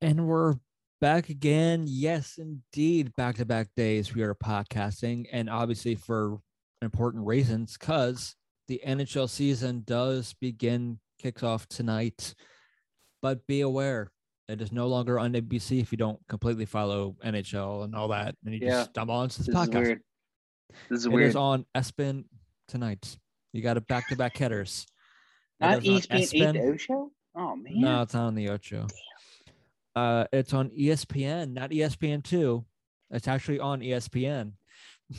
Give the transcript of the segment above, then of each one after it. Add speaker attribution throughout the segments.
Speaker 1: And we're back again. Yes, indeed. Back to back days we are podcasting, and obviously for important reasons, because the NHL season does begin, kicks off tonight. But be aware, it is no longer on NBC if you don't completely follow NHL and all that. And you
Speaker 2: Yeah.
Speaker 1: just stumble onto this,
Speaker 2: This is
Speaker 1: podcast.
Speaker 2: weird. This is
Speaker 1: It
Speaker 2: weird.
Speaker 1: is on ESPN tonight. You got a back to back headers.
Speaker 2: Not ESPN 8
Speaker 1: ESPN.
Speaker 2: O show? Oh man.
Speaker 1: No, it's not on the Ocho. Uh, it's on ESPN, not ESPN two. It's actually on ESPN.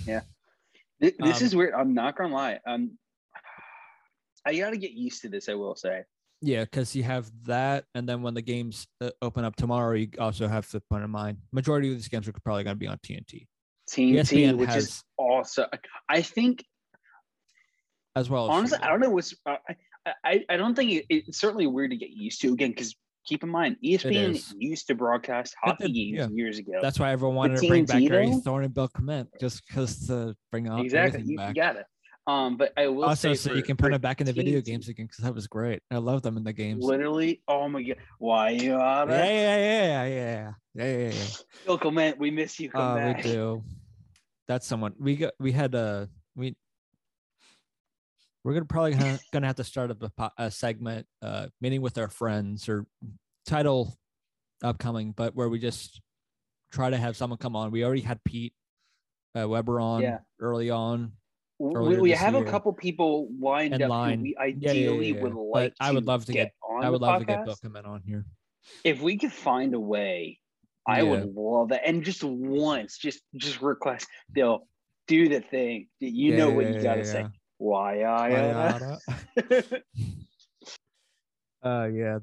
Speaker 2: Yeah, this
Speaker 1: um,
Speaker 2: is weird. I'm not gonna lie. Um I gotta get used to this, I will say.
Speaker 1: Yeah, because you have that, and then when the games uh, open up tomorrow, you also have to put in mind majority of these games are probably going to be on TNT
Speaker 2: TNT,
Speaker 1: ESPN
Speaker 2: which
Speaker 1: has-
Speaker 2: is also I think
Speaker 1: as well. As
Speaker 2: honestly. I don't know what's I I, I don't think it, it's certainly weird to get used to again because keep in mind ESPN used to broadcast
Speaker 1: It
Speaker 2: hockey games
Speaker 1: yeah.
Speaker 2: years ago.
Speaker 1: That's why everyone wanted to bring back Gary? Thorne and Bill Clement just because to bring on
Speaker 2: exactly. You, you got it. Um, but I will
Speaker 1: also,
Speaker 2: say
Speaker 1: so
Speaker 2: for-
Speaker 1: you can put them back in the video games again because that was great. I love them in the games.
Speaker 2: Literally, oh my god, why you out?
Speaker 1: yeah, yeah, yeah, yeah, yeah, yeah, yeah.
Speaker 2: Bill Clement, we miss you. Come
Speaker 1: Uh,
Speaker 2: back.
Speaker 1: we do. That's someone we got. We had a we. We're gonna probably ha- gonna have to start up a, po- a segment, uh, meeting with our friends or title upcoming, but where we just try to have someone come on. We already had Pete uh, Weber on
Speaker 2: Yeah.
Speaker 1: early on
Speaker 2: We, we have
Speaker 1: year.
Speaker 2: a couple people lined
Speaker 1: In
Speaker 2: up
Speaker 1: line.
Speaker 2: we
Speaker 1: Yeah, yeah,
Speaker 2: ideally
Speaker 1: yeah,
Speaker 2: would like.
Speaker 1: I would love to get-
Speaker 2: on
Speaker 1: I would love to get Bill
Speaker 2: podcast.
Speaker 1: Clement on here.
Speaker 2: If we could find a way, I would love that. And just once, just just request Bill, do the thing. that You know what you got to say. Why I? uh,
Speaker 1: Why, Uh, yeah.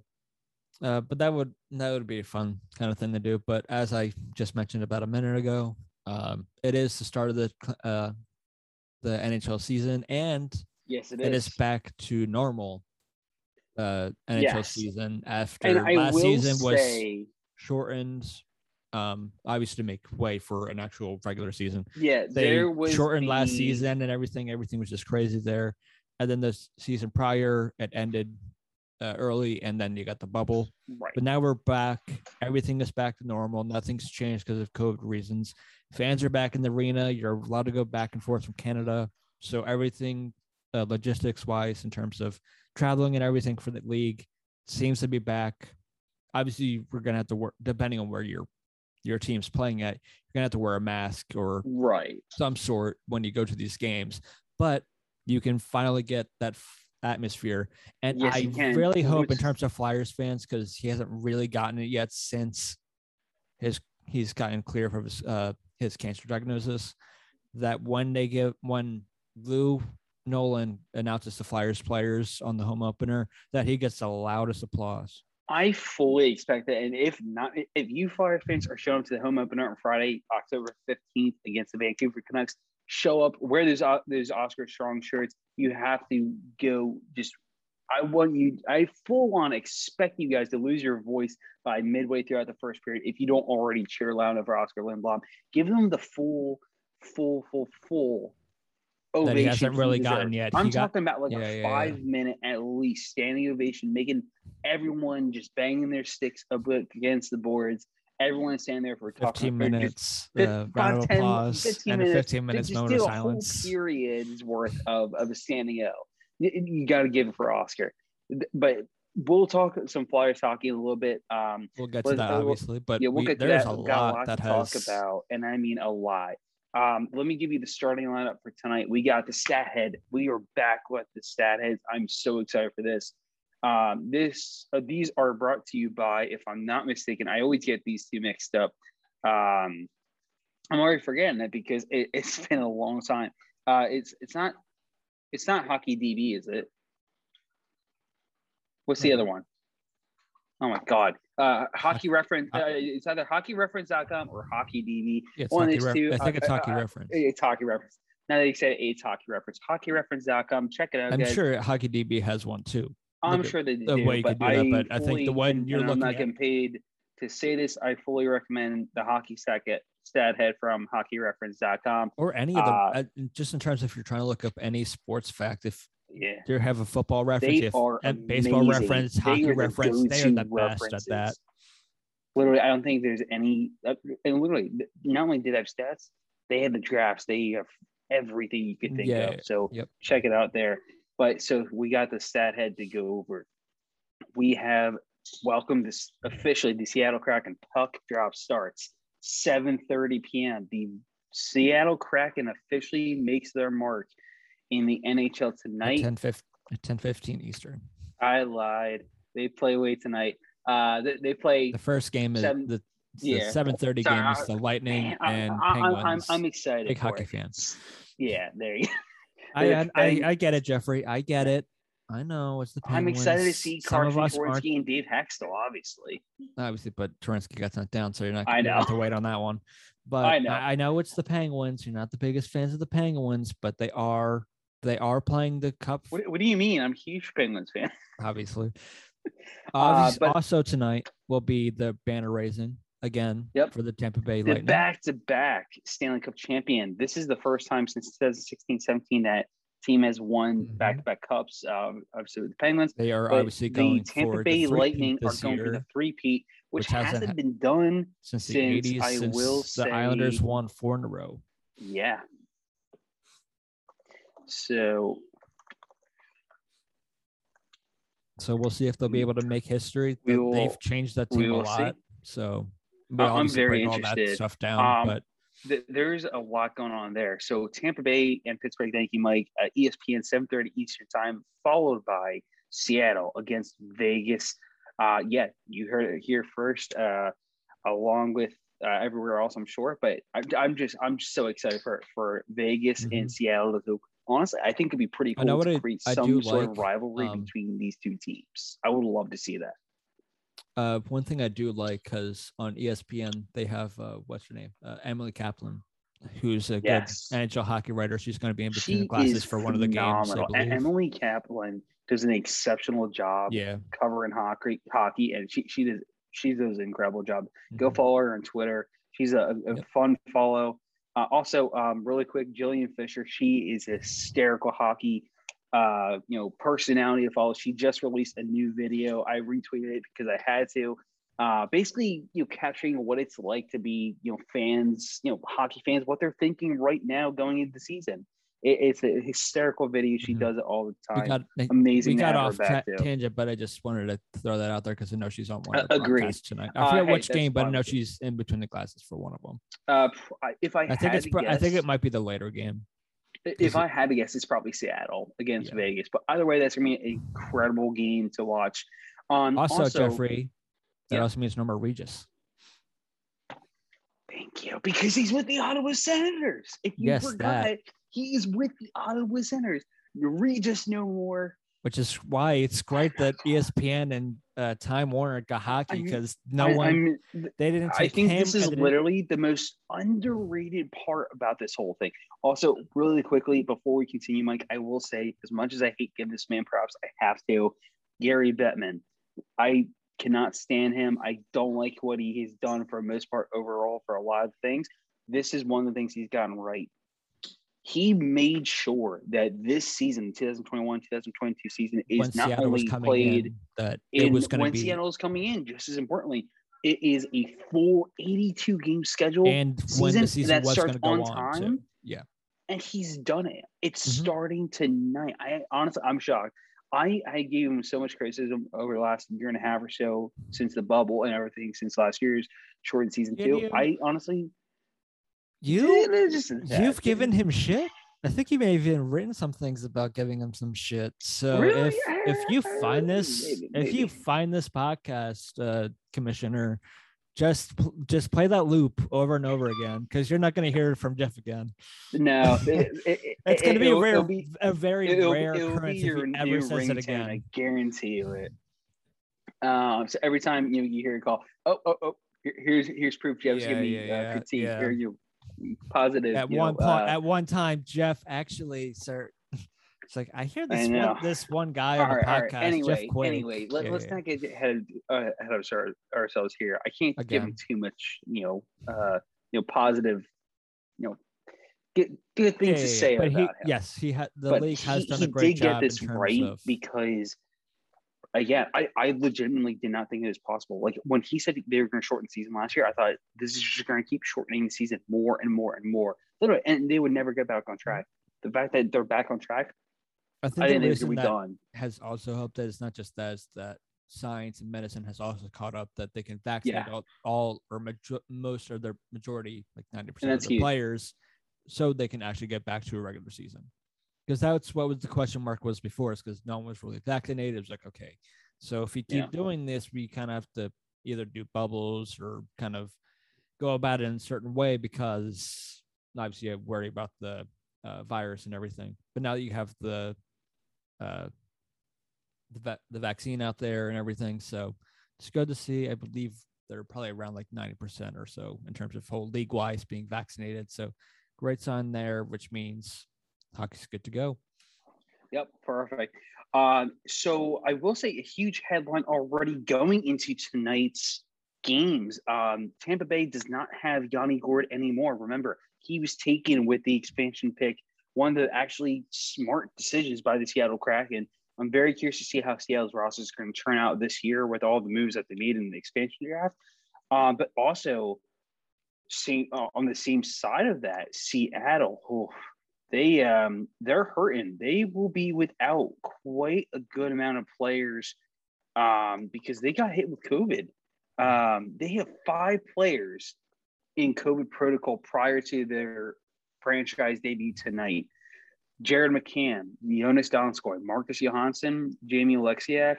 Speaker 1: Uh, but that would that would be a fun kind of thing to do. But as I just mentioned about a minute ago, um, it is the start of the uh, the NHL season, and
Speaker 2: yes, it
Speaker 1: it
Speaker 2: is.
Speaker 1: is back to normal. Uh, NHL
Speaker 2: Yes.
Speaker 1: season after
Speaker 2: and
Speaker 1: last
Speaker 2: will
Speaker 1: season was shortened. Um, obviously to make way for an actual regular season
Speaker 2: yeah,
Speaker 1: they
Speaker 2: there was
Speaker 1: shortened last season and everything. Everything was just crazy there. And then the season prior, it ended uh, early, and then you got the bubble.
Speaker 2: Right.
Speaker 1: But now we're back. Everything is back to normal. Nothing's changed because of COVID reasons. Fans are back in the arena. You're allowed to go back and forth from Canada. So everything, uh, logistics wise, in terms of traveling and everything for the league, seems to be back. Obviously, we're gonna have to work depending on where your your team's playing at. You're gonna have to wear a mask or
Speaker 2: Right.
Speaker 1: some sort when you go to these games, but you can finally get that f- atmosphere. And
Speaker 2: Yes,
Speaker 1: I really hope in terms of Flyers fans, because he hasn't really gotten it yet since his he's gotten clear from his uh his cancer diagnosis, that when they give when Lou Nolan announces the Flyers players on the home opener, that he gets the loudest applause.
Speaker 2: I fully expect that. And if not, if you Flyers fans are showing up to the home opener on Friday, October 15th against the Vancouver Canucks, show up, wear those, uh, those Oskar Strong shirts. You have to go just, I want you, I full on expect you guys to lose your voice by midway throughout the first period if you don't already cheer loud over Oskar Lindblom. Give them the full, full, full, full.
Speaker 1: That he hasn't really
Speaker 2: deserves.
Speaker 1: gotten yet.
Speaker 2: I'm
Speaker 1: He got-
Speaker 2: talking about like
Speaker 1: Yeah,
Speaker 2: a
Speaker 1: yeah, yeah.
Speaker 2: five minute at least standing ovation, making everyone just banging their sticks up against the boards. Everyone standing there for
Speaker 1: 15
Speaker 2: for just
Speaker 1: minutes, uh,
Speaker 2: five,
Speaker 1: round of
Speaker 2: 10,
Speaker 1: applause,
Speaker 2: 15
Speaker 1: and a
Speaker 2: minutes
Speaker 1: 15 minutes
Speaker 2: just
Speaker 1: moment
Speaker 2: do
Speaker 1: of
Speaker 2: a
Speaker 1: silence.
Speaker 2: whole period's worth of, of a standing O. You, you got to give it for Oskar. But we'll talk some Flyers hockey in a little bit. Um,
Speaker 1: We'll get to that
Speaker 2: uh,
Speaker 1: obviously, but
Speaker 2: yeah, we'll
Speaker 1: we-
Speaker 2: get to
Speaker 1: there's
Speaker 2: that.
Speaker 1: a
Speaker 2: We've got
Speaker 1: lot
Speaker 2: a lot
Speaker 1: that
Speaker 2: to
Speaker 1: has
Speaker 2: talk about, and I mean a lot. Um, let me give you the starting lineup for tonight. We got the stat head. We are back with the stat heads. I'm so excited for this. Um, this uh, these are brought to you by, if I'm not mistaken, I always get these two mixed up. Um, I'm already forgetting it because it, it's been a long time. Uh, it's it's not it's not Hockey DB, is it? What's the
Speaker 1: Mhm.
Speaker 2: other one? Oh my God. Uh, hockey reference. Uh, it's either hockeyreference.com or hockey DB.
Speaker 1: Yeah,
Speaker 2: one of these two,
Speaker 1: I think
Speaker 2: uh,
Speaker 1: it's
Speaker 2: uh,
Speaker 1: hockey
Speaker 2: uh,
Speaker 1: reference.
Speaker 2: It's hockey reference. Now that you said it, it's hockey reference. Hockeyreference.com. Check it out,
Speaker 1: I'm
Speaker 2: guys.
Speaker 1: sure Hockey DB has one too.
Speaker 2: I'm
Speaker 1: look
Speaker 2: sure they
Speaker 1: the
Speaker 2: do.
Speaker 1: way you
Speaker 2: but
Speaker 1: do that,
Speaker 2: I
Speaker 1: but I think the one you're
Speaker 2: and I'm
Speaker 1: looking
Speaker 2: not
Speaker 1: at-
Speaker 2: getting paid to say this. I fully recommend the hockey stat stat head from hockeyreference.com.
Speaker 1: Or any of them,
Speaker 2: Uh,
Speaker 1: uh, just in terms of if you're trying to look up any sports fact, if
Speaker 2: Yeah.
Speaker 1: you have a football reference,
Speaker 2: They are
Speaker 1: and baseball
Speaker 2: amazing.
Speaker 1: reference,
Speaker 2: They
Speaker 1: hockey
Speaker 2: are the
Speaker 1: reference, they are the best at that.
Speaker 2: literally, I don't think there's any. Uh, and literally, not only did they have stats, they had the drafts. They have everything you could think
Speaker 1: Yeah,
Speaker 2: of. So
Speaker 1: yep.
Speaker 2: check it out there. But so we got the stat head to go over. We have welcome this officially the Seattle Kraken puck drop starts 7:30 p.m. The Seattle Kraken officially makes their mark in the NHL
Speaker 1: At
Speaker 2: tonight.
Speaker 1: 10, 15, at 10 15 Eastern.
Speaker 2: I lied. They play late tonight. Uh, they, they play.
Speaker 1: The first game is
Speaker 2: Seven-
Speaker 1: the, the
Speaker 2: yeah.
Speaker 1: 7:30
Speaker 2: Sorry,
Speaker 1: game is the Lightning
Speaker 2: I,
Speaker 1: and
Speaker 2: I, I'm,
Speaker 1: Penguins.
Speaker 2: I'm, I'm excited.
Speaker 1: Big hockey
Speaker 2: it.
Speaker 1: fans.
Speaker 2: Yeah, there you.
Speaker 1: I, I, I, I get it, Jeffrey. I get it. I know it's the Penguins.
Speaker 2: I'm excited to see Carson
Speaker 1: us
Speaker 2: and Dave Hextall, obviously.
Speaker 1: obviously, but Torinsky got sent down, so you're not.
Speaker 2: I
Speaker 1: You have to wait on that one. But
Speaker 2: I
Speaker 1: I
Speaker 2: know.
Speaker 1: know. I, know it's the Penguins. You're not the biggest fans of the Penguins, but they are. They are playing the cup.
Speaker 2: What, what do you mean? I'm a huge Penguins fan.
Speaker 1: obviously.
Speaker 2: Uh,
Speaker 1: Obviously,
Speaker 2: but-
Speaker 1: also tonight will be the banner raising again
Speaker 2: Yep.
Speaker 1: for the Tampa Bay
Speaker 2: The
Speaker 1: Lightning.
Speaker 2: back to back Stanley Cup champion. This is the first time since 2016 17 that team has won back to back cups. Um, obviously, with the Penguins.
Speaker 1: They are
Speaker 2: But
Speaker 1: obviously
Speaker 2: the
Speaker 1: going
Speaker 2: Tampa
Speaker 1: for
Speaker 2: Bay
Speaker 1: the
Speaker 2: Lightning are going for the three peat, which,
Speaker 1: which hasn't
Speaker 2: hasn't been done.
Speaker 1: since the
Speaker 2: since
Speaker 1: 80s.
Speaker 2: I
Speaker 1: since
Speaker 2: will
Speaker 1: the Islanders won four in a row.
Speaker 2: Yeah. So
Speaker 1: So we'll see if they'll be able to make history.
Speaker 2: Will-
Speaker 1: They've changed that team a
Speaker 2: will see.
Speaker 1: lot. So
Speaker 2: I'm very
Speaker 1: break all that
Speaker 2: interested.
Speaker 1: stuff down.
Speaker 2: Um,
Speaker 1: but
Speaker 2: th- there's a lot going on there. So Tampa Bay and Pittsburgh, thank you, Mike. Uh, ESPN 7:30 Eastern Time, followed by Seattle against Vegas. Uh, yeah, you heard it here first, uh, along with uh, everywhere else, I'm sure. But I'm, I'm just I'm just so excited for for Vegas and Seattle to. Honestly, I think it'd be pretty
Speaker 1: Mm-hmm. I know
Speaker 2: cool
Speaker 1: what
Speaker 2: to create
Speaker 1: I
Speaker 2: some
Speaker 1: do
Speaker 2: sort of rivalry
Speaker 1: um,
Speaker 2: between these two teams. I would love to see that.
Speaker 1: uh, one thing I do like because on ESPN they have uh, what's her name, uh, Emily Kaplan, who's a
Speaker 2: Yes.
Speaker 1: good NHL hockey writer. She's going to be in between
Speaker 2: She
Speaker 1: the classes for one of the games.
Speaker 2: Phenomenal.
Speaker 1: Believe.
Speaker 2: Emily Kaplan does an exceptional job.
Speaker 1: yeah,
Speaker 2: covering hockey, hockey, and she she does she does an incredible job. Go
Speaker 1: mhm.
Speaker 2: follow her on Twitter. She's a, a
Speaker 1: Yep.
Speaker 2: fun follow. Uh, also, um, really quick, Jillian Fisher. She is a hysterical hockey, uh, you know, personality to follow. She just released a new video. I retweeted it because I had to. Uh, basically, you know, capturing what it's like to be, you know, fans, you know, hockey fans, what they're thinking right now going into the season. It, it's a hysterical video. She
Speaker 1: Mhm.
Speaker 2: does it all the
Speaker 1: we
Speaker 2: time.
Speaker 1: got we
Speaker 2: Amazing. to
Speaker 1: got off
Speaker 2: too.
Speaker 1: tangent, but I just wanted to throw that out there because I know she's on one
Speaker 2: Uh,
Speaker 1: of the broadcasts tonight. I
Speaker 2: Uh,
Speaker 1: forget
Speaker 2: hey,
Speaker 1: which game, but I know she's in between the classes for one of them.
Speaker 2: Uh, if I,
Speaker 1: I think
Speaker 2: had
Speaker 1: it's
Speaker 2: to
Speaker 1: pro- I think it might be the later game.
Speaker 2: If I had to guess, it's probably Seattle against
Speaker 1: Yeah.
Speaker 2: Vegas. But either way, that's gonna be an incredible game to watch. Um,
Speaker 1: Also,
Speaker 2: also,
Speaker 1: Jeffrey, that
Speaker 2: yeah.
Speaker 1: also means no more Regis.
Speaker 2: thank you because he's with the Ottawa Senators. If you
Speaker 1: Yes,
Speaker 2: forgot,
Speaker 1: that.
Speaker 2: He is with the Ottawa Senators. You read just no more.
Speaker 1: which is why it's great that ESPN and uh, Time Warner got hockey because no
Speaker 2: I,
Speaker 1: one
Speaker 2: I'm-
Speaker 1: they didn't
Speaker 2: I think this is
Speaker 1: and they didn't-
Speaker 2: literally the most underrated part about this whole thing. Also, really quickly before we continue, Mike, I will say, as much as I hate giving this man props, I have to. Gary Bettman, I cannot stand him. I don't like what he has done for the most part overall for a lot of things. This is one of the things he's gotten right. He made sure that this season, 2021 2022 season, is
Speaker 1: when
Speaker 2: not
Speaker 1: Seattle
Speaker 2: only
Speaker 1: coming
Speaker 2: played
Speaker 1: in that
Speaker 2: in
Speaker 1: it was going to
Speaker 2: when
Speaker 1: be
Speaker 2: Seattle is coming in, just as importantly, it is a full 82 game schedule,
Speaker 1: and when the
Speaker 2: season
Speaker 1: season
Speaker 2: that
Speaker 1: was
Speaker 2: starts
Speaker 1: go
Speaker 2: on
Speaker 1: on,
Speaker 2: time.
Speaker 1: too. Yeah,
Speaker 2: and he's done it. It's
Speaker 1: Mhm.
Speaker 2: starting tonight. I honestly, I'm shocked. I I gave him so much criticism over the last year and a half or so since the bubble and everything since last year's shortened season
Speaker 1: Did
Speaker 2: two.
Speaker 1: you?
Speaker 2: I honestly,
Speaker 1: you
Speaker 2: it's just a tad.
Speaker 1: you've given him shit. I think you may have even written some things about giving him some shit. So
Speaker 2: Really?
Speaker 1: if if you
Speaker 2: Uh,
Speaker 1: find this
Speaker 2: maybe,
Speaker 1: if you find this podcast, uh, Commissioner, just just play that loop over and over again because you're not going to hear it from Jeff again.
Speaker 2: no. It, it,
Speaker 1: It's going to be a rare,
Speaker 2: be-
Speaker 1: a very
Speaker 2: it'll,
Speaker 1: rare
Speaker 2: it'll
Speaker 1: occurrence if he ever says it again.
Speaker 2: I guarantee you it. Um, so every time you you hear a call, oh oh oh, here's here's proof Jeff's
Speaker 1: Yeah,
Speaker 2: giving me
Speaker 1: yeah,
Speaker 2: uh, critique
Speaker 1: yeah.
Speaker 2: or you positive.
Speaker 1: at one
Speaker 2: know,
Speaker 1: point
Speaker 2: uh,
Speaker 1: at one time jeff actually sir it's like i hear this
Speaker 2: know.
Speaker 1: one this one guy
Speaker 2: all
Speaker 1: on the
Speaker 2: right,
Speaker 1: podcast
Speaker 2: right. Anyway, anyway, let,
Speaker 1: Yeah,
Speaker 2: let's
Speaker 1: yeah.
Speaker 2: not get ahead uh, ahead of our, ourselves here. I can't give him too much, you know, uh, you know, positive, you know, good good things
Speaker 1: Yeah,
Speaker 2: to say
Speaker 1: but
Speaker 2: about
Speaker 1: he,
Speaker 2: him.
Speaker 1: yes he had the
Speaker 2: but
Speaker 1: league has
Speaker 2: he,
Speaker 1: done a great
Speaker 2: did
Speaker 1: job
Speaker 2: get this
Speaker 1: in terms
Speaker 2: right
Speaker 1: of
Speaker 2: because Uh, again, I, I legitimately did not think it was possible. Like when he said they were going to shorten the season last year, I thought this is just going to keep shortening the season more and more and more. Literally, and they would never get back on track. The fact that they're back on track,
Speaker 1: I think
Speaker 2: I think it
Speaker 1: reason that
Speaker 2: done.
Speaker 1: has also helped that it's not just that, it's that science and medicine has also caught up that they can vaccinate
Speaker 2: Yeah.
Speaker 1: all, all or major, most of their majority, like 90% of the
Speaker 2: huge.
Speaker 1: players, so they can actually get back to a regular season. Because that's what was the question mark was before, is because no one was really vaccinated. It was like, okay, so if we keep
Speaker 2: Yeah.
Speaker 1: doing this, we kind of have to either do bubbles or kind of go about it in a certain way because obviously I worry about the uh, virus and everything. But now that you have the uh, the va- the vaccine out there and everything, so it's good to see. I believe they're probably around like ninety percent or so in terms of whole league wise being vaccinated. So great sign there, which means hockey's good to go.
Speaker 2: Yep, perfect. Um, so I will say a huge headline already going into tonight's games. Um, Tampa Bay does not have Yanni Gourde anymore. Remember, he was taken with the expansion pick. One of the actually smart decisions by the Seattle Kraken. I'm very curious to see how Seattle's roster is going to turn out this year with all the moves that they made in the expansion draft. Um, but also, same uh, on the same side of that, Seattle. Oh, they um they're hurting. They will be without quite a good amount of players um because they got hit with COVID. Um they have five players in COVID protocol prior to their franchise debut tonight. Jared McCann, Joonas Donskoi, Marcus Johansson, Jamie Oleksiak,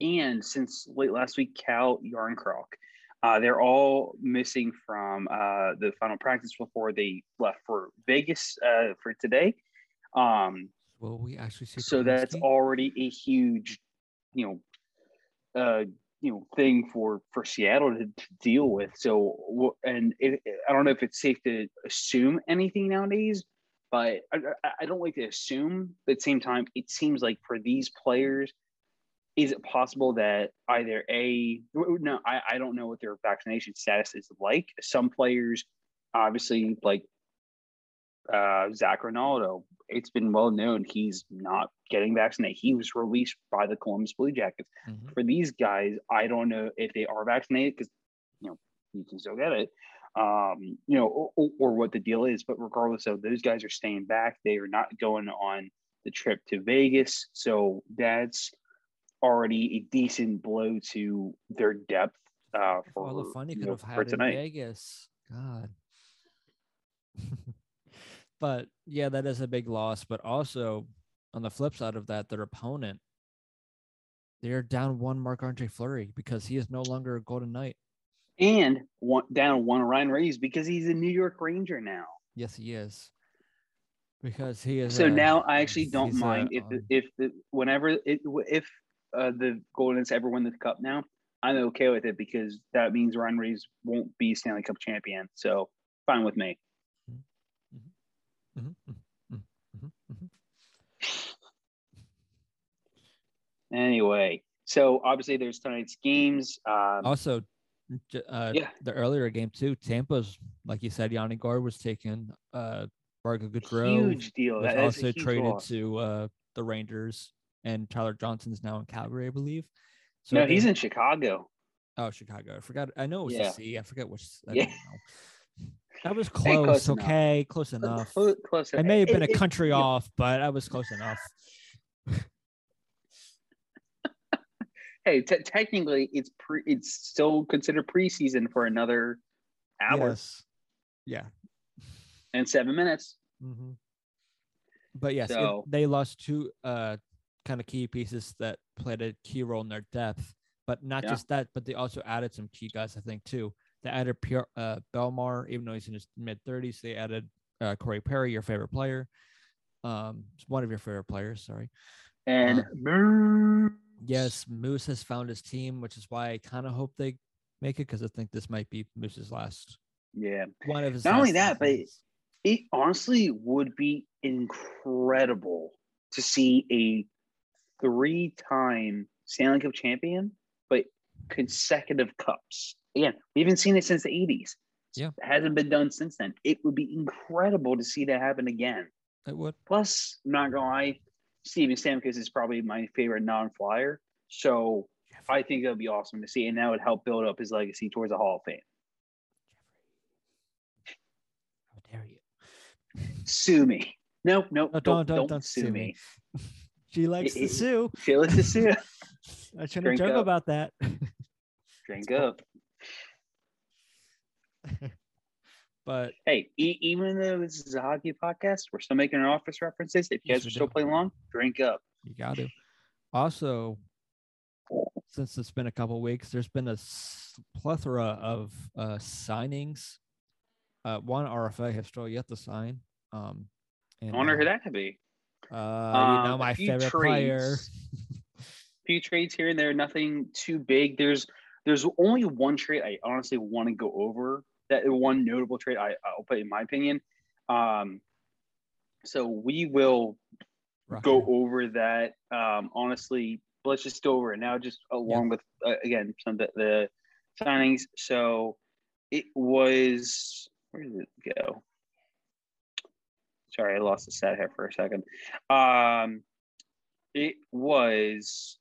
Speaker 2: and since late last week, Cal Jarnkrok. Uh, they're all missing from uh, the final practice before they left for Vegas uh, for today. Um,
Speaker 1: Will we actually see?
Speaker 2: so that's already a huge, you know, uh, you know, thing for for Seattle to, to deal with. So, and it, I don't know if it's safe to assume anything nowadays, but I, I- I don't like to assume. But at the same time, it seems like for these players, is it possible that either a no, I, I don't know what their vaccination status is like. Some players, obviously, like uh, Zac Rinaldo, it's been well known he's not getting vaccinated. He was released by the Columbus Blue Jackets.
Speaker 1: Mhm.
Speaker 2: For these guys, I don't know if they are vaccinated because you know you can still get it, um, you know, or, or what the deal is. But regardless of those guys are staying back, they are not going on the trip to Vegas. So that's already a decent blow to their depth uh, for
Speaker 1: all the fun you
Speaker 2: you
Speaker 1: could
Speaker 2: know,
Speaker 1: have had in
Speaker 2: tonight.
Speaker 1: Vegas. God. but yeah, that is a big loss. But also on the flip side of that, their opponent, they're down one Marc-Andre Fleury because he is no longer a Golden Knight.
Speaker 2: And one, down one Ryan Reaves because he's a New York Ranger now.
Speaker 1: Yes, he is. Because he is.
Speaker 2: So
Speaker 1: a-
Speaker 2: now I actually don't
Speaker 1: he's a,
Speaker 2: mind if
Speaker 1: um,
Speaker 2: if the whenever it if uh, the Golden ever win the cup now, I'm okay with it because that means Ryan Reaves won't be Stanley Cup champion. So fine with me.
Speaker 1: mhm, mhm, mhm, mhm, mhm.
Speaker 2: Anyway, so obviously there's tonight's games. Um,
Speaker 1: Also, uh,
Speaker 2: Yeah.
Speaker 1: the earlier game too. Tampa's, like you said, Yanni Gourde was taken. Uh, Barclay Goodrow
Speaker 2: huge deal.
Speaker 1: was
Speaker 2: That-
Speaker 1: also traded
Speaker 2: loss.
Speaker 1: to uh, the Rangers, and Tyler Johnson's now in Calgary, I believe. So
Speaker 2: no, he's in Chicago.
Speaker 1: oh Chicago. I forgot. I know it was
Speaker 2: Yeah.
Speaker 1: the C. I forget which. I
Speaker 2: Yeah.
Speaker 1: don't know. That was close.
Speaker 2: close enough.
Speaker 1: okay, close enough.
Speaker 2: Close, close
Speaker 1: It may have been a
Speaker 2: it- it-
Speaker 1: country
Speaker 2: yeah.
Speaker 1: off, but I was close enough.
Speaker 2: Hey, te- technically, it's pre. It's still considered preseason for another hour
Speaker 1: Yes. Yeah.
Speaker 2: and seven minutes.
Speaker 1: hmm But yes, it- they lost two uh, kind of key pieces that played a key role in their depth. But not
Speaker 2: Yeah.
Speaker 1: just that, but they also added some key guys, I think, too. They added Pierre, uh, Bellemare, even though he's in his mid 30s. They added uh, Corey Perry, your favorite player. Um, one of your favorite players, sorry.
Speaker 2: And
Speaker 1: Uh,
Speaker 2: Moose.
Speaker 1: Yes, Moose has found his team, which is why I kind of hope they make it because I think this might be Moose's last
Speaker 2: yeah,
Speaker 1: one of his.
Speaker 2: Not only that, but it honestly would be incredible to see a three-time Stanley Cup champion, but consecutive cups. Again, we haven't seen it since the '80s.
Speaker 1: Yeah.
Speaker 2: it hasn't been done since then. It would be incredible to see that happen again.
Speaker 1: it would.
Speaker 2: Plus, I'm not gonna lie, Steven Stamkos is probably my favorite non-flyer. So I think that would be awesome to see, and that would help build up his legacy towards the Hall of Fame.
Speaker 1: How dare you?
Speaker 2: Sue me. Nope, nope.
Speaker 1: No,
Speaker 2: don't, don't, don't, sue me.
Speaker 1: She likes to sue.
Speaker 2: She likes to sue.
Speaker 1: I shouldn't
Speaker 2: drink
Speaker 1: joke
Speaker 2: up.
Speaker 1: about that.
Speaker 2: Drink up.
Speaker 1: but
Speaker 2: Hey, e- even though this is a hockey podcast, we're still making our office references. If you guys are still playing along, drink up.
Speaker 1: you got to. Also, since it's been a couple weeks, there's been a plethora of uh, signings. Uh, one RFA has still yet to sign. Um,
Speaker 2: I
Speaker 1: and,
Speaker 2: wonder
Speaker 1: uh,
Speaker 2: who that could be.
Speaker 1: Uh,
Speaker 2: Um,
Speaker 1: you know my favorite player.
Speaker 2: few trades here and there, nothing too big. There's there's only one trade I honestly want to go over. That one notable trade I, I'll put in my opinion. Um, so we will go over that. Um, honestly, let's just go over it now, just along with uh, again some of the, the signings. So it was where did it go? Sorry, I lost the set here for a second. Um, it was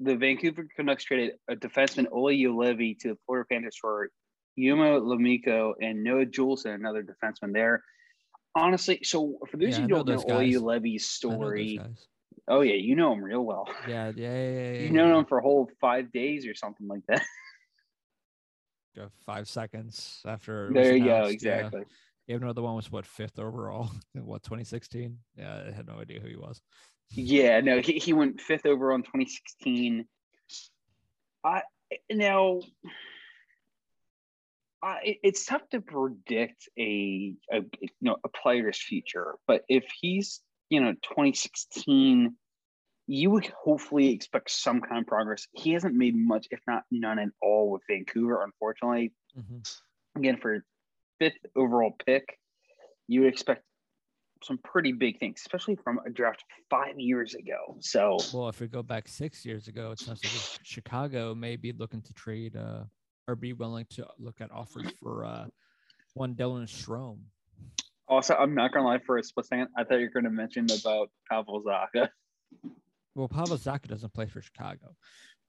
Speaker 2: the Vancouver Canucks traded a defenseman Olli Juolevi to the Florida Panthers for Juho Lammikko and Noah Juulsen, another defenseman there. Honestly, so for those
Speaker 1: Yeah,
Speaker 2: who
Speaker 1: know
Speaker 2: don't know,
Speaker 1: those
Speaker 2: Olli
Speaker 1: guys.
Speaker 2: Juolevi's
Speaker 1: I know those
Speaker 2: story, oh yeah, you know him real well.
Speaker 1: Yeah, yeah, yeah, yeah,
Speaker 2: known
Speaker 1: yeah.
Speaker 2: him for a whole five days or something like that.
Speaker 1: Five seconds after.
Speaker 2: there you go,
Speaker 1: announced,
Speaker 2: exactly.
Speaker 1: Even though the one was what fifth overall in what 2016? Yeah, I had no idea who he was.
Speaker 2: Yeah, no, he, he went fifth overall in 2016. I now, I, it's tough to predict a, a you know a player's future, but if he's you know 2016, you would hopefully expect some kind of progress. He hasn't made much, if not none at all, with Vancouver. Unfortunately,
Speaker 1: Mhm.
Speaker 2: again for fifth overall pick, you would expect some pretty big things, especially from a draft five years ago. So
Speaker 1: Well, if we go back six years ago, it sounds like Chicago may be looking to trade uh, or be willing to look at offers for uh, one Dylan Strome.
Speaker 2: also, I'm not gonna lie for a split second. I thought you were gonna mention about Pavel Zacha.
Speaker 1: Well, Pavel Zacha doesn't play for Chicago.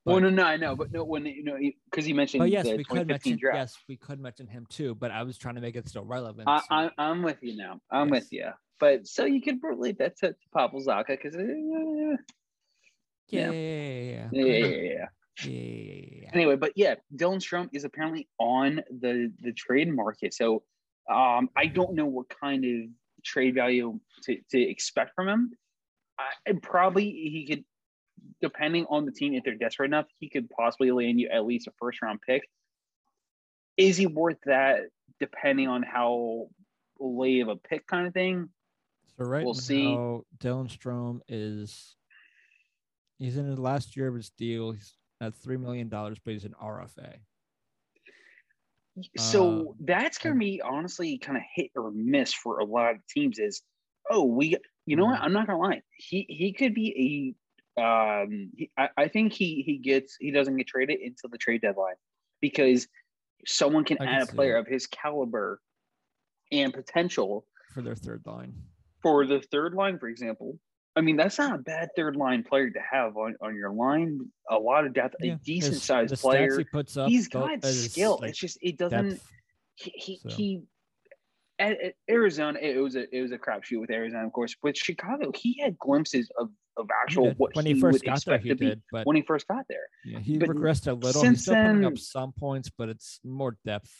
Speaker 2: Well,
Speaker 1: But-
Speaker 2: no, no, I know, but no, when you know, because he mentioned
Speaker 1: But yes,
Speaker 2: the
Speaker 1: we could
Speaker 2: 2015
Speaker 1: mention
Speaker 2: draft.
Speaker 1: yes, we could mention him too. But I was trying to make it still relevant.
Speaker 2: I,
Speaker 1: so-
Speaker 2: I, I'm with you now. I'm
Speaker 1: Yes.
Speaker 2: with you. But so you could relate that to, to Pavel Zacha because yeah,
Speaker 1: yeah,
Speaker 2: yeah.
Speaker 1: yeah, yeah,
Speaker 2: yeah, yeah, yeah.
Speaker 1: yeah, yeah.
Speaker 2: Anyway, but yeah, Dylan Strome is apparently on the the trade market. So um, I don't know what kind of trade value to, to expect from him. I, probably he could, depending on the team, if they're desperate enough, he could possibly land you at least a first round pick. Is he worth that? Depending on how late of a pick kind of thing.
Speaker 1: So right
Speaker 2: We'll
Speaker 1: now,
Speaker 2: see.
Speaker 1: Dylan Strome is he's in the last year of his deal. He's at three million dollars, but he's an RFA.
Speaker 2: So
Speaker 1: Um,
Speaker 2: that's gonna be honestly kind of hit or miss for a lot of teams. Is oh we you know what
Speaker 1: Mhm.
Speaker 2: I'm not gonna lie he he could be a um he, I, I think he he gets he doesn't get traded until the trade deadline because someone can
Speaker 1: can
Speaker 2: add a player
Speaker 1: that.
Speaker 2: of his caliber and potential
Speaker 1: for their third line.
Speaker 2: for the third line for example. I mean that's not a bad third line player to have on, on your line. A lot of depth,
Speaker 1: Yeah,
Speaker 2: a decent sized player.
Speaker 1: he puts up.
Speaker 2: he's got skill.
Speaker 1: like,
Speaker 2: it's just it doesn't
Speaker 1: depth.
Speaker 2: he he,
Speaker 1: So-
Speaker 2: he at, at Arizona it was a it was a crapshoot with Arizona of course with Chicago he had glimpses of of actual
Speaker 1: did.
Speaker 2: what
Speaker 1: when
Speaker 2: he,
Speaker 1: he first
Speaker 2: would
Speaker 1: got there, he did, but
Speaker 2: when he first got there
Speaker 1: yeah, he
Speaker 2: but
Speaker 1: regressed a little.
Speaker 2: since
Speaker 1: He's still putting up some points, but it's more depth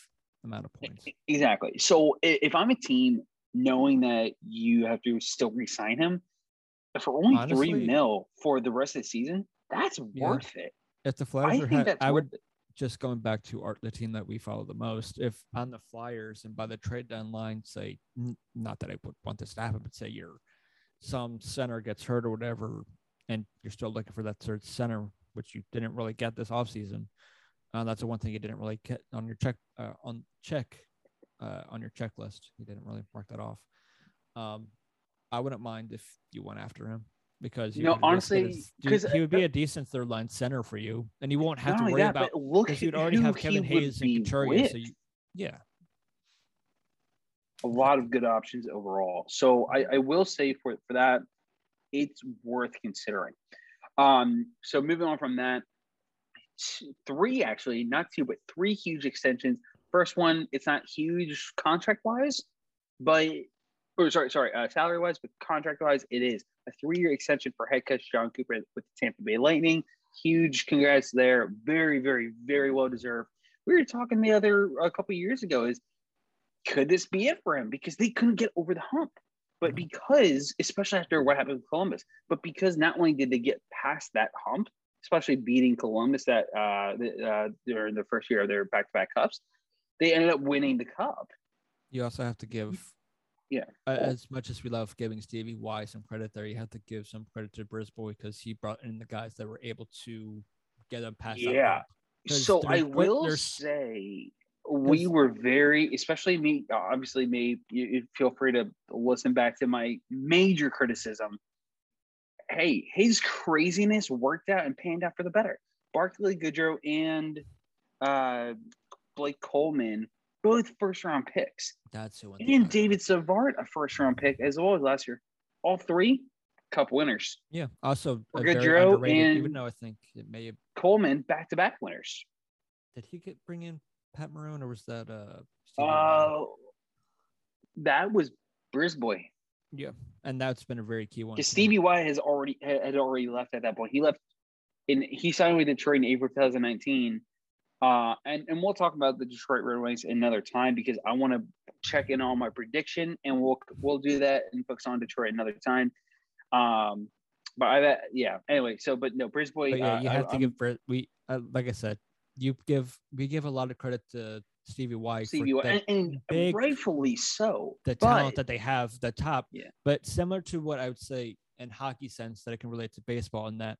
Speaker 1: amount of points.
Speaker 2: exactly so if I'm a team knowing that you have to still re-sign him for only
Speaker 1: Honestly-
Speaker 2: three mil for the rest of the season that's
Speaker 1: Yeah.
Speaker 2: worth it
Speaker 1: If the
Speaker 2: I
Speaker 1: Flyers are,
Speaker 2: think that's
Speaker 1: I would
Speaker 2: it
Speaker 1: just going back to art, the team that we follow the most. If on the Flyers and by the trade deadline, say not that I would want this to happen, but say you're some center gets hurt or whatever, and you're still looking for that third center, which you didn't really get this offseason. Uh, that's the one thing you didn't really get on your check uh, on check uh, on your checklist. You didn't really mark that off. Um, I wouldn't mind if you went after him because
Speaker 2: You know,
Speaker 1: risk it
Speaker 2: honestly,
Speaker 1: as- dude,
Speaker 2: 'cause,
Speaker 1: he would be
Speaker 2: uh,
Speaker 1: a decent third line center for you, and you won't have to worry
Speaker 2: that
Speaker 1: about
Speaker 2: look
Speaker 1: because you'd already have Kevin Hayes and Couturier. So you, yeah,
Speaker 2: a lot of good options overall. So I, I will say for for that, it's worth considering. Um, so moving on from that, three actually, not two, but three huge extensions. First one, it's not huge contract wise, but or sorry, sorry, uh, salary wise, but contract wise, it is a three year extension for head coach Jon Cooper with the Tampa Bay Lightning. Huge congrats there. Very, very, very well deserved. We were talking the other a couple years ago is could this be it for him? Because they couldn't get over the hump. But because, especially after what happened with Columbus, but because not only did they get past that hump, especially beating Columbus that uh, the, uh during the first year of their back-to-back cups, they ended up winning the cup.
Speaker 1: You also have to give,
Speaker 2: yeah,
Speaker 1: as much as we love giving Stevie Y some credit there, you have to give some credit to BriseBois because he brought in the guys that were able to get them past.
Speaker 2: Yeah. So I will say we were very, especially me, obviously me, you feel free to listen back to my major criticism. Hey, his craziness worked out and panned out for the better. Barclay Goodrow and uh, Blake Coleman, both first round picks.
Speaker 1: That's who.
Speaker 2: And David Savard, a first round pick, as well as last year. All three cup winners.
Speaker 1: Yeah. Also,
Speaker 2: Goodrow and
Speaker 1: even though I think it may have
Speaker 2: Coleman back to back winners.
Speaker 1: Did he get bring in Pat Maroon, or was that uh?
Speaker 2: Oh, uh, that was BriseBois.
Speaker 1: Yeah, and that's been a very key one.
Speaker 2: Because Stevie Y has already had already left at that point. He left, and he signed with Detroit in April 2019. Uh, and and we'll talk about the Detroit Red Wings another time because I want to check in on my prediction, and we'll we'll do that and focus on Detroit another time. Um, but I yeah. Anyway, so but no, BriseBois.
Speaker 1: But yeah,
Speaker 2: uh,
Speaker 1: you have I, to give. We uh, like I said, you give we give a lot of credit to Stevie Y.
Speaker 2: Stevie Y, and, and big, rightfully so.
Speaker 1: The but, talent that they have, the top.
Speaker 2: Yeah.
Speaker 1: But similar to what I would say in hockey sense that I can relate to baseball, in that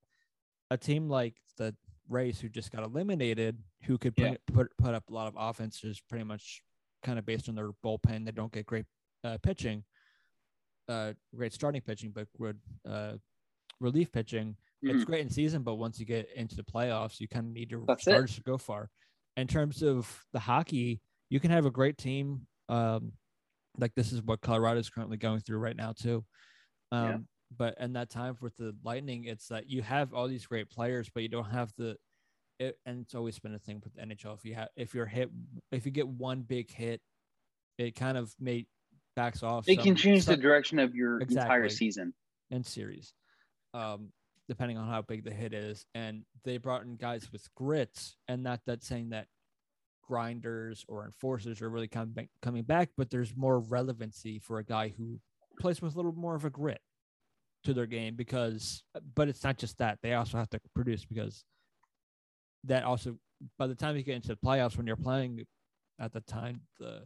Speaker 1: a team like the Rays, who just got eliminated, who could bring, yeah. put put up a lot of offenses, pretty much kind of based on their bullpen. They don't get great uh, pitching, uh, great starting pitching, but good uh, relief pitching mm-hmm. it's great in season, but once you get into the playoffs, you kind of need to
Speaker 2: That's
Speaker 1: start
Speaker 2: it.
Speaker 1: to go far. In terms of the hockey, you can have a great team. Um, like this is what Colorado is currently going through right now too. Um, yeah. But in that time with the Lightning, it's that you have all these great players, but you don't have the. It, and it's always been a thing with the NHL. If you have, if you're hit, if you get one big hit, it kind of may backs off.
Speaker 2: It some, can change some, the direction of your exactly, entire season
Speaker 1: and series. Um, depending on how big the hit is. And they brought in guys with grit, and not that saying that grinders or enforcers are really coming coming back, but there's more relevancy for a guy who plays with a little more of a grit to their game because but it's not just that they also have to produce because that also by the time you get into the playoffs when you're playing at the time the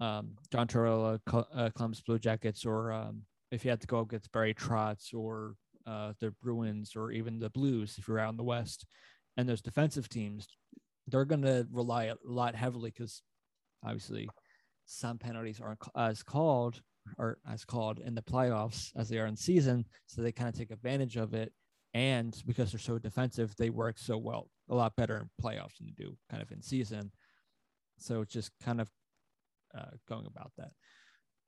Speaker 1: um, John Tortorella, uh, Columbus Blue Jackets, or um, if you had to go against Barry Trotz or uh, the Bruins or even the Blues if you're out in the West, and those defensive teams, they're going to rely a lot heavily because obviously some penalties aren't as called or as called in the playoffs as they are in season, so they kind of take advantage of it. And because they're so defensive, they work so well, a lot better in playoffs than they do kind of in season. So it's just kind of uh, going about that.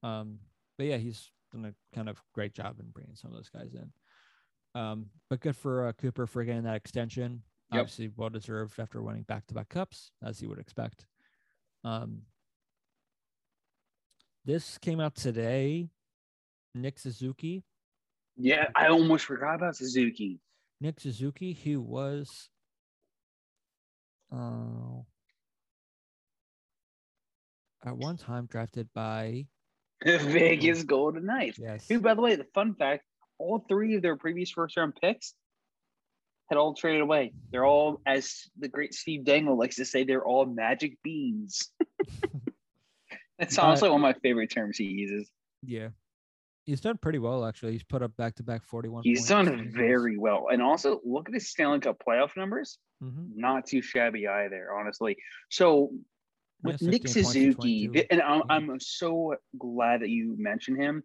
Speaker 1: Um, but yeah, he's done a kind of great job in bringing some of those guys in. Um, but good for uh, Cooper for getting that extension. Yep. Obviously, well deserved after winning back to back cups, as you would expect. Um, this came out today. Nick Suzuki.
Speaker 2: Yeah, I almost forgot about Suzuki.
Speaker 1: Nick Suzuki, he was uh, at one time drafted by the
Speaker 2: Vegas Golden Knights.
Speaker 1: Yes.
Speaker 2: Who, by the way, the fun fact all three of their previous first round picks had all traded away. They're all, as the great Steve Dangle likes to say, they're all magic beans. That's honestly one of my favorite terms he uses.
Speaker 1: Yeah. He's done pretty well, actually. He's put up back to back 41.
Speaker 2: He's done very well. And also, look at his Stanley Cup playoff numbers.
Speaker 1: Mm-hmm.
Speaker 2: Not too shabby either, honestly. So, with yeah, Nick Suzuki, and I'm, I'm so glad that you mentioned him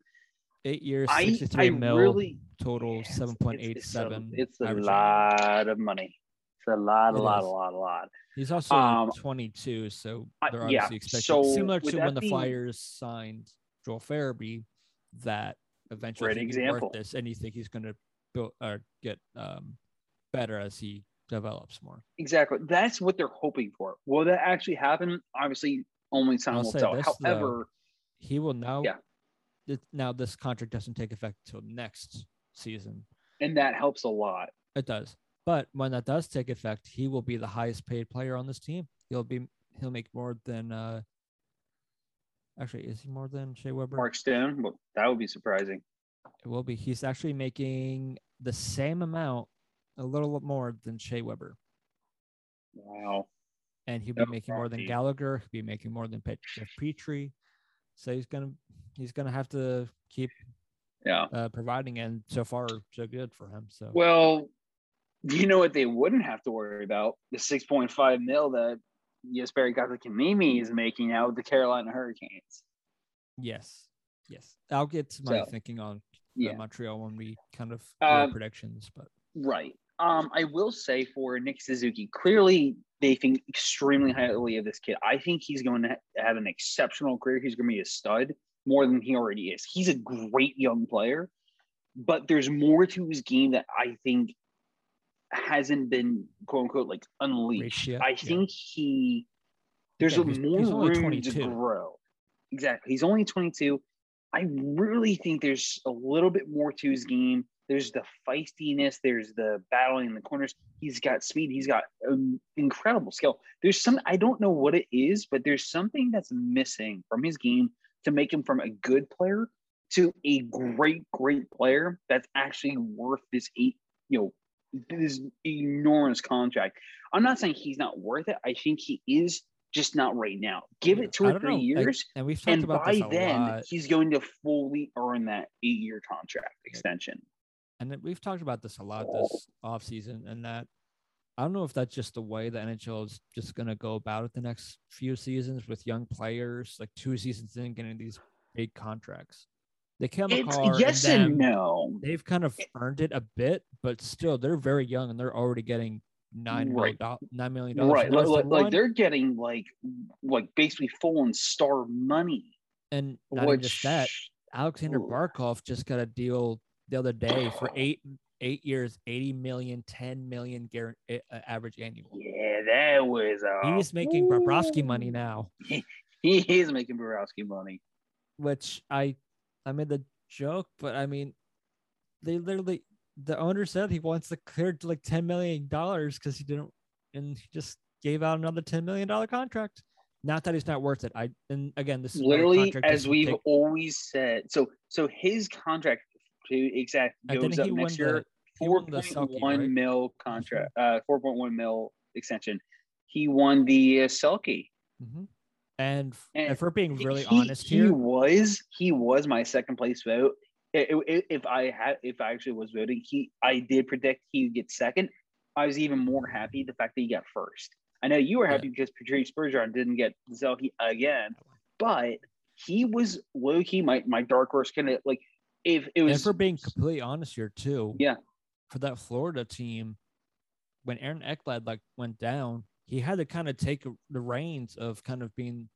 Speaker 1: eight years, sixty-three I, I mil really, total, seven point eight seven.
Speaker 2: It's, a, it's a lot of money. A lot, a lot, a lot, a lot.
Speaker 1: He's also um, twenty-two, so they're obviously yeah, expecting so similar to when the Flyers signed Joel Farabee, that eventually
Speaker 2: Great example.
Speaker 1: this, and you think he's going to build or get um, better as he develops more.
Speaker 2: Exactly. That's what they're hoping for. Will that actually happen? Obviously, only time
Speaker 1: I'll
Speaker 2: will tell.
Speaker 1: this, though.
Speaker 2: However,
Speaker 1: He will now.
Speaker 2: Yeah.
Speaker 1: th- now this contract doesn't take effect until next season.
Speaker 2: and that helps a lot.
Speaker 1: It does. But when that does take effect, he will be the highest paid player on this team. He'll be he'll make more than uh actually is he more than Shea Weber?
Speaker 2: Mark Stone, well, that would be surprising.
Speaker 1: It will be. He's actually making the same amount, a little more than Shea Weber.
Speaker 2: Wow.
Speaker 1: And he'll be making more than. Gallagher, he'll be making more than Pet- Jeff Petry. So he's gonna he's gonna have to keep
Speaker 2: Yeah.
Speaker 1: uh, providing and so far so good for him. So
Speaker 2: Well, you know what they wouldn't have to worry about? The 6.5 mil that yes Jesperi Kotkaniemi is making out with the Carolina Hurricanes.
Speaker 1: yes. Yes. I'll get to my
Speaker 2: So,
Speaker 1: thinking on uh,
Speaker 2: Yeah.
Speaker 1: Montreal when we kind of do
Speaker 2: Um,
Speaker 1: predictions, but
Speaker 2: Right. Um, I will say for Nick Suzuki, clearly they think extremely highly of this kid. I think he's going to have an exceptional career. He's going to be a stud more than he already is. He's a great young player, but there's more to his game that I think hasn't been quote unquote like unleashed.
Speaker 1: Yet,
Speaker 2: I
Speaker 1: yeah.
Speaker 2: think he there's
Speaker 1: Yeah,
Speaker 2: a
Speaker 1: he's-
Speaker 2: more
Speaker 1: he's
Speaker 2: room
Speaker 1: 22.
Speaker 2: to grow. Exactly. He's only 22. I really think there's a little bit more to his game. There's the feistiness. There's the battling in the corners. He's got speed. He's got um, incredible skill. There's some I don't know what it is, but there's something that's missing from his game to make him from a good player to a great, great player that's actually worth this eight, you know, this enormous contract. I'm not saying he's not worth it. I think he is just not right now. Give it two
Speaker 1: I
Speaker 2: or three
Speaker 1: know,
Speaker 2: years,
Speaker 1: and we've talked
Speaker 2: and
Speaker 1: about
Speaker 2: by
Speaker 1: this a
Speaker 2: then
Speaker 1: lot.
Speaker 2: he's going to fully earn that eight-year contract extension.
Speaker 1: and we've talked about this a lot this oh. offseason and that I don't know if that's just the way the NHL is just going to go about it the next few seasons with young players, like two seasons in, getting these big contracts. They came
Speaker 2: It's
Speaker 1: McCarr
Speaker 2: yes
Speaker 1: and,
Speaker 2: and no.
Speaker 1: They've kind of earned it a bit, but still, they're very young and they're already getting nine million
Speaker 2: Right.
Speaker 1: dollars. Nine million dollars.
Speaker 2: Right, like, like, like they're getting like like basically full and star money.
Speaker 1: and not
Speaker 2: Which
Speaker 1: just that. Alexander
Speaker 2: Ooh.
Speaker 1: Barkov just got a deal the other day for eight eight years, 80 million, 10 million uh, average annual.
Speaker 2: yeah, that was uh,
Speaker 1: He's making Bobrovsky money now,
Speaker 2: He is making Bobrovsky money.
Speaker 1: which I I made the joke, but I mean, they literally the owner said he wants to clear to like 10 million dollars because he didn't, and he just gave out another 10 million dollar contract. Not that he's not worth it. I and again, this is
Speaker 2: Literally, as we've
Speaker 1: take-
Speaker 2: always said. So so his contract to exact goes up next year. Four point one
Speaker 1: right?
Speaker 2: mil contract. Uh, four point one mil extension. He won the uh, Selke.
Speaker 1: Mhm. And,
Speaker 2: And
Speaker 1: if we're being really
Speaker 2: he,
Speaker 1: honest
Speaker 2: he
Speaker 1: here,
Speaker 2: was he was my second place vote. If I had if I actually was voting, he I did predict he would get second. I was even more happy the fact that he got first. I know you were
Speaker 1: Yeah.
Speaker 2: happy because Patrice Bergeron didn't get Selke again, but he was low key my my dark horse kind of like if it
Speaker 1: and
Speaker 2: was
Speaker 1: if we're being completely honest here too,
Speaker 2: Yeah.
Speaker 1: for that Florida team, when Aaron Ekblad like went down, he had to kind of take the reins of kind of being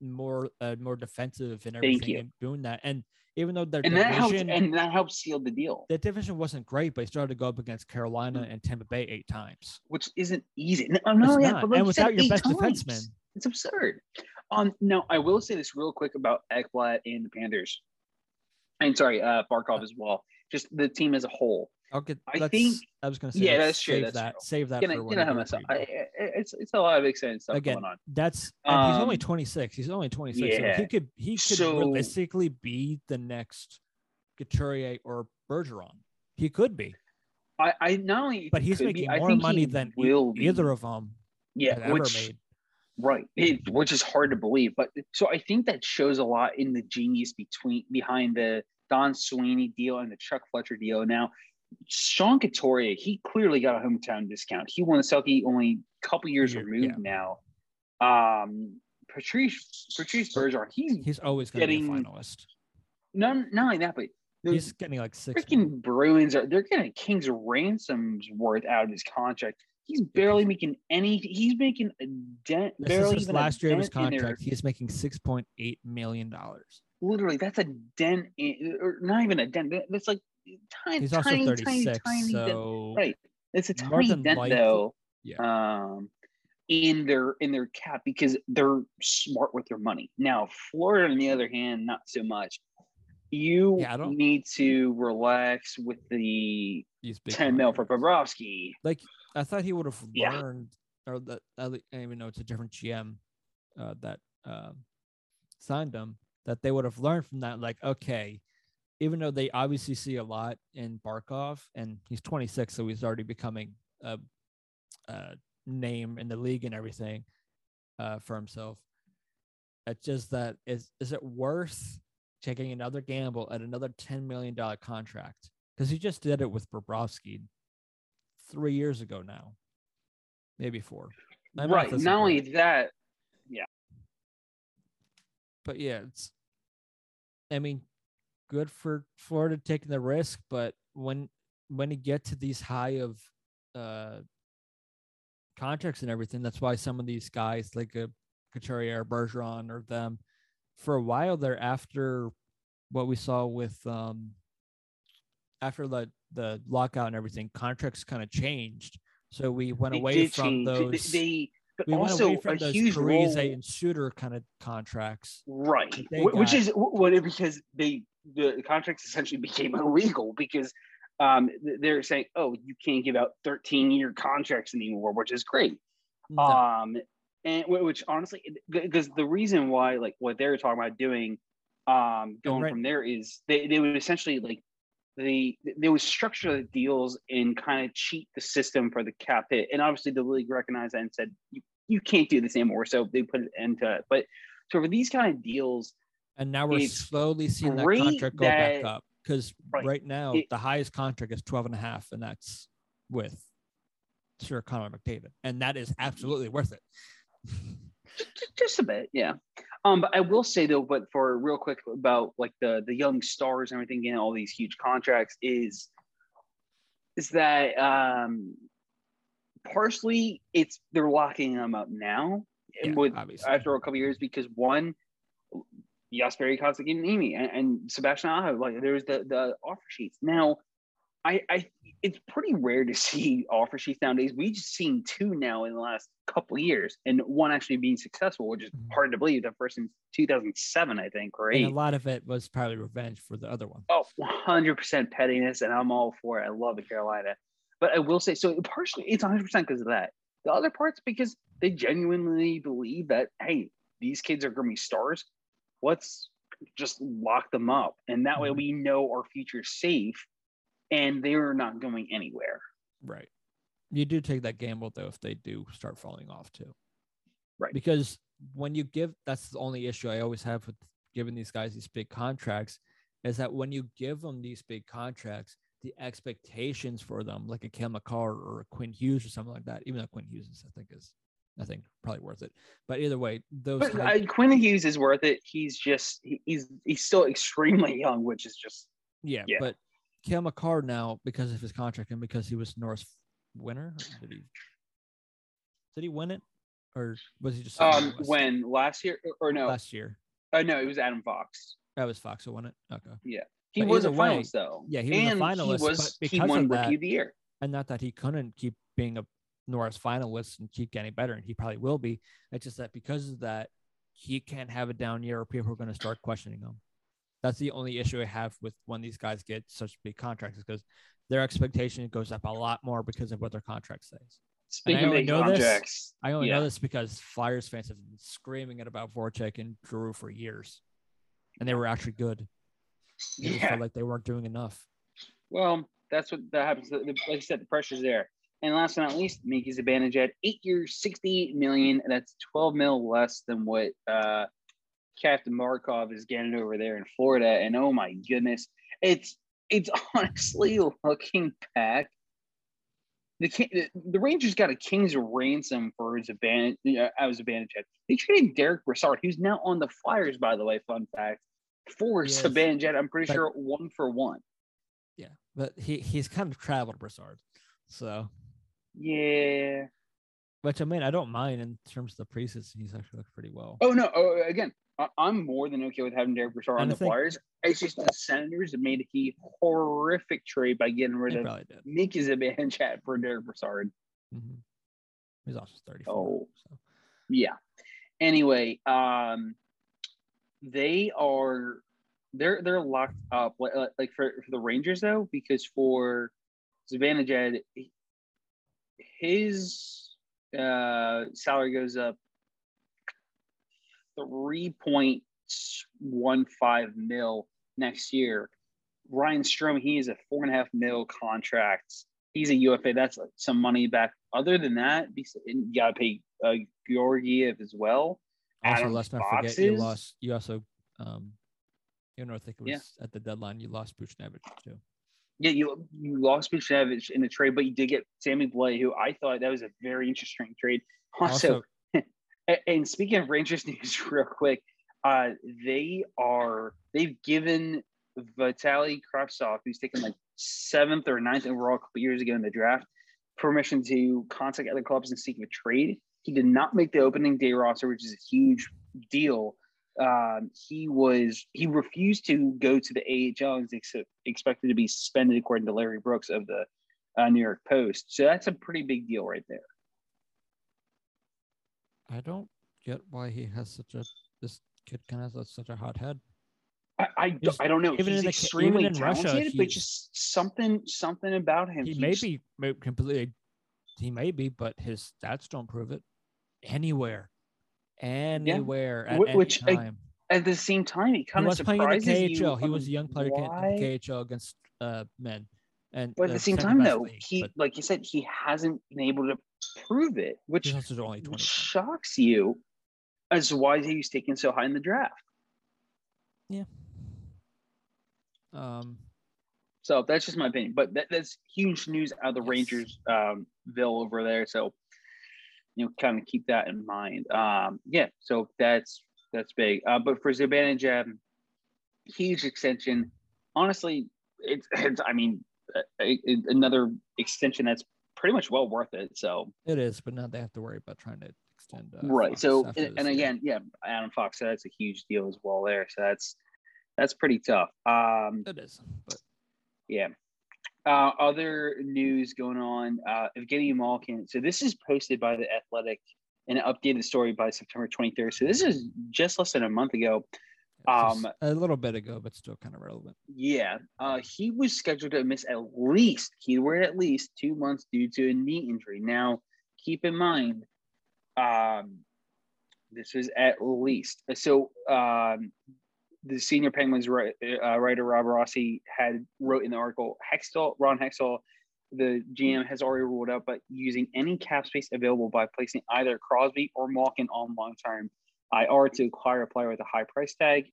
Speaker 1: more uh, more defensive and everything and doing that. And even though their
Speaker 2: and that helped
Speaker 1: division,
Speaker 2: and that helped seal the deal,
Speaker 1: the division wasn't great, but he started to go up against Carolina
Speaker 2: Mm.
Speaker 1: and Tampa Bay eight times.
Speaker 2: which isn't easy. No, no,
Speaker 1: It's
Speaker 2: yeah,
Speaker 1: not.
Speaker 2: but like
Speaker 1: and
Speaker 2: you
Speaker 1: without your best
Speaker 2: times.
Speaker 1: defenseman,
Speaker 2: It's absurd. Um, no, I will say this real quick about Ekblad and the Panthers. And sorry, uh, Barkov as well. Just the team as a whole.
Speaker 1: I'll get.
Speaker 2: I think-
Speaker 1: I was going to say,
Speaker 2: Yeah, that's true,
Speaker 1: Save
Speaker 2: that's
Speaker 1: that.
Speaker 2: true.
Speaker 1: Save that
Speaker 2: You
Speaker 1: for
Speaker 2: know,
Speaker 1: when
Speaker 2: you know how much. It's it's a lot of exciting stuff
Speaker 1: Again,
Speaker 2: going on.
Speaker 1: That's and he's only
Speaker 2: Um,
Speaker 1: 26. He's only 26. So
Speaker 2: yeah.
Speaker 1: he could he could
Speaker 2: So-
Speaker 1: realistically be the next Couturier or Bergeron. He could be,
Speaker 2: I, I not only
Speaker 1: but he's making
Speaker 2: be,
Speaker 1: more money than
Speaker 2: will be.
Speaker 1: either of them
Speaker 2: yeah,
Speaker 1: have ever
Speaker 2: which
Speaker 1: made.
Speaker 2: right, it, which is hard to believe. But so I think that shows a lot in the genius between behind the Don Sweeney deal and the Chuck Fletcher deal. Now, Sean Couturier, he clearly got a hometown discount. He won the Selke only a couple years
Speaker 1: Year-
Speaker 2: removed
Speaker 1: yeah.
Speaker 2: now. Um, Patrice Patrice Bergeron, he's
Speaker 1: He's always going to be a
Speaker 2: getting-
Speaker 1: finalist.
Speaker 2: not not only that, but
Speaker 1: He's getting like six.
Speaker 2: freaking Bruins are they're getting King's ransoms worth out of his contract. He's barely making any. He's making a dent.
Speaker 1: This
Speaker 2: barely even
Speaker 1: last year of his
Speaker 2: dent in their-
Speaker 1: contract. He's making six point eight million dollars.
Speaker 2: literally that's a dent, in, or not even a dent. That's like tiny,
Speaker 1: He's also
Speaker 2: tiny,
Speaker 1: 36,
Speaker 2: tiny, tiny dent.
Speaker 1: so
Speaker 2: Right. It's a
Speaker 1: more
Speaker 2: tiny dent
Speaker 1: likely-
Speaker 2: though.
Speaker 1: yeah.
Speaker 2: Um, in their in their cap because they're smart with their money. Now, Florida, on the other hand, not so much. You
Speaker 1: Yeah, I don't-
Speaker 2: need to relax with the
Speaker 1: these big
Speaker 2: ten mil for
Speaker 1: contracts.
Speaker 2: Bobrovsky.
Speaker 1: Like I thought he would have
Speaker 2: Yeah.
Speaker 1: learned, or that I le- I even know it's a different GM uh, that um, signed him. That they would have learned from that. Like, okay, even though they obviously see a lot in Barkov, and he's 26, so he's already becoming a, a name in the league and everything uh, for himself. It's just that is is it worth taking another gamble at another 10 million dollar contract? Because he just did it with Bobrovsky three years ago now, maybe four. My
Speaker 2: right.
Speaker 1: isn't
Speaker 2: only
Speaker 1: great,
Speaker 2: that, yeah.
Speaker 1: but yeah, it's. I mean, good for Florida taking the risk, but when when you get to these high of uh contracts and everything, that's why some of these guys like a Couturier, Bergeron, or them, for a while there after what we saw with um after the the lockout and everything, contracts kind of changed. So we went
Speaker 2: it
Speaker 1: away from
Speaker 2: change.
Speaker 1: Those.
Speaker 2: They,
Speaker 1: we went
Speaker 2: also
Speaker 1: away from those
Speaker 2: huge
Speaker 1: Parise
Speaker 2: role.
Speaker 1: and Suter kind of contracts.
Speaker 2: Right, which
Speaker 1: got-
Speaker 2: is wh- what it- because they the contracts essentially became illegal because um, they're saying, oh, you can't give out 13 year contracts anymore, which is great.
Speaker 1: No,
Speaker 2: Um, and which honestly, because the reason why, like what they're talking about doing, um, going
Speaker 1: right-
Speaker 2: from there is they, they would essentially like the they would structure the deals and kind of cheat the system for the cap hit. And obviously, the league recognized that and said you, you can't do this anymore. So they put an end to it. But so for these kind of deals,
Speaker 1: and now we're slowly seeing that contract go back up because
Speaker 2: Right.
Speaker 1: right. now
Speaker 2: It-
Speaker 1: the highest contract is 12 and a half, and that's with Sir Connor McDavid, and that is absolutely worth it.
Speaker 2: Just a bit yeah um but i will say though but for real quick about like the the young stars and everything getting all these huge contracts is is that um partially it's they're locking them up now
Speaker 1: Yeah,
Speaker 2: with after a couple years because one Jesperi Kotkaniemi and, Amy and Sebastian Aho, like there's the the offer sheets. Now, I I it's pretty rare to see offer sheets nowadays. We've just seen two now in the last couple of years, and one actually being successful, which is
Speaker 1: Mhm.
Speaker 2: hard to believe. The first in 2007, I think, or
Speaker 1: and
Speaker 2: eight.
Speaker 1: a lot of it was probably revenge for the other one.
Speaker 2: Oh, 100% pettiness, and I'm all for it. I love the Carolina. But I will say, so partially it's 100% because of that. The other part's because they genuinely believe that, hey, these kids are going to be stars. Let's just lock them up. And that way
Speaker 1: Mhm.
Speaker 2: we know our future's safe and they're not going anywhere.
Speaker 1: Right. You do take that gamble though if they do start falling off too.
Speaker 2: Right.
Speaker 1: Because when you give that's the only issue I always have with giving these guys these big contracts is that when you give them these big contracts, the expectations for them, like a Cam Makar or a Quinn Hughes or something like that, even though Quinn Hughes is, I think is I think probably worth it. But either way, those
Speaker 2: But
Speaker 1: type-
Speaker 2: uh, Quinn Hughes is worth it. He's just, he- he's he's still extremely young, which is just,
Speaker 1: yeah,
Speaker 2: yeah.
Speaker 1: but Cam Makar now because of his contract and because he was Norris winner, did he did he win it? Or was he just
Speaker 2: um, when last year, or, no,
Speaker 1: last year.
Speaker 2: uh, no, it was Adam Fox.
Speaker 1: That was Fox who won it. Okay. Yeah.
Speaker 2: He
Speaker 1: But
Speaker 2: was a
Speaker 1: way,
Speaker 2: finalist though.
Speaker 1: yeah, he was a finalist,
Speaker 2: He was
Speaker 1: but
Speaker 2: he won rookie
Speaker 1: that-
Speaker 2: of the year.
Speaker 1: And not that he couldn't keep being a Norris finalist and keep getting better, and he probably will be. It's just that because of that, he can't have a down year or people are going to start questioning him. That's the only issue I have with when these guys get such big contracts is because their expectation goes up a lot more because of what their contract says.
Speaker 2: Speaking of big
Speaker 1: this-
Speaker 2: contracts,
Speaker 1: I only
Speaker 2: Yeah.
Speaker 1: know this because Flyers fans have been screaming it about Voracek and Drew for years, and they were actually good. They just
Speaker 2: yeah.
Speaker 1: felt like they weren't doing enough.
Speaker 2: Well, that's what that happens. Like I said, the pressure's there. And last but not least, Mika Zibanejad at eight years, sixty-eight million. That's twelve mil less than what uh, Captain Barkov is getting over there in Florida. And oh my goodness, it's it's honestly looking back. The, the the Rangers got a king's ransom for Zibanejad. Uh, Zibanejad. They traded Derek Brassard, who's now on the Flyers, by the way. Fun fact for
Speaker 1: Yes.
Speaker 2: Zibanejad. I'm pretty
Speaker 1: But-
Speaker 2: sure one for one.
Speaker 1: Yeah, but he he's kind of traveled Brassard, so
Speaker 2: Yeah.
Speaker 1: Which I mean, I don't mind in terms of the preseason. He's actually looked pretty well.
Speaker 2: Oh no! Oh, again, I, am more than okay with having Derek Brassard on the
Speaker 1: think-
Speaker 2: Flyers. It's just the Senators have made a horrific trade by getting rid of. Mika Zibanejad for Derek Brassard.
Speaker 1: hmm He's also 34.
Speaker 2: Oh.
Speaker 1: So.
Speaker 2: Yeah. Anyway, um, they are they're they're locked up like, like for, for the Rangers though because for Zibanejad, his uh, salary goes up three point one five mil next year. Ryan Strome, he is a four and a half mil contract. He's a UFA. That's some money back. Other than that, you gotta pay uh, Georgiev as well.
Speaker 1: Also,
Speaker 2: Adam
Speaker 1: let's not forget you lost. You also, um, you know, I think it was
Speaker 2: Yeah.
Speaker 1: at the deadline. You lost Buchnevich too.
Speaker 2: Yeah, you you lost Buchnevich in the trade, but you did get Sammy Blais, who I thought that was a very interesting trade. Also,
Speaker 1: Also,
Speaker 2: And speaking of Rangers news, real quick, uh, they are they've given Vitaly Kravtsov, who's taken like seventh or ninth overall a couple years ago in the draft, permission to contact other clubs and seek a trade. He did not make the opening day roster, which is a huge deal. Um, he was he refused to go to the AHL and ex- expected to be suspended, according to Larry Brooks of the uh, New York Post. So that's a pretty big deal right there.
Speaker 1: I don't get why he has such a this kid kind of has such a hot head.
Speaker 2: I, I,
Speaker 1: He's-
Speaker 2: I don't know.
Speaker 1: even
Speaker 2: He's
Speaker 1: in the-
Speaker 2: extremely
Speaker 1: in Russia,
Speaker 2: talented, but just something something about him.
Speaker 1: He may be completely, he may be, but his stats don't prove it. Anywhere, anywhere, at
Speaker 2: Wh-
Speaker 1: any
Speaker 2: which, I- at the same time. He
Speaker 1: He
Speaker 2: kind of
Speaker 1: was playing in the
Speaker 2: surprises you.
Speaker 1: KHL. He was a young player in the KHL against uh, men, and
Speaker 2: But at the same time, though,
Speaker 1: league,
Speaker 2: he
Speaker 1: but
Speaker 2: like you said, he hasn't been able to prove it, which
Speaker 1: only
Speaker 2: shocks you as to why he's taken so high in the draft. Yeah.
Speaker 1: Um,
Speaker 2: So that's just my opinion. But that, that's huge news out of the
Speaker 1: Yes.
Speaker 2: Rangers um, Ville over there. So you know, kind of keep that in mind. Um, yeah, so that's that's big. Uh, but for Zibanejad, huge extension. Honestly, it's, it's I mean, it- another extension that's pretty much well worth it. So
Speaker 1: it is, but now they have to worry about trying to extend. Uh,
Speaker 2: right.
Speaker 1: Fox
Speaker 2: So and, and again, yeah, Adam Fox said that's a huge deal as well there. So that's that's pretty tough. Um,
Speaker 1: it is, but
Speaker 2: Yeah. Uh, other news going on, uh, Evgeny Malkin. So this is posted by the Athletic and an updated story by September 23rd. So this is just less than a month ago. Um,
Speaker 1: a little bit ago, but still kind of relevant.
Speaker 2: Yeah, uh, he was scheduled to miss at least, keyword at least, two months due to a knee injury. Now, keep in mind, um, this is at least. So, um, the senior Penguins wri- uh, writer Rob Rossi had wrote in the article, Hextall, Ron Hextall, the GM has already ruled out, but using any cap space available by placing either Crosby or Malkin on long-term IR to acquire a player with a high price tag.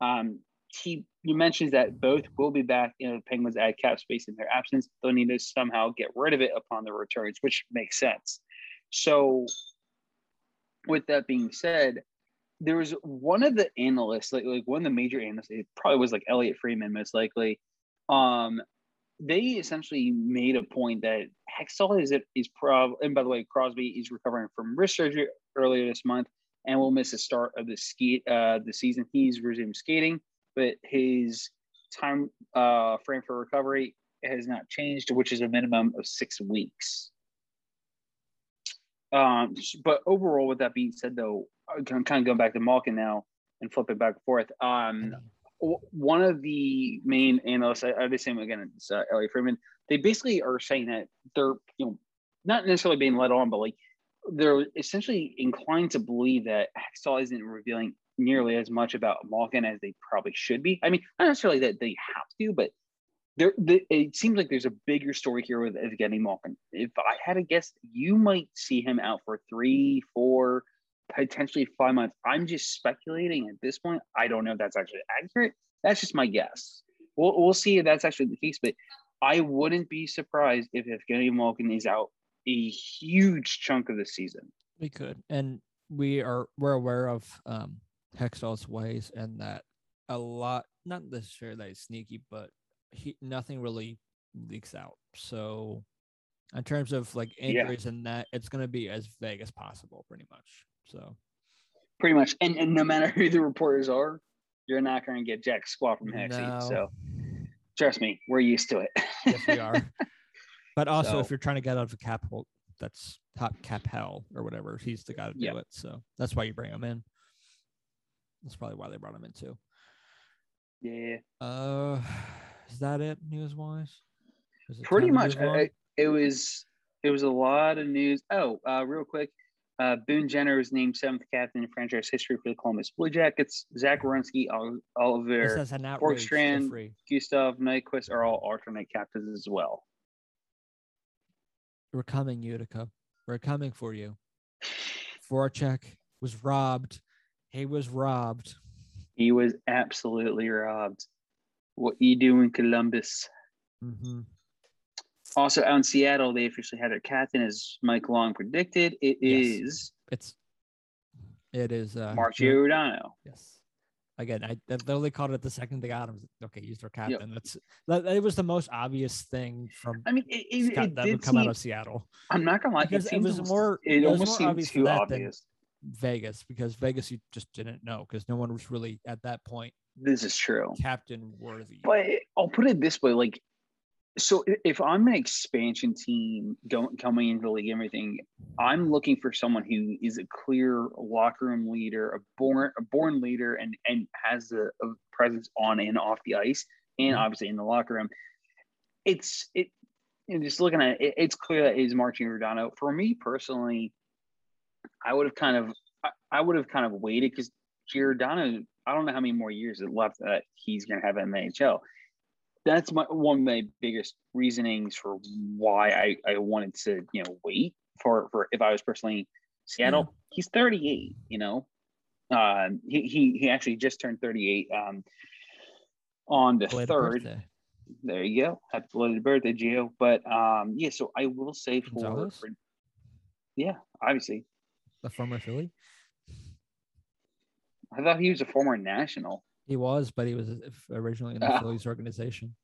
Speaker 2: Um, he you mentioned that both will be back. You know, the Penguins add cap space in their absence. They'll need to somehow get rid of it upon their returns, which makes sense. So, with that being said, there was one of the analysts, like like one of the major analysts, it probably was like Elliotte Friedman, most likely. Um, they essentially made a point that Hextall is is prob and by the way, Crosby is recovering from wrist surgery earlier this month and will miss the start of the ski uh the season. He's resumed skating, but his time uh frame for recovery has not changed, which is a minimum of six weeks. Um, but overall, with that being said, though, I'm kind of going back to Malkin now and flipping back and forth. Um, one of the main analysts, I, I just say again, it's uh, Elliotte Friedman. They basically are saying that they're, you know, not necessarily being led on, but like they're essentially inclined to believe that Hextall isn't revealing nearly as much about Malkin as they probably should be. I mean, not necessarily that they have to, but there, the, it seems like there's a bigger story here with Evgeny Malkin. If I had a guess, you might see him out for three, four, potentially five months. I'm just speculating at this point. I don't know if that's actually accurate. That's just my guess. We'll, we'll see if that's actually the case, but I wouldn't be surprised if Evgeny Malkin is out a huge chunk of the season.
Speaker 1: We could, and we are we're aware of um Hextall's ways, and that a lot, not necessarily that he's sneaky, but he nothing really leaks out. So in terms of like
Speaker 2: Yeah.
Speaker 1: injuries and that, it's going to be as vague as possible, pretty much. So
Speaker 2: Pretty much. And, and no matter who the reporters are, you're not going to get jack squat from Hexy.
Speaker 1: No.
Speaker 2: So trust me, we're used to it.
Speaker 1: yes, we are. But also,
Speaker 2: So-
Speaker 1: if you're trying to get out of a cap hole, that's top cap hell or whatever, he's the guy to do
Speaker 2: Yeah.
Speaker 1: it. So that's why you bring him in. That's probably why they brought him in too.
Speaker 2: yeah.
Speaker 1: Uh, is that it news wise?
Speaker 2: pretty much I, I- it was it was a lot of news oh uh, real quick uh, Boone Jenner was named seventh captain in franchise history for the Columbus Blue Jackets. Zach Werenski, Ol- Oliver,
Speaker 1: is an outrage.
Speaker 2: Strand-
Speaker 1: Jeffrey.
Speaker 2: Gustav Nyquist are all alternate captains as well.
Speaker 1: We're coming, Utica. We're coming for you. Voracek was robbed. He was robbed.
Speaker 2: He was absolutely robbed. What you do in Columbus?
Speaker 1: hmm
Speaker 2: Also out in Seattle, they officially had their captain as Mike Long predicted. It
Speaker 1: Yes.
Speaker 2: is
Speaker 1: It's it is uh
Speaker 2: Mark Giordano.
Speaker 1: Yes. Again, I they literally called it the second they got him. Okay, he's their captain. That's that, it was the most obvious thing from
Speaker 2: I mean, it, it,
Speaker 1: Scott
Speaker 2: it
Speaker 1: that
Speaker 2: did
Speaker 1: would come out of Seattle.
Speaker 2: I'm not gonna lie,
Speaker 1: Because it
Speaker 2: seemed
Speaker 1: was
Speaker 2: almost-
Speaker 1: more-
Speaker 2: It
Speaker 1: it
Speaker 2: almost
Speaker 1: more
Speaker 2: seemed
Speaker 1: obvious
Speaker 2: too
Speaker 1: that
Speaker 2: obvious.
Speaker 1: Vegas because Vegas you just didn't know because no one was really at that point
Speaker 2: This is true.
Speaker 1: captain worthy.
Speaker 2: But I'll put it this way: like, so if I'm an expansion team going coming into the league, everything, I'm looking for someone who is a clear locker room leader, a born a born leader, and and has a, a presence on and off the ice, and
Speaker 1: Mhm.
Speaker 2: obviously in the locker room. It's it. And just looking at it, it's clear that it is Martin Giordano. For me personally, I would have kind of I, I would have kind of waited because Giordano, I don't know how many more years it left that he's going to have in the NHL. That's my one of my biggest reasonings for why I, I wanted to you know wait for for if I was personally Seattle. He's 38, you know. Um, he, he he actually just turned 38 um, on the
Speaker 1: Belated
Speaker 2: third.
Speaker 1: birthday.
Speaker 2: There you go. Happy belated birthday, Gio. But um, yeah, so I will say for, for yeah, obviously.
Speaker 1: The former Philly.
Speaker 2: I thought he was a former national.
Speaker 1: He was, but he was originally in the
Speaker 2: Ah.
Speaker 1: Phillies organization.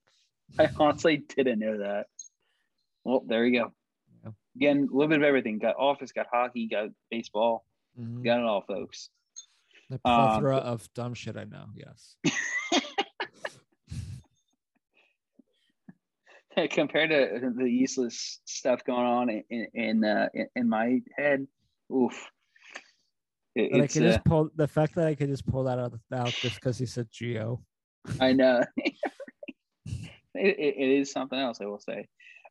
Speaker 2: I honestly didn't know that. Well, there you go.
Speaker 1: Yeah.
Speaker 2: Again, a little bit of everything. Got office, got hockey, got baseball,
Speaker 1: Mhm.
Speaker 2: got it all, folks.
Speaker 1: The
Speaker 2: Um,
Speaker 1: plethora of dumb shit I know. Yes.
Speaker 2: Compared to the useless stuff going on in in uh, in, in my head, oof. It-
Speaker 1: I could
Speaker 2: uh,
Speaker 1: just pull the fact that I could just pull that out, out just because he said Geo.
Speaker 2: I know. it, it- is something else, I will say.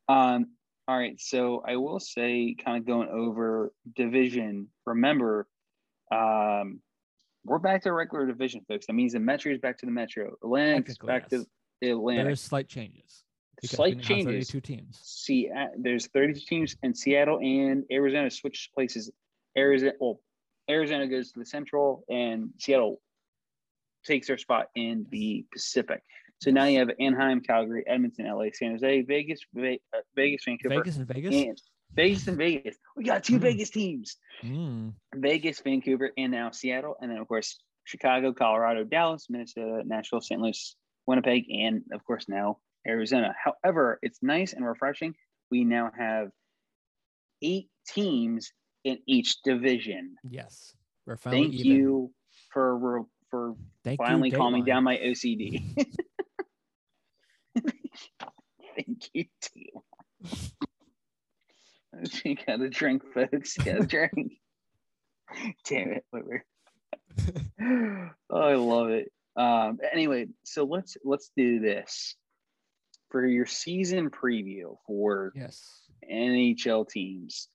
Speaker 2: Um, all right. So I will say, kind of going over division, remember, um, we're back to regular division, folks. That means the Metro is back to the Metro. Atlantic's back
Speaker 1: yes.
Speaker 2: to the Atlantic.
Speaker 1: There's slight changes.
Speaker 2: Slight
Speaker 1: we now have
Speaker 2: changes.
Speaker 1: 32 teams.
Speaker 2: See, uh, there's 32 teams, and Seattle and Arizona switch places. Arizona, well, Arizona goes to the Central, and Seattle takes their spot in the Pacific. So now you have Anaheim, Calgary, Edmonton, LA, San Jose, Vegas, Ve- uh, Vegas, Vancouver,
Speaker 1: Vegas and Vegas.
Speaker 2: and Vegas and Vegas. We got two
Speaker 1: Mm.
Speaker 2: Vegas teams:
Speaker 1: Mm.
Speaker 2: Vegas, Vancouver, and now Seattle, and then of course Chicago, Colorado, Dallas, Minnesota, Nashville, St. Louis, Winnipeg, and of course now Arizona. However, it's nice and refreshing. We now have eight teams in each division.
Speaker 1: Yes. We're finally
Speaker 2: Thank
Speaker 1: even.
Speaker 2: you for for
Speaker 1: Thank
Speaker 2: finally
Speaker 1: you,
Speaker 2: calming down my OCD. Thank you, too. You gotta drink, folks. You gotta drink. Damn it, whatever. oh, I love it. Um, anyway, so let's let's do this for your season preview for
Speaker 1: Yes.
Speaker 2: NHL teams.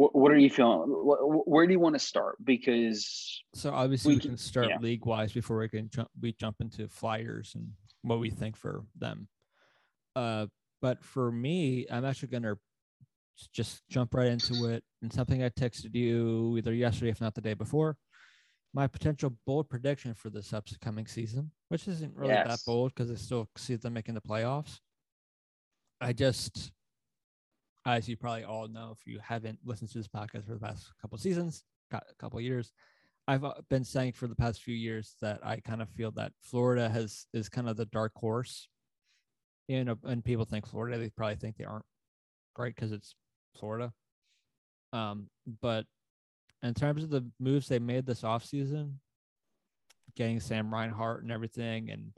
Speaker 2: What, what are you feeling? Wh- wh- Where do you want to start? Because
Speaker 1: So obviously
Speaker 2: We
Speaker 1: we,
Speaker 2: can-
Speaker 1: start
Speaker 2: yeah.
Speaker 1: league wise before we can jump we jump into flyers and what we think for them. Uh but for me, I'm actually gonna just jump right into it and something I texted you either yesterday, if not the day before. My potential bold prediction for this upcoming season, which isn't really that bold because I still see them making the playoffs. I just, as you probably all know, if you haven't listened to this podcast for the past couple seasons, a couple years, I've uh, been saying for the past few years that I kind of feel that Florida has is kind of the dark horse You know, and people think Florida, they probably think they aren't great because it's Florida. Um, but in terms of the moves they made this offseason, getting Sam Reinhart and everything, and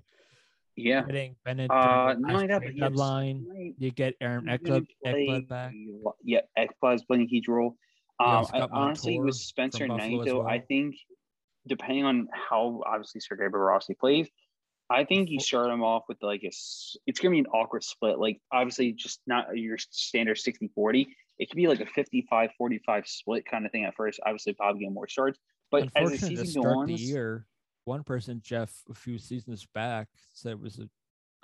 Speaker 2: Yeah.
Speaker 1: getting Bennett
Speaker 2: Uh,
Speaker 1: the
Speaker 2: not that,
Speaker 1: trade
Speaker 2: but yes,
Speaker 1: deadline,
Speaker 2: right.
Speaker 1: you get Aaron
Speaker 2: He's gonna
Speaker 1: Ekblad,
Speaker 2: play
Speaker 1: Ekblad back.
Speaker 2: Yeah, Ekblad's playing a huge role. Um, I, honestly, with Spencer Knight, though, I think depending on how obviously Sergei Bobrovsky plays, I think you start him off with like a. It's gonna be an awkward split. Like obviously, just not your standard 60-40. It could be like a 55-45 split kind of thing at first. Obviously, Bob getting more starts, but as the season goes
Speaker 1: the
Speaker 2: on,
Speaker 1: year, one person, Jeff, a few seasons back, said it was a,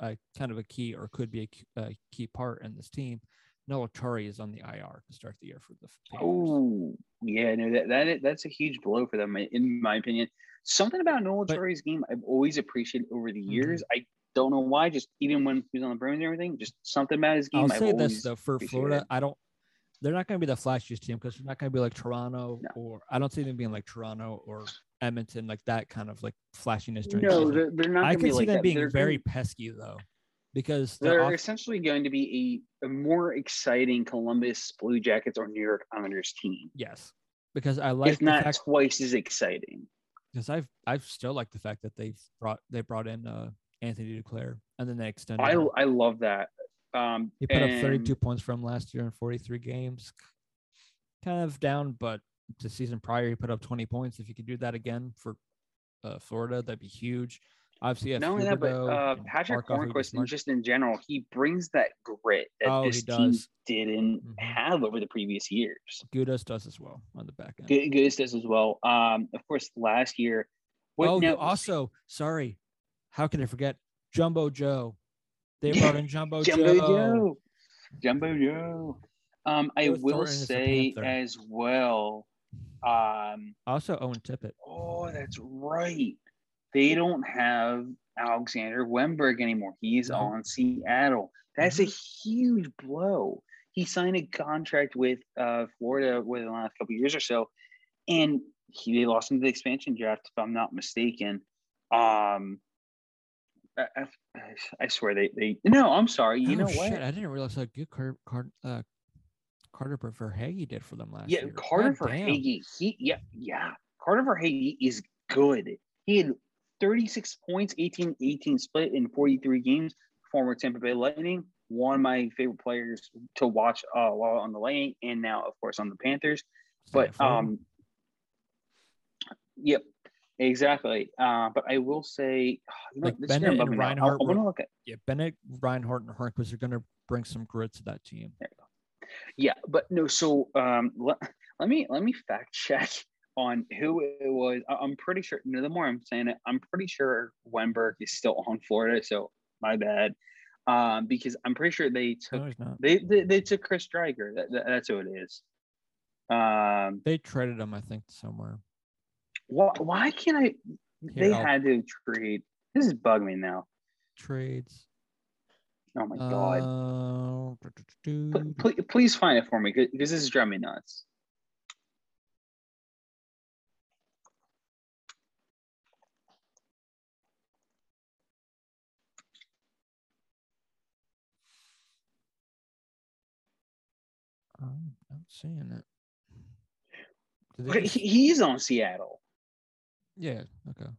Speaker 1: a kind of a key or could be a, key- a key part in this team. Noah Tari is on the IR to start the year for the Panthers.
Speaker 2: Oh, yeah, no, that, that that's a huge blow for them, in my opinion. Something about Noel
Speaker 1: But-
Speaker 2: Torre's game I've always appreciated over the
Speaker 1: Mhm.
Speaker 2: years. I don't know why, just even when he was on the Bruins and everything, just something about his game.
Speaker 1: I'll
Speaker 2: I've
Speaker 1: say this though for. Florida, I don't. They're not going to be the flashiest team because they're not going to be like Toronto
Speaker 2: No.
Speaker 1: or I don't see them being like Toronto or Edmonton, like that kind of like flashiness
Speaker 2: No, they're, they're not.
Speaker 1: I
Speaker 2: be
Speaker 1: see
Speaker 2: like
Speaker 1: them
Speaker 2: that.
Speaker 1: being
Speaker 2: They're
Speaker 1: very
Speaker 2: gonna-
Speaker 1: pesky though, because the
Speaker 2: They're
Speaker 1: off-
Speaker 2: essentially going to be a, a more exciting Columbus Blue Jackets or New York Islanders team,
Speaker 1: yes, because I like
Speaker 2: if not
Speaker 1: fact
Speaker 2: twice as exciting.
Speaker 1: because I've I've still like the fact that they've brought they brought in uh Anthony Duclair and then they extended.
Speaker 2: I
Speaker 1: him.
Speaker 2: I love that. Um,
Speaker 1: He put up 32 points from last year in 43 games. Kind of down, but the season prior he put up 20 points. If you could do that again for uh, Florida, that'd be huge. Obviously,
Speaker 2: Not only that, but uh, Patrick
Speaker 1: Barkov would be
Speaker 2: Hornqvist, and just in general, he brings that grit that
Speaker 1: Oh, he
Speaker 2: this team didn't
Speaker 1: Mhm.
Speaker 2: have over the previous years.
Speaker 1: Gudas does as well on the back end.
Speaker 2: Goose does as well. Um, of course, last year. what-
Speaker 1: oh,
Speaker 2: now-
Speaker 1: also sorry, how can I forget Jumbo Joe? They brought in Jumbo,
Speaker 2: Jumbo
Speaker 1: Joe.
Speaker 2: Joe. Jumbo Joe. Um, I
Speaker 1: Joe
Speaker 2: will say as well. Um,
Speaker 1: Also Owen Tippett.
Speaker 2: oh, that's right. They don't have Alexander Wennberg anymore. He's
Speaker 1: No.
Speaker 2: on Seattle. That's a
Speaker 1: Mm-hmm.
Speaker 2: huge blow. He signed a contract with uh, Florida within the last couple years or so, and he they lost him to the expansion draft, if I'm not mistaken. Um, I, I, swear they they no, I'm sorry. You
Speaker 1: oh,
Speaker 2: know
Speaker 1: shit,
Speaker 2: what?
Speaker 1: I didn't realize how good Car- Car- uh, Carter Verhaeghe did for them last year.
Speaker 2: Yeah,
Speaker 1: year.
Speaker 2: Carter
Speaker 1: God damn.
Speaker 2: Verhaeghe. He yeah yeah. Carter for Verhaeghe is good. He had 36 points, 18 18 split in 43 games. Former Tampa Bay Lightning, one of my favorite players to watch uh, while on the Lightning, and now of course on the Panthers. But um, yep, exactly. Uh, but I will say, you know,
Speaker 1: Like
Speaker 2: this
Speaker 1: Bennett and
Speaker 2: me out. I,
Speaker 1: Reinhart
Speaker 2: want to
Speaker 1: were-
Speaker 2: look at
Speaker 1: yeah, Bennett, Reinhart, and Hornqvist are going to bring some grit to that team.
Speaker 2: Yeah, but no. So um, let, let me let me fact check on who it was. I'm pretty sure. No, the more I'm saying it, I'm pretty sure Wennberg is still on Florida. So my bad. Um, because I'm pretty sure they took
Speaker 1: No,
Speaker 2: they they, they took Chris Driedger. That, that- that's who it is. Um,
Speaker 1: They traded him, I think, somewhere.
Speaker 2: Why why can't I? They
Speaker 1: I'll-
Speaker 2: had to trade. This is bugging me now.
Speaker 1: Trades.
Speaker 2: Oh my god.
Speaker 1: Uh, do, do, do,
Speaker 2: Pl- pl- please find it for me because this is driving me nuts.
Speaker 1: I'm not seeing it.
Speaker 2: He's on Seattle.
Speaker 1: Yeah. Okay.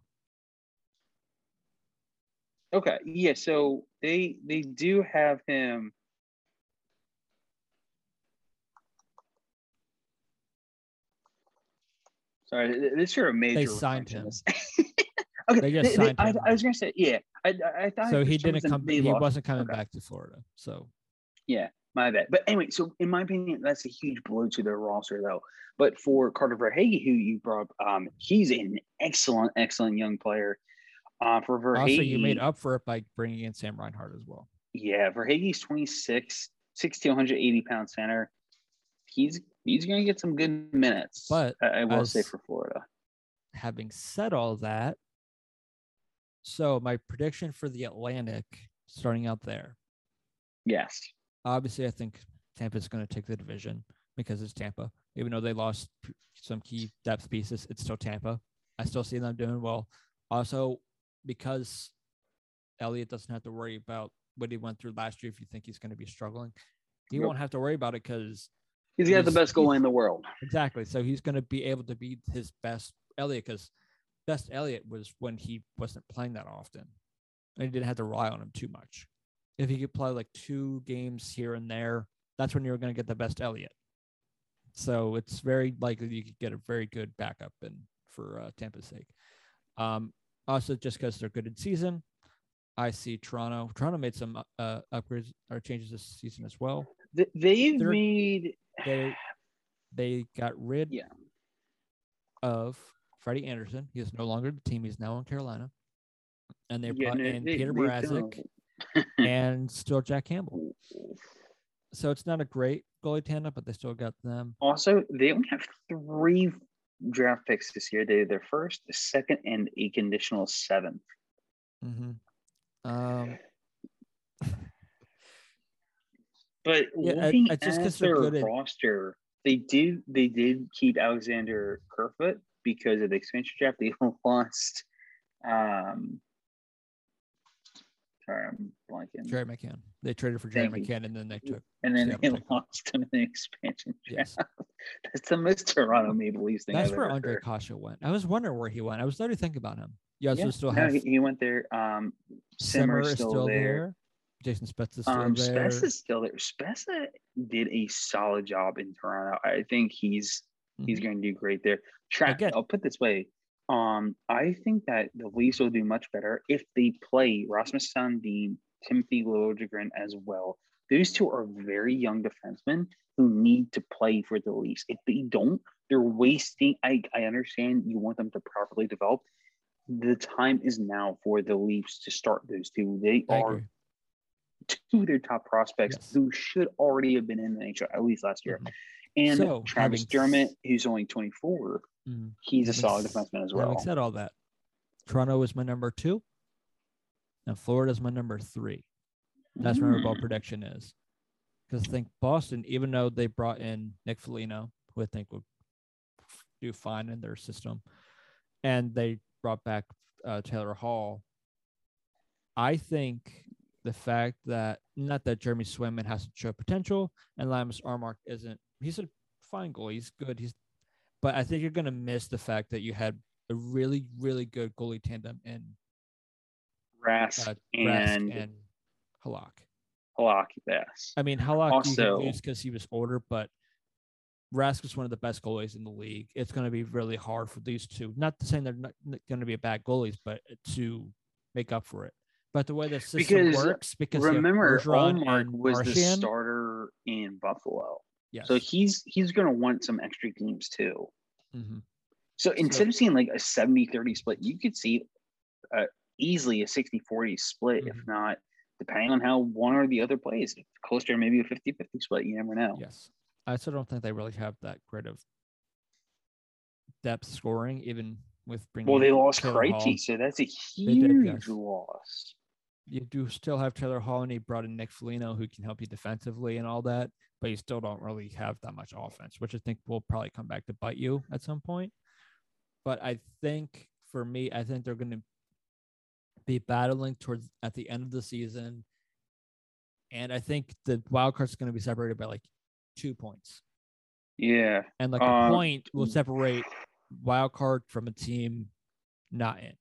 Speaker 2: Okay, yeah. So they they do have him. Sorry, th- this is a major.
Speaker 1: They
Speaker 2: signed
Speaker 1: him.
Speaker 2: okay,
Speaker 1: They just
Speaker 2: they- they-
Speaker 1: signed
Speaker 2: I,
Speaker 1: him.
Speaker 2: I was gonna say, yeah. I, I, I thought
Speaker 1: So he didn't come. He
Speaker 2: lost.
Speaker 1: wasn't coming
Speaker 2: Okay.
Speaker 1: back to Florida. So
Speaker 2: Yeah, my bad. But anyway, so in my opinion, that's a huge blow to their roster, though. But for Carter Verhaeghe, who you brought up, um, he's an excellent, excellent young player. Uh, for Verhaeghe,
Speaker 1: also you made up for it by bringing in Sam Reinhart as well.
Speaker 2: Yeah, Verhaeghe's 26, 6 to 180 pound center. He's he's gonna get some good minutes.
Speaker 1: But
Speaker 2: I, I will say for Florida.
Speaker 1: Having said all that, so my prediction for the Atlantic, starting out there,
Speaker 2: Yes.
Speaker 1: Obviously I think Tampa's going to take the division because it's Tampa. Even though they lost some key depth pieces, it's still Tampa. I still see them doing well. Also, because Elliott doesn't have to worry about what he went through last year, if you think he's going to be struggling, he
Speaker 2: Nope.
Speaker 1: won't have to worry about it because
Speaker 2: He's got the best goalie in the world.
Speaker 1: exactly. So he's going to be able to be his best Elliott because best Elliott was when he wasn't playing that often, and he didn't have to rely on him too much. If he could play like two games here and there, that's when you're going to get the best Elliott. So it's very likely you could get a very good backup in for uh, Tampa's sake. Um, also, just because they're good in season, I see Toronto. Toronto made some uh, upgrades or changes this season as well.
Speaker 2: They've
Speaker 1: They're-
Speaker 2: made
Speaker 1: They they got rid
Speaker 2: Yeah.
Speaker 1: of Freddie Andersen. He is no longer the team. He's now in Carolina, and they
Speaker 2: yeah,
Speaker 1: brought
Speaker 2: no,
Speaker 1: in
Speaker 2: they-
Speaker 1: Peter Mrazek and still Jack Campbell. So it's not a great goalie tandem, but they still got them.
Speaker 2: Also, they only have three draft picks this year. They have their first, second, and a conditional seventh.
Speaker 1: mm-hmm. Um,
Speaker 2: But
Speaker 1: Yeah, I-
Speaker 2: looking
Speaker 1: I just
Speaker 2: at their
Speaker 1: good at-
Speaker 2: roster, they did they did keep Alexander Kerfoot because of the expansion draft. They lost. Um, sorry, I'm blanking.
Speaker 1: Jared McCann. They traded for Jared
Speaker 2: Thank you.
Speaker 1: McCann, and then they took
Speaker 2: and then
Speaker 1: Seattle
Speaker 2: they lost him in the expansion draft.
Speaker 1: yes.
Speaker 2: That's the most Toronto Maple Leafs thing.
Speaker 1: That's
Speaker 2: I've
Speaker 1: where Andre
Speaker 2: heard.
Speaker 1: Kasha went. I was wondering where he went. I was literally thinking about him. You
Speaker 2: Yeah,
Speaker 1: still
Speaker 2: no, he, he went there. Um,
Speaker 1: Simmer
Speaker 2: Simmer's
Speaker 1: is
Speaker 2: still,
Speaker 1: still
Speaker 2: there.
Speaker 1: there. Jason Spezza is still
Speaker 2: Um,
Speaker 1: there.
Speaker 2: Spezza is still there. Spezza did a solid job in Toronto. I think he's he's
Speaker 1: Mhm.
Speaker 2: going to do great there. Tra-
Speaker 1: Again-
Speaker 2: I'll put this way. Um, I think that the Leafs will do much better if they play Rasmus Sandin, Timothy Liljegren as well. Those two are very young defensemen who need to play for the Leafs. If they don't, they're wasting. I, I understand you want them to properly develop. The time is now for the Leafs to start those two. They
Speaker 1: I
Speaker 2: are
Speaker 1: agree.
Speaker 2: two of their top prospects
Speaker 1: Yes.
Speaker 2: who should already have been in the NHL at least last year.
Speaker 1: Mhm.
Speaker 2: And
Speaker 1: So,
Speaker 2: Travis
Speaker 1: having
Speaker 2: Dermott, who's only 24,
Speaker 1: Mhm.
Speaker 2: he's a
Speaker 1: Having
Speaker 2: solid
Speaker 1: s-
Speaker 2: defenseman as well.
Speaker 1: Having said all that, Toronto is my number two, and Florida is my number three. That's where my ball
Speaker 2: Mm.
Speaker 1: prediction is. Because I think Boston, even though they brought in Nick Foligno, who I think would do fine in their system, and they brought back uh, Taylor Hall, I think the fact that not that Jeremy Swayman hasn't shown potential and Linus Ullmark isn't, he's a fine goalie. He's good. He's, but I think you're going to miss the fact that you had a really, really good goalie tandem in
Speaker 2: Rask
Speaker 1: uh,
Speaker 2: and,
Speaker 1: Rask and Halak.
Speaker 2: Halak, yes.
Speaker 1: I mean, Halak
Speaker 2: Also-
Speaker 1: because he was older, but Rask is one of the best goalies in the league. It's going to be really hard for these two. Not to say they're not going to be bad goalies, but to make up for it. But the way the system
Speaker 2: Because
Speaker 1: works, because
Speaker 2: Remember,
Speaker 1: Bergeron
Speaker 2: Ullmark
Speaker 1: and
Speaker 2: was the starter in Buffalo.
Speaker 1: Yes.
Speaker 2: So he's he's going to want some extra games too.
Speaker 1: Mhm.
Speaker 2: So instead of seeing like a 70 30 split, you could see uh, easily a 60 40 split, if
Speaker 1: Mhm.
Speaker 2: not, depending on how one or the other plays, closer maybe a 50 50 split. You never know.
Speaker 1: Yes. I still don't think they really have that great of depth scoring, even with bringing.
Speaker 2: Well, they lost. Krejci, so that's a
Speaker 1: did,
Speaker 2: huge
Speaker 1: yes.
Speaker 2: loss.
Speaker 1: You do still have Taylor Hall, and he brought in Nick Foligno, who can help you defensively and all that, but you still don't really have that much offense, which I think will probably come back to bite you at some point. But I think for me, I think they're going to be battling towards at the end of the season, and I think the wild card's going to be separated by like two points.
Speaker 2: Yeah.
Speaker 1: and like
Speaker 2: Um,
Speaker 1: a point will separate wild card from a team not in.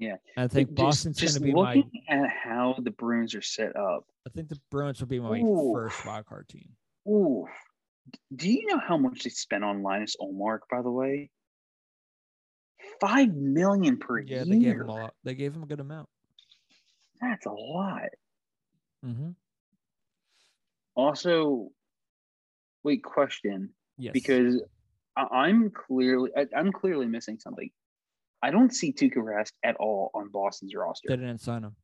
Speaker 2: Yeah.
Speaker 1: I think
Speaker 2: Just-
Speaker 1: Boston's going
Speaker 2: just
Speaker 1: to be my.
Speaker 2: looking at how the Bruins are set up.
Speaker 1: I think the Bruins will be my
Speaker 2: Ooh.
Speaker 1: first wild card team.
Speaker 2: Ooh. Do you know how much they spent on Linus Ullmark, by the way? Five million per
Speaker 1: Yeah,
Speaker 2: year.
Speaker 1: they gave him a lot. They gave him a good amount.
Speaker 2: That's a lot.
Speaker 1: Mm-hmm.
Speaker 2: Also, wait, question.
Speaker 1: Yes,
Speaker 2: Because I'm clearly I'm clearly missing something. I don't see Tuukka Rask at all on Boston's roster.
Speaker 1: they didn't sign him.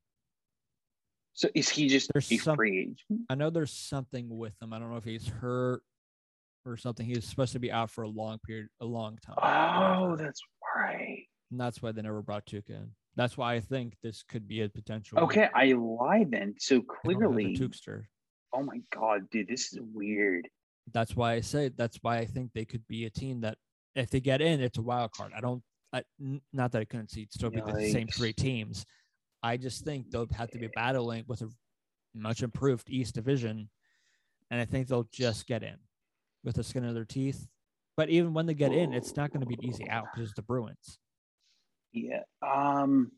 Speaker 2: So is he just
Speaker 1: There's
Speaker 2: a
Speaker 1: some-
Speaker 2: free agent?
Speaker 1: I know there's something with him. I don't know if he's hurt or something. He was supposed to be out for a long period, a long time.
Speaker 2: Oh, that's right.
Speaker 1: and that's why they never brought Tuukka in. That's why I think this could be a potential.
Speaker 2: Okay, I lied then. So
Speaker 1: they don't have a
Speaker 2: clearly,
Speaker 1: Tukester.
Speaker 2: oh my god, dude, this is weird.
Speaker 1: that's why I say that's why I think they could be a team that if they get in, it's a wild card. I don't, I, not that I couldn't see it still be the same three teams. I just think they'll have to be battling with a much improved East Division, and I think they'll just get in with the skin of their teeth. But even when they get in, it's not going to be an easy out because it's the Bruins.
Speaker 2: Yeah. Um.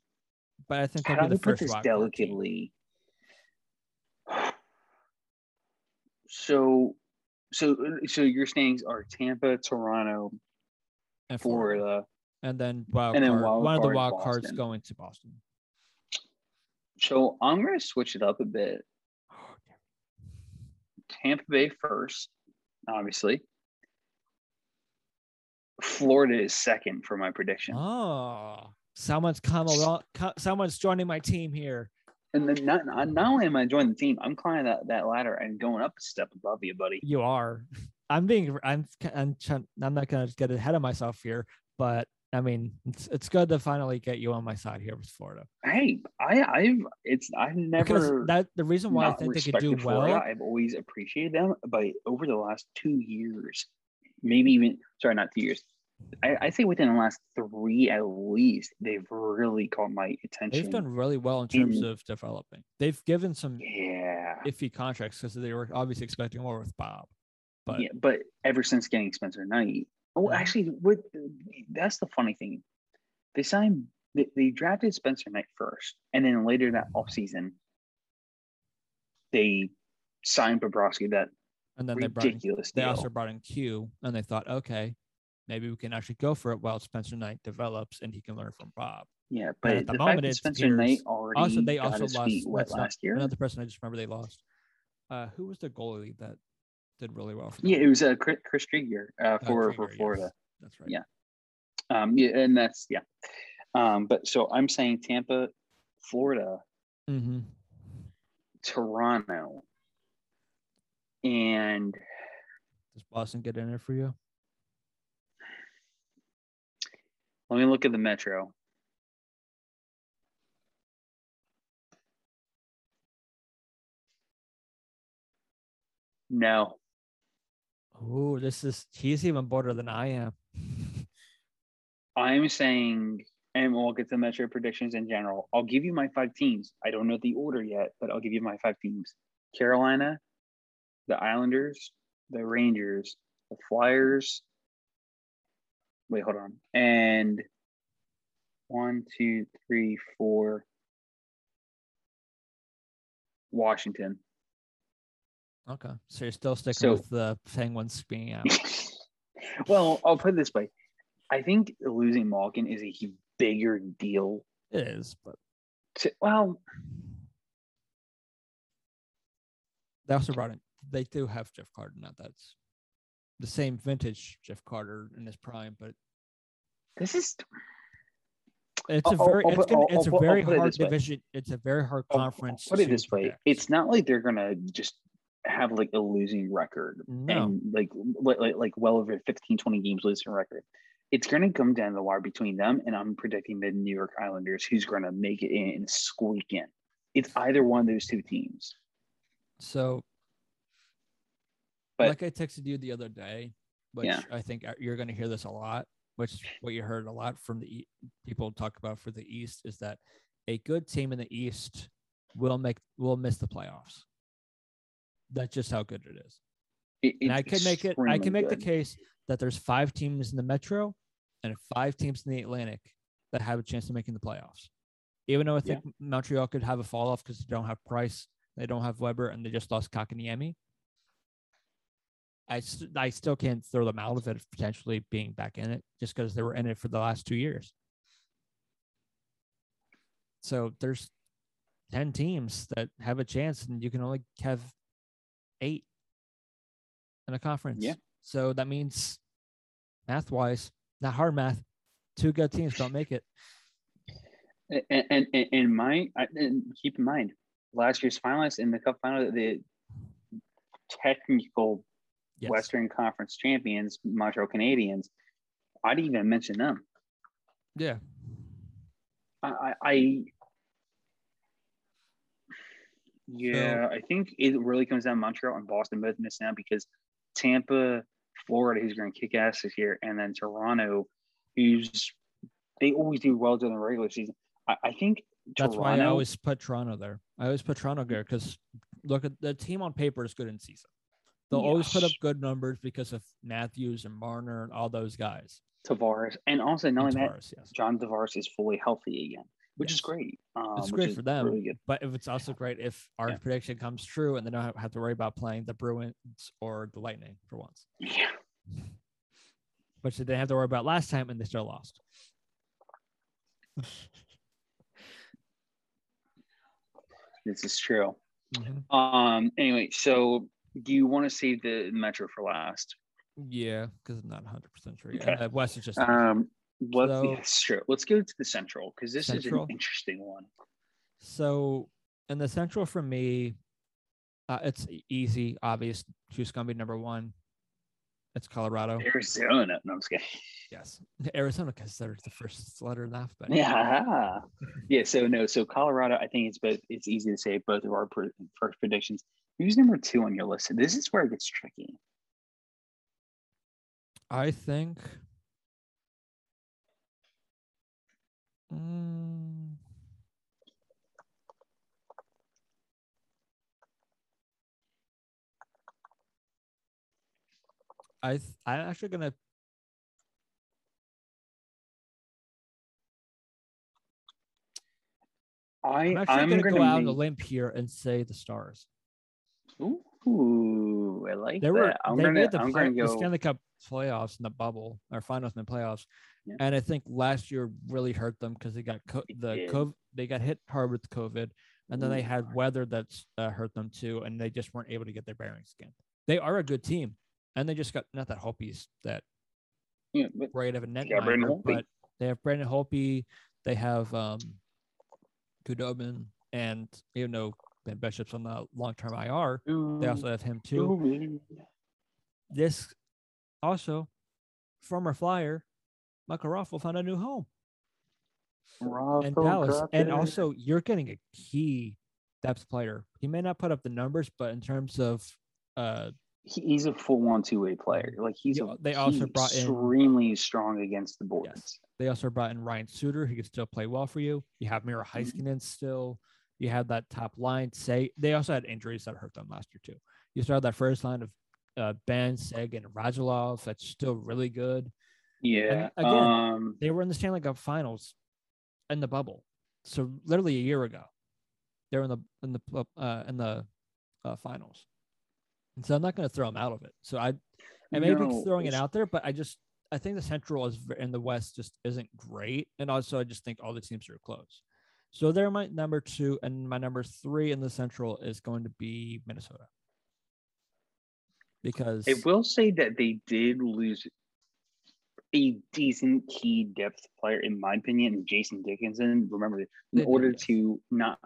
Speaker 1: But I think
Speaker 2: How
Speaker 1: they'll
Speaker 2: do
Speaker 1: the
Speaker 2: put this
Speaker 1: team.
Speaker 2: delicately? So, so, so your standings are Tampa, Toronto,
Speaker 1: and Florida.
Speaker 2: Florida.
Speaker 1: And then wild
Speaker 2: And then
Speaker 1: card,
Speaker 2: wild
Speaker 1: one of the wild cards going to Boston.
Speaker 2: So I'm going to switch it up a bit. Oh, Tampa Bay first, obviously. Florida is second for my prediction.
Speaker 1: Oh, someone's come along. Someone's joining my team here.
Speaker 2: And then not, not not only am I joining the team, I'm climbing that, that ladder and going up a step above you, buddy.
Speaker 1: You are. I'm being. I'm. I'm. I'm not gonna get ahead of myself here, but I mean, it's it's good to finally get you on my side here with Florida.
Speaker 2: Hey, I I've it's I've
Speaker 1: Because
Speaker 2: never
Speaker 1: that the reason why I think they could do
Speaker 2: Florida.
Speaker 1: well.
Speaker 2: I've always appreciated them, but over the last two years, maybe even sorry, not two years. I, I say within the last three at least, they've really caught my attention.
Speaker 1: They've done really well in terms
Speaker 2: in-
Speaker 1: of developing. They've given some
Speaker 2: yeah,
Speaker 1: iffy contracts because they were obviously expecting more with Bob. But
Speaker 2: yeah, but ever since getting Spencer Knight, oh, actually, what that's the funny thing. They signed, they, they drafted Spencer Knight first, and then later that offseason, they signed Bobrovsky. That
Speaker 1: and then they brought in,
Speaker 2: ridiculous
Speaker 1: they also brought in Q, and they thought, okay, maybe we can actually go for it while Spencer Knight develops and he can learn from Bob.
Speaker 2: yeah,
Speaker 1: but
Speaker 2: but
Speaker 1: at the
Speaker 2: the,
Speaker 1: moment, it's
Speaker 2: Spencer Knight already
Speaker 1: Also, they also lost
Speaker 2: wet last year.
Speaker 1: Another person I just remember they lost. Uh, who was the goalie that did really well for?
Speaker 2: Yeah, it was uh, Chris, Chris Driedger uh,
Speaker 1: Uh,
Speaker 2: for
Speaker 1: Driedger,
Speaker 2: for
Speaker 1: yes.
Speaker 2: Florida.
Speaker 1: That's right.
Speaker 2: Yeah. Um, yeah, and that's yeah. Um, but so I'm saying Tampa, Florida,
Speaker 1: Mm-hmm.
Speaker 2: Toronto, and
Speaker 1: Does Boston get in there for you?
Speaker 2: let me look at the Metro. No,
Speaker 1: Oh, this is he's even bolder than I am.
Speaker 2: I'm saying, and we'll get to Metro predictions in general. I'll give you my five teams. I don't know the order yet, but I'll give you my five teams: Carolina, the Islanders, the Rangers, the Flyers. Wait, hold on. And one, two, three, four. Washington.
Speaker 1: Okay, so you're still sticking
Speaker 2: So-
Speaker 1: with the Penguins being out.
Speaker 2: well, I'll put it this way. I think losing Malkin is a bigger deal.
Speaker 1: it is, but
Speaker 2: To, well,
Speaker 1: they also brought in. They do have Jeff Carter. Now that's the same vintage Jeff Carter in his prime, but
Speaker 2: this is
Speaker 1: it's a very
Speaker 2: I'll
Speaker 1: it's, gonna, it's a
Speaker 2: I'll- I'll
Speaker 1: very
Speaker 2: it
Speaker 1: hard
Speaker 2: way.
Speaker 1: division. It's a very hard conference.
Speaker 2: Put it this way: it's not like they're gonna just have like a losing record
Speaker 1: No.
Speaker 2: and like, like like well over 15, 20 games losing record. It's gonna come down to the wire between them, and I'm predicting the New York Islanders, who's gonna make it in and squeak in. It's either one of those two teams.
Speaker 1: so.
Speaker 2: But-
Speaker 1: like I texted you the other day, which
Speaker 2: Yeah.
Speaker 1: I think uh, you're going to hear this a lot. Which what you heard a lot from the people talk about for the East is that a good team in the East will make will miss the playoffs. That's just how good it is.
Speaker 2: It,
Speaker 1: and I can make it. I can make the case that there's five teams in the Metro and five teams in the Atlantic that have a chance of making the playoffs. Even though I think Montreal could have a fall off because they don't have Price, they don't have Weber, and they just lost Kotkaniemi. I st- I still can't throw them out of it potentially being back in it just because they were in it for the last two years. So there's ten teams that have a chance, and you can only have eight in a conference.
Speaker 2: Yeah.
Speaker 1: So that means math wise, not hard math, two good teams don't make it.
Speaker 2: And and, and, my and keep in mind, last year's finalists in the Cup final, the technical
Speaker 1: Yes.
Speaker 2: Western Conference champions, Montreal Canadiens. I'd even mention them.
Speaker 1: Yeah.
Speaker 2: I, I, I yeah, I think it really comes down to Montreal and Boston both missing out because Tampa, Florida, who's going to kick ass this year, and then Toronto, who's they always do well during the regular season. I, I think
Speaker 1: That's
Speaker 2: Toronto,
Speaker 1: why I always put Toronto there. I always put Toronto there because look at the team on paper is good in season. They'll always put up good numbers because of Matthews and Marner and all those guys.
Speaker 2: Tavares, and also knowing
Speaker 1: And
Speaker 2: only that,
Speaker 1: yes.
Speaker 2: John Tavares is fully healthy again, which is great. Um,
Speaker 1: It's great for them.
Speaker 2: Really.
Speaker 1: But if it's also great if our
Speaker 2: Yeah.
Speaker 1: prediction comes true and they don't have, to worry about playing the Bruins or the Lightning for once,
Speaker 2: Yeah.
Speaker 1: which they didn't have to worry about last time and they still lost.
Speaker 2: This is true.
Speaker 1: Mhm.
Speaker 2: Um. Anyway, so do you want to save the Metro for last?
Speaker 1: Yeah, because I'm not 100% sure. yet.
Speaker 2: Okay.
Speaker 1: The West is just
Speaker 2: Um. Let's.
Speaker 1: So-
Speaker 2: yeah, sure. Let's go to the Central because this
Speaker 1: Central?
Speaker 2: is an interesting one.
Speaker 1: So in the Central for me, uh, it's easy, obvious. Who's going to be number one? It's Colorado.
Speaker 2: Arizona. No, I'm just kidding.
Speaker 1: Yes, Arizona because they're the first letter in the alphabet.
Speaker 2: Yeah. Yeah. So no. So Colorado. I think it's both. It's easy to say both of our first predictions. Who's number two on your list? This is where it gets tricky.
Speaker 1: I think. Mm, I th- I'm actually gonna
Speaker 2: I.
Speaker 1: I'm actually
Speaker 2: I'm
Speaker 1: gonna,
Speaker 2: gonna
Speaker 1: go out on a
Speaker 2: make-
Speaker 1: limb here and say the Stars.
Speaker 2: Ooh, I like
Speaker 1: They were
Speaker 2: that. I'm
Speaker 1: they
Speaker 2: gonna.
Speaker 1: made the, play-
Speaker 2: gonna
Speaker 1: the. Stanley Cup playoffs in the bubble or finals in the playoffs,
Speaker 2: Yeah.
Speaker 1: and I think last year really hurt them because they got co- the. COVID, they got hit hard with COVID, and then they had weather that's uh, hurt them too, and they just weren't able to get their bearings again. They are a good team, and they just got not that Hopies that
Speaker 2: Yeah, but
Speaker 1: great of a net
Speaker 2: got Brandon
Speaker 1: but they have Braden Holtby, they have um Khudobin, and even though Ben Bishop's on the long term IR, they also have him too.
Speaker 2: Ooh,
Speaker 1: This also former flyer, Michael Ruffalo found a new home
Speaker 2: Rafa
Speaker 1: Dallas. And also you're getting a key depth player. He may not put up the numbers, but in terms of uh
Speaker 2: he's a full one two way player. Like he's a,
Speaker 1: they also
Speaker 2: he's
Speaker 1: brought in-
Speaker 2: extremely strong against the boards.
Speaker 1: They also brought in Ryan Suter. He could still play well for you. You have Miro
Speaker 2: Mm-hmm.
Speaker 1: Heiskanen still. You have that top line. Say they also had injuries that hurt them last year too. You still that first line of uh, Benn Seguin and Radulov. That's still really good.
Speaker 2: Yeah.
Speaker 1: again,
Speaker 2: um,
Speaker 1: They were in the Stanley Cup Finals in the bubble, so literally a year ago. They were in the in the uh, in the uh, finals, and so I'm not going to throw them out of it. So I, I may be
Speaker 2: No,
Speaker 1: throwing it out there, but I just I think the Central is in the West just isn't great, and also I just think all the teams are close. So they're my number two, and my number three in the Central is going to be Minnesota because
Speaker 2: I will say that they did lose a decent key depth player, in my opinion, and Jason Dickinson. Remember, in order to not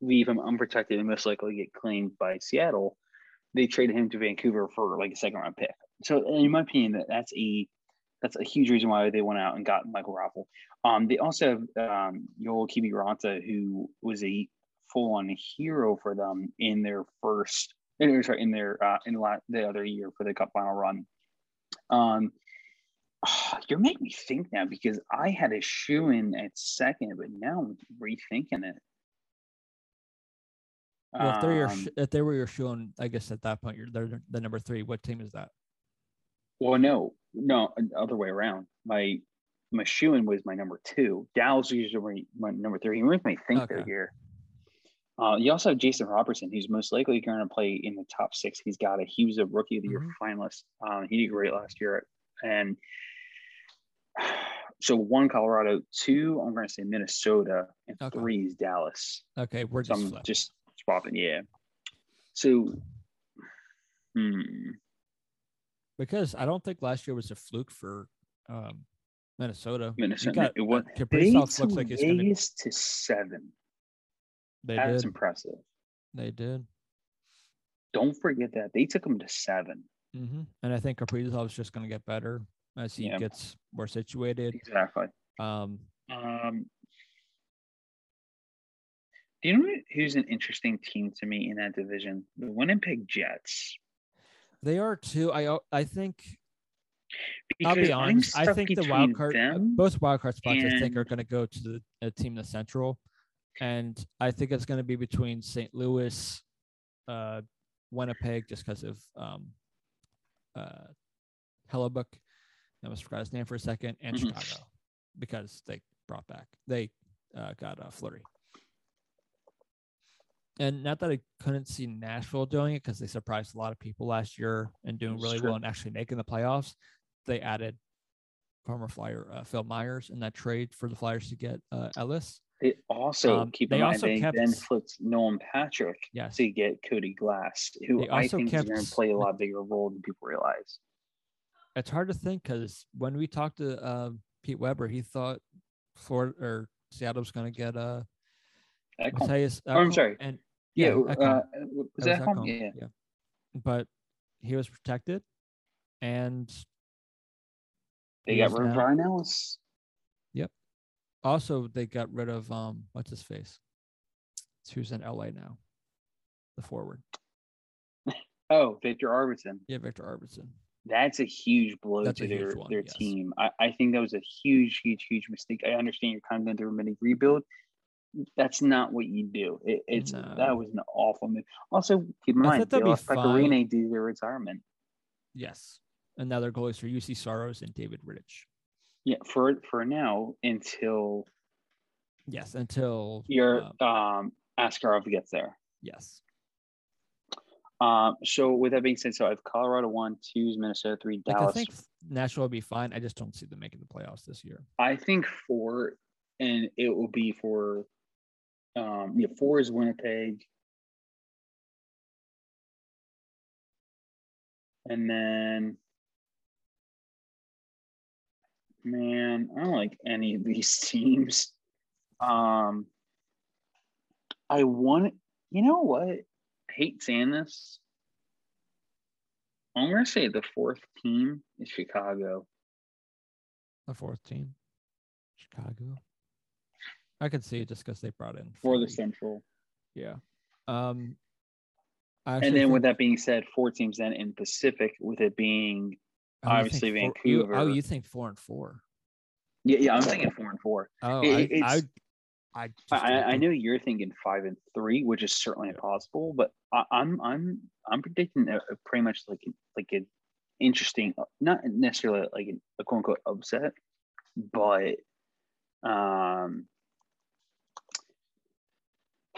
Speaker 2: leave him unprotected and most likely get claimed by Seattle, they traded him to Vancouver for like a second round pick. So, in my opinion, that that's a that's a huge reason why they went out and got Michael Raffl. Um, they also have um, Yoel Kiviranta, who was a full on hero for them in their first, in, sorry, in their uh, in the, la- the other year for the Cup final run. Um, you're making me think now because I had a shoe in at second, but now I'm rethinking it.
Speaker 1: well, if they're your
Speaker 2: Um,
Speaker 1: if they were your showing, I guess at that point you're they're the number three. What team is that?
Speaker 2: Well, no, no, other way around. My my shoe-in was my number two. Dallas is usually my number three. You make me think
Speaker 1: Okay.
Speaker 2: though here. Uh, you also have Jason Robertson, who's most likely going to play in the top six. He's got a he was a rookie of the year
Speaker 1: Mhm.
Speaker 2: finalist. Um, he did great last year, and so one Colorado, two I'm going to say Minnesota, and
Speaker 1: Okay.
Speaker 2: three is Dallas.
Speaker 1: Okay, we're
Speaker 2: So
Speaker 1: just
Speaker 2: I'm
Speaker 1: flipped.
Speaker 2: just swapping. Yeah. So, hmm.
Speaker 1: because I don't think last year was a fluke for um, Minnesota.
Speaker 2: Minnesota.
Speaker 1: got-
Speaker 2: it was,
Speaker 1: Kaprizov looks like he's gonna.
Speaker 2: To seven.
Speaker 1: They
Speaker 2: That's
Speaker 1: did.
Speaker 2: impressive.
Speaker 1: They did.
Speaker 2: Don't forget that they took him to seven.
Speaker 1: hmm And I think Kaprizov is just going to get better as he
Speaker 2: Yeah.
Speaker 1: gets more situated.
Speaker 2: Exactly.
Speaker 1: Um,
Speaker 2: Um, do you know who's an interesting team to me in that division? The Winnipeg Jets.
Speaker 1: they are too. I o- I think I'll be
Speaker 2: Because
Speaker 1: honest. I think the wild card, uh, both wild card spots, I think are going to go to the uh, team in the Central, and I think it's going to be between St. Louis uh, Winnipeg just because of um, uh, Hellebuyck. I almost forgot his name for a second, and
Speaker 2: Mhm.
Speaker 1: Chicago because they brought back they uh, got uh, Fleury. And not that I couldn't see Nashville doing it because they surprised a lot of people last year and doing
Speaker 2: That's
Speaker 1: really
Speaker 2: true.
Speaker 1: well and actually making the playoffs. They added former Flyer uh, Phil Myers in that trade for the Flyers to get uh, Ellis.
Speaker 2: They also
Speaker 1: Um,
Speaker 2: keep
Speaker 1: they
Speaker 2: in mind
Speaker 1: also
Speaker 2: they
Speaker 1: kept-
Speaker 2: then flipped Nolan Patrick
Speaker 1: Yes.
Speaker 2: to get Cody Glass, who I think is going to play a lot bigger role than people realize.
Speaker 1: It's hard to think because when we talked to um, Pete Weber, he thought Florida or Seattle was going to get uh,
Speaker 2: Ekholm.
Speaker 1: Mattias.
Speaker 2: Oh, I'm sorry.
Speaker 1: And
Speaker 2: Yeah,
Speaker 1: Ekholm.
Speaker 2: uh, was that home?
Speaker 1: Ekholm,
Speaker 2: Yeah.
Speaker 1: But he was protected, and
Speaker 2: They got rid of Ryan Ellis. Yep.
Speaker 1: Also they got rid of um, what's his face? It's Who's in LA now? The forward.
Speaker 2: Oh, Viktor Arvidsson.
Speaker 1: Yeah, Viktor Arvidsson.
Speaker 2: That's a huge blow
Speaker 1: That's
Speaker 2: to their,
Speaker 1: one,
Speaker 2: their
Speaker 1: yes.
Speaker 2: team. I, I think that was a huge, huge, huge mistake. I understand you're kind of going through a mini rebuild. That's not what you do. It, it's
Speaker 1: No.
Speaker 2: that was an awful move. Also, keep in mind they lost Pekka Rinne due to their retirement.
Speaker 1: Yes. another goal is for Juuse Saros and David Rittich.
Speaker 2: Yeah, for for now until
Speaker 1: Yes, until
Speaker 2: your
Speaker 1: um,
Speaker 2: um Askarov gets there.
Speaker 1: yes.
Speaker 2: Um, so with that being said, so I have Colorado one, two's Minnesota, three
Speaker 1: Like
Speaker 2: Dallas.
Speaker 1: I think Nashville will be fine. I just don't see them making the playoffs this year.
Speaker 2: I think four, and it will be for, um, yeah, four is Winnipeg, and then, man, I don't like any of these teams. Um, I want, you know what? I hate saying this. I'm gonna say the fourth team is Chicago.
Speaker 1: The fourth team, Chicago. I could see it just because they brought in
Speaker 2: for the Central.
Speaker 1: Yeah. Um. I
Speaker 2: And then with that being said, four teams then in Pacific, with it being
Speaker 1: oh, think
Speaker 2: obviously
Speaker 1: four- you- oh, you think four and four?
Speaker 2: yeah, yeah, I'm thinking four and four.
Speaker 1: Oh,
Speaker 2: It-
Speaker 1: I, I, I,
Speaker 2: I, I know you're thinking five and three, which is certainly
Speaker 1: Yeah.
Speaker 2: possible, but I, I'm I'm I'm predicting a, a pretty much like like an interesting, not necessarily like a quote unquote upset, but um.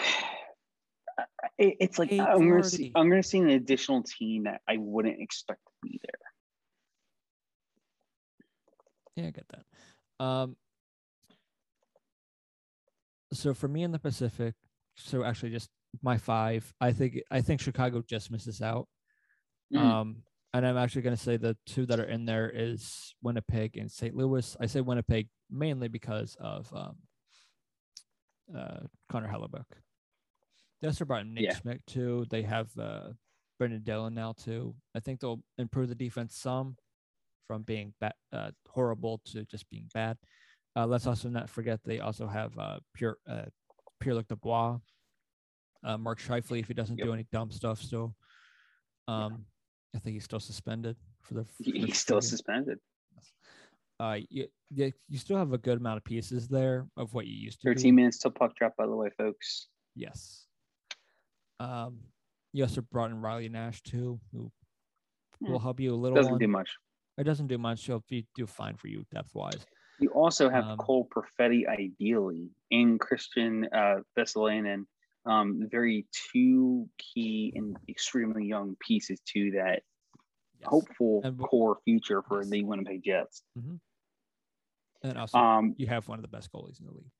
Speaker 2: it- It's like I'm gonna see I'm gonna see an additional team that I wouldn't expect to be there.
Speaker 1: Yeah, I get that. Um, so for me in the Pacific, so actually just my five, I think I think Chicago just misses out.
Speaker 2: Mhm.
Speaker 1: Um, and I'm actually going to say the two that are in there is Winnipeg and St. Louis. I say Winnipeg mainly because of um, uh, Connor Hellebuyck. They also brought Nate
Speaker 2: Yeah.
Speaker 1: Schmidt too. They have uh, Brendan Dillon now too. I think they'll improve the defense some from being ba- uh, horrible to just being bad. Uh, let's also not forget they also have uh, Pure uh, Pierre Luc Dubois, uh, Mark Scheifele if he doesn't do any dumb stuff still. Um, I think he's still suspended for the.
Speaker 2: He-
Speaker 1: first
Speaker 2: He's still
Speaker 1: few
Speaker 2: suspended.
Speaker 1: Uh, you, you still have a good amount of pieces there of what you used to. be.
Speaker 2: 13 minutes till puck drop, by the way, folks.
Speaker 1: Yes. Um, you also brought in Riley Nash too, who
Speaker 2: Hmm.
Speaker 1: will help you a little.
Speaker 2: Doesn't
Speaker 1: on-
Speaker 2: do much.
Speaker 1: It doesn't do much. He'll be do fine for you depth wise.
Speaker 2: You also have
Speaker 1: Um,
Speaker 2: Cole Perfetti, ideally, and Kristian uh, Vesalainen. Um, very two key and extremely young pieces to that
Speaker 1: Yes.
Speaker 2: hopeful
Speaker 1: And
Speaker 2: core future for
Speaker 1: Yes.
Speaker 2: the Winnipeg Jets.
Speaker 1: And also,
Speaker 2: Um,
Speaker 1: you have one of the best goalies in the league.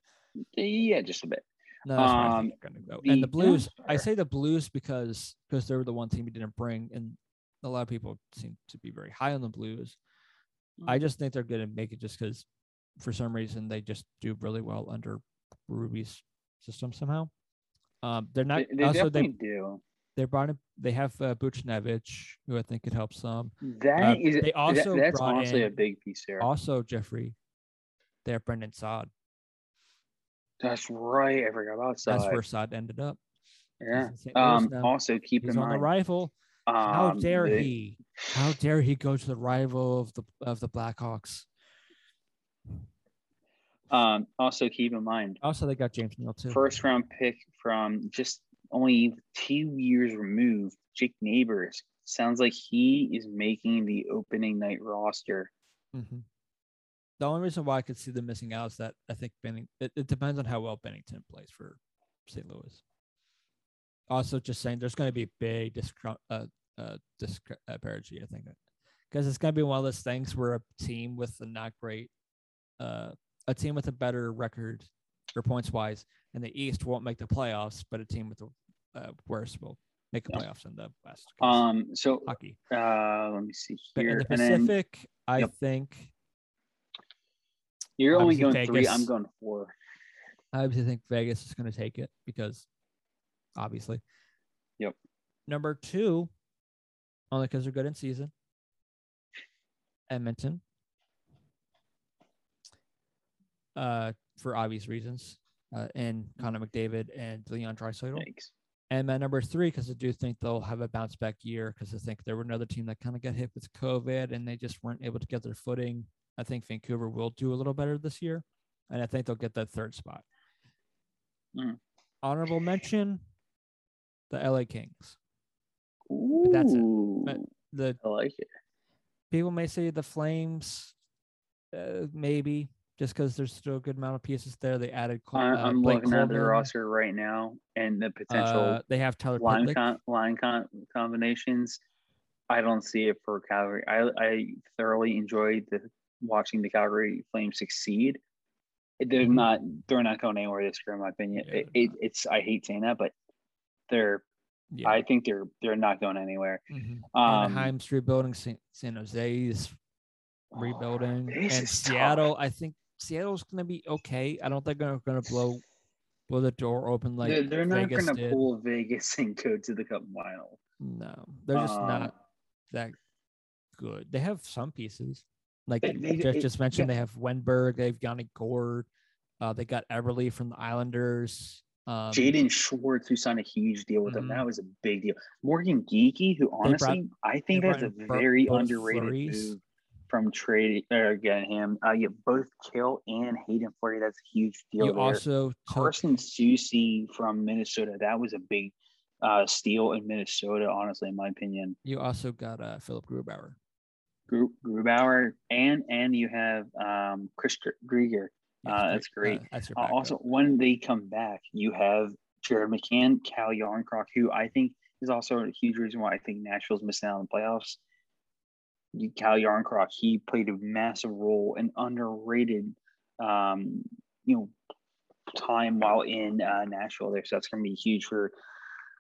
Speaker 2: yeah, just a bit.
Speaker 1: No, that's where I
Speaker 2: Um,
Speaker 1: think they're gonna go. and
Speaker 2: the
Speaker 1: the Blues, I say the Blues because because they were the one team we didn't bring, and a lot of people seem to be very high on the Blues. I
Speaker 2: Mm.
Speaker 1: just think they're going to make it just because, for some reason, they just do really well under Ruby's system somehow. Um, they're not
Speaker 2: They, they
Speaker 1: also
Speaker 2: definitely
Speaker 1: they
Speaker 2: do.
Speaker 1: they brought in they have uh, Buchnevich, who I think could help some.
Speaker 2: That
Speaker 1: uh,
Speaker 2: is
Speaker 1: they
Speaker 2: that-
Speaker 1: also
Speaker 2: that's
Speaker 1: brought
Speaker 2: honestly a big piece there.
Speaker 1: Also, Jeffrey, they have Brandon Saad.
Speaker 2: That's right. I forgot about
Speaker 1: That's where Saad ended up.
Speaker 2: Yeah.
Speaker 1: in St. Louis
Speaker 2: Um, also, keep
Speaker 1: He's
Speaker 2: in
Speaker 1: on the
Speaker 2: mind.
Speaker 1: rival. How
Speaker 2: um,
Speaker 1: dare
Speaker 2: the-
Speaker 1: he? How dare he go to the rival of the of the Blackhawks?
Speaker 2: Um, also, keep in mind
Speaker 1: Also, they got James Neal too.
Speaker 2: first round pick from just only two years removed, Jake Neighbors sounds like he is making the opening night roster.
Speaker 1: Mm-hmm. The only reason why I could see them missing out is that I think Benning. It, it depends on how well Binnington plays for St. Louis. Also, just saying, there's going to be big discre- uh, uh, disparity. I think because it's going to be one of those things where a team with a not great, uh, a team with a better record or points wise in the East won't make the playoffs, but a team with a uh, worse will make the playoffs in the West.
Speaker 2: Um, so
Speaker 1: hockey.
Speaker 2: Uh, let me see here.
Speaker 1: in the
Speaker 2: And then
Speaker 1: Pacific, I
Speaker 2: Yep.
Speaker 1: think
Speaker 2: you're only going three. I'm going four.
Speaker 1: I obviously think Vegas is going to take it because obviously.
Speaker 2: Yep.
Speaker 1: Number two, only because they're good in season. Edmonton. Uh, for obvious reasons, uh, and Connor McDavid and Leon Draisaitl.
Speaker 2: Thanks.
Speaker 1: And my number three, because I do think they'll have a bounce back year, because I think there were another team that kind of got hit with COVID and they just weren't able to get their footing. I think Vancouver will do a little better this year, and I think they'll get that third spot.
Speaker 2: Mm.
Speaker 1: Honorable mention: the LA Kings.
Speaker 2: Ooh,
Speaker 1: that's it. But the
Speaker 2: I like it.
Speaker 1: people may say the Flames, uh, maybe just because there's still a good amount of pieces there. They added. Col- uh,
Speaker 2: I'm
Speaker 1: Blake
Speaker 2: looking at their
Speaker 1: Coleman.
Speaker 2: roster right now and the potential
Speaker 1: Uh, they have Tyler
Speaker 2: line con- line con- combinations. I don't see it for Calgary. I I thoroughly enjoyed the watching the Calgary Flames succeed. They're
Speaker 1: Mhm.
Speaker 2: not they're not going anywhere this year, in my opinion.
Speaker 1: Yeah,
Speaker 2: it, it, it's I hate saying that, but they're
Speaker 1: Yeah.
Speaker 2: I think they're they're not going anywhere.
Speaker 1: Mhm.
Speaker 2: Um,
Speaker 1: Anaheim's rebuilding. San, San Jose's rebuilding,
Speaker 2: this
Speaker 1: and
Speaker 2: is tough.
Speaker 1: Seattle. I think Seattle's going to be okay. I don't think they're going to blow blow the door open like
Speaker 2: they're, they're not going to pull Vegas and go to the Cup final.
Speaker 1: No, they're just
Speaker 2: Um,
Speaker 1: not that good. They have some pieces, like
Speaker 2: They- they-
Speaker 1: just,
Speaker 2: it-
Speaker 1: just mentioned. They have Wennberg. They've Yanni Gourde. Uh, they got Eberle from the Islanders. Um,
Speaker 2: Jaden Schwartz, who signed a huge deal with them,
Speaker 1: Mhm.
Speaker 2: that was a big deal. Morgan Geekie, who honestly, I think that's a very underrated move from trading or getting him. Uh, yeah, both Kill and Haydn Fleury, that's a huge deal.
Speaker 1: You
Speaker 2: there.
Speaker 1: also took
Speaker 2: Carson Soucy from Minnesota, that was a big uh, steal in Minnesota, honestly, in my opinion.
Speaker 1: you also got uh, Philipp Grubauer.
Speaker 2: Gru- Grubauer and and you have um, Chris Gr- Grieger.
Speaker 1: Yes,
Speaker 2: Uh, that's great.
Speaker 1: Uh, that's
Speaker 2: Uh, also, when they come back, you have Jared McCann, Cal Jarnkrok, who I think is also a huge reason why I think Nashville's missing out on the playoffs. Cal Jarnkrok, he played a massive role, an underrated, um, you know, time while in uh, Nashville there. So that's going to be huge for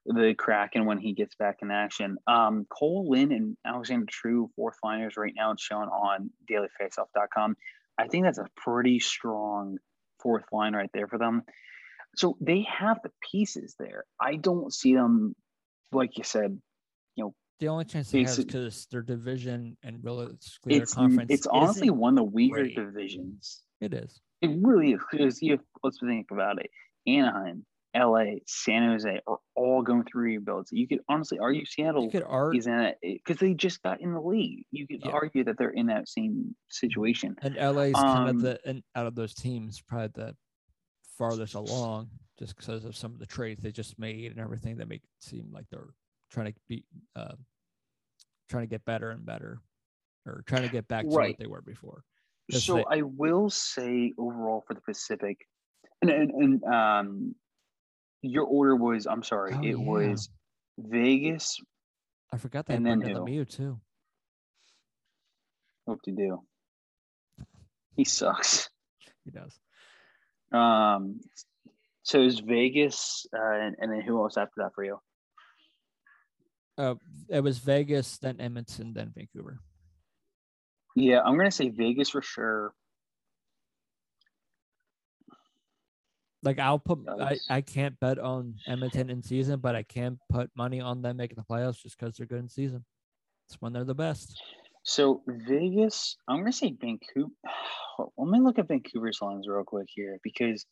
Speaker 2: the Kraken when he gets back in action. Um, Cole Lynn and Alexander True, fourth liners right now, it's shown on dailyfaceoff.com. I think that's a pretty strong fourth line right there for them. So they have the pieces there. I don't see them, like you said,
Speaker 1: the only chance they have is because their division and realistically their conference.
Speaker 2: it's honestly one of the weaker
Speaker 1: great.
Speaker 2: divisions.
Speaker 1: it is.
Speaker 2: It really is because you have, let's think about it. Anaheim, LA, San Jose are all going through rebuilds. You could honestly argue Seattle
Speaker 1: You could art
Speaker 2: is in it because they just got in the league. You could
Speaker 1: Yeah.
Speaker 2: argue that they're in that same situation.
Speaker 1: and LA's kind
Speaker 2: um,
Speaker 1: of the and out of those teams probably the farthest along just because of some of the trades they just made and everything that make it seem like they're trying to be uh, trying to get better and better or trying to get back to
Speaker 2: Right.
Speaker 1: what they were before.
Speaker 2: So
Speaker 1: they-
Speaker 2: I will say overall for the Pacific, and and, and um, your order was I'm sorry,
Speaker 1: Oh,
Speaker 2: it
Speaker 1: yeah.
Speaker 2: was Vegas.
Speaker 1: I forgot that.
Speaker 2: and then who?
Speaker 1: Lemieux too.
Speaker 2: What to do? He sucks.
Speaker 1: He does.
Speaker 2: Um, so is Vegas, uh, and, and then who else after that for you?
Speaker 1: Uh, it was Vegas, then Edmonton, then Vancouver.
Speaker 2: Yeah, I'm gonna say Vegas for sure.
Speaker 1: Like I'll put I, I can't bet on Edmonton in season, but I can put money on them making the playoffs just because they're good in season. It's when they're the best.
Speaker 2: So Vegas, I'm gonna say Vancouver. Let me look at Vancouver's lines real quick here because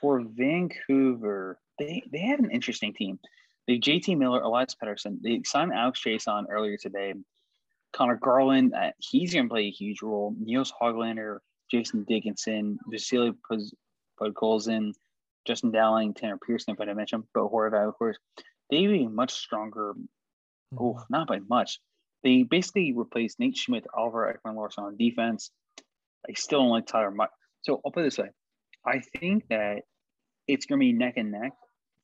Speaker 2: for Vancouver, they they have an interesting team. They JT Miller, Elias Pettersson. They signed Alex Chiasson earlier today. Conor Garland, uh, he's gonna play a huge role. Niels Hoglander, Jason Dickinson, Vasily Podkolzin, Justin Dowling, Tanner Pearson, if I didn't mention, Bo Horvat, of course, they'd be much stronger. Oh,
Speaker 1: Mhm.
Speaker 2: not by much. They basically replaced Nate Schmidt, Oliver Ekman-Larsson on defense. I still don't like Tyler. So I'll put it this way. I think that it's going to be neck and neck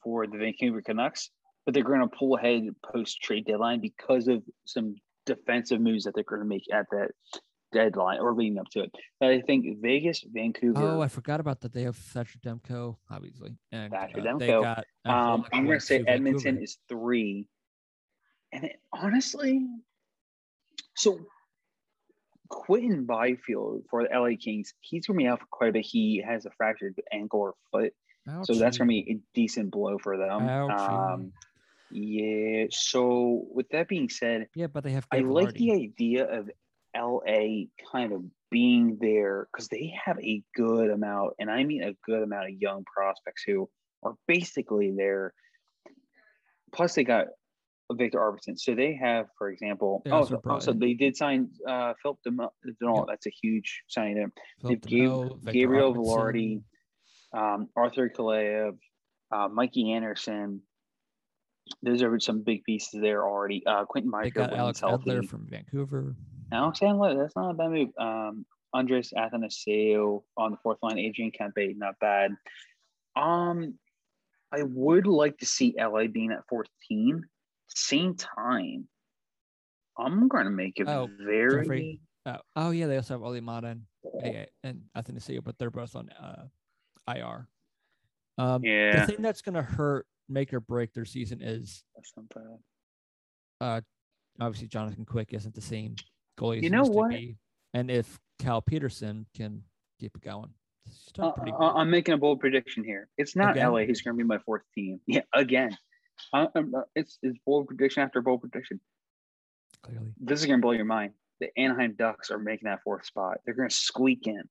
Speaker 2: for the Vancouver Canucks, but they're going to pull ahead post trade deadline because of some defensive moves that they're going to make at that deadline or leading up to it. But I think Vegas, Vancouver,
Speaker 1: Oh, I forgot about that. They have Thatcher Demko, obviously, and
Speaker 2: Thatcher
Speaker 1: uh,
Speaker 2: Demko.
Speaker 1: got. uh,
Speaker 2: Um, I'm going to say Edmonton
Speaker 1: Vancouver.
Speaker 2: is three. And it, honestly, so Quinton Byfield for the LA Kings, he's going to be out for quite a bit. He has a fractured ankle or foot. So that's going to be a decent blow for them.
Speaker 1: Ouchie.
Speaker 2: Um, yeah. So with that being said,
Speaker 1: Yeah, but they have.
Speaker 2: I like
Speaker 1: Vilardi.
Speaker 2: the idea of LA kind of being there because they have a good amount, and I mean a good amount of young prospects who are basically there. Plus, they got Victor Arvidsson, so they have, for example,
Speaker 1: They
Speaker 2: oh,
Speaker 1: also
Speaker 2: also,
Speaker 1: brought
Speaker 2: also
Speaker 1: in-
Speaker 2: they did sign uh, Philip Demel.
Speaker 1: Yep.
Speaker 2: That's a huge signing there. They've Gab- Gabriel
Speaker 1: Arvidsson.
Speaker 2: Vilardi, um, Arthur Kaliyev, uh, Mikey Anderson. Those are some big pieces there already. Uh, Quinton
Speaker 1: They
Speaker 2: Byfield
Speaker 1: got Alex
Speaker 2: healthy.
Speaker 1: Edler from Vancouver.
Speaker 2: Alex Edler, that's not a bad move. Um, Andreas Athanasiou on the fourth line. Adrian Kempe, not bad. Um, I would like to see LA being at 14. Same time, I'm going to make it
Speaker 1: Oh,
Speaker 2: very.
Speaker 1: Jeffrey. Uh, oh yeah, they also have Oli Martin and, and Athanasiou, but they're both on uh, IR. Um,
Speaker 2: Yeah,
Speaker 1: The thing that's going to hurt, make or break their season is
Speaker 2: that's not bad.
Speaker 1: uh, obviously Jonathan Quick isn't the same goalie.
Speaker 2: You know what?
Speaker 1: And if Cal Petersen can keep it going,
Speaker 2: Uh,
Speaker 1: pretty
Speaker 2: uh. I'm making a bold prediction here. It's not
Speaker 1: Again?
Speaker 2: LA who's going to be my fourth team. Yeah, again. Uh, uh, it's, it's bold prediction after bold prediction.
Speaker 1: clearly.
Speaker 2: This is going to blow your mind. The Anaheim Ducks are making that fourth spot. They're going to squeak in.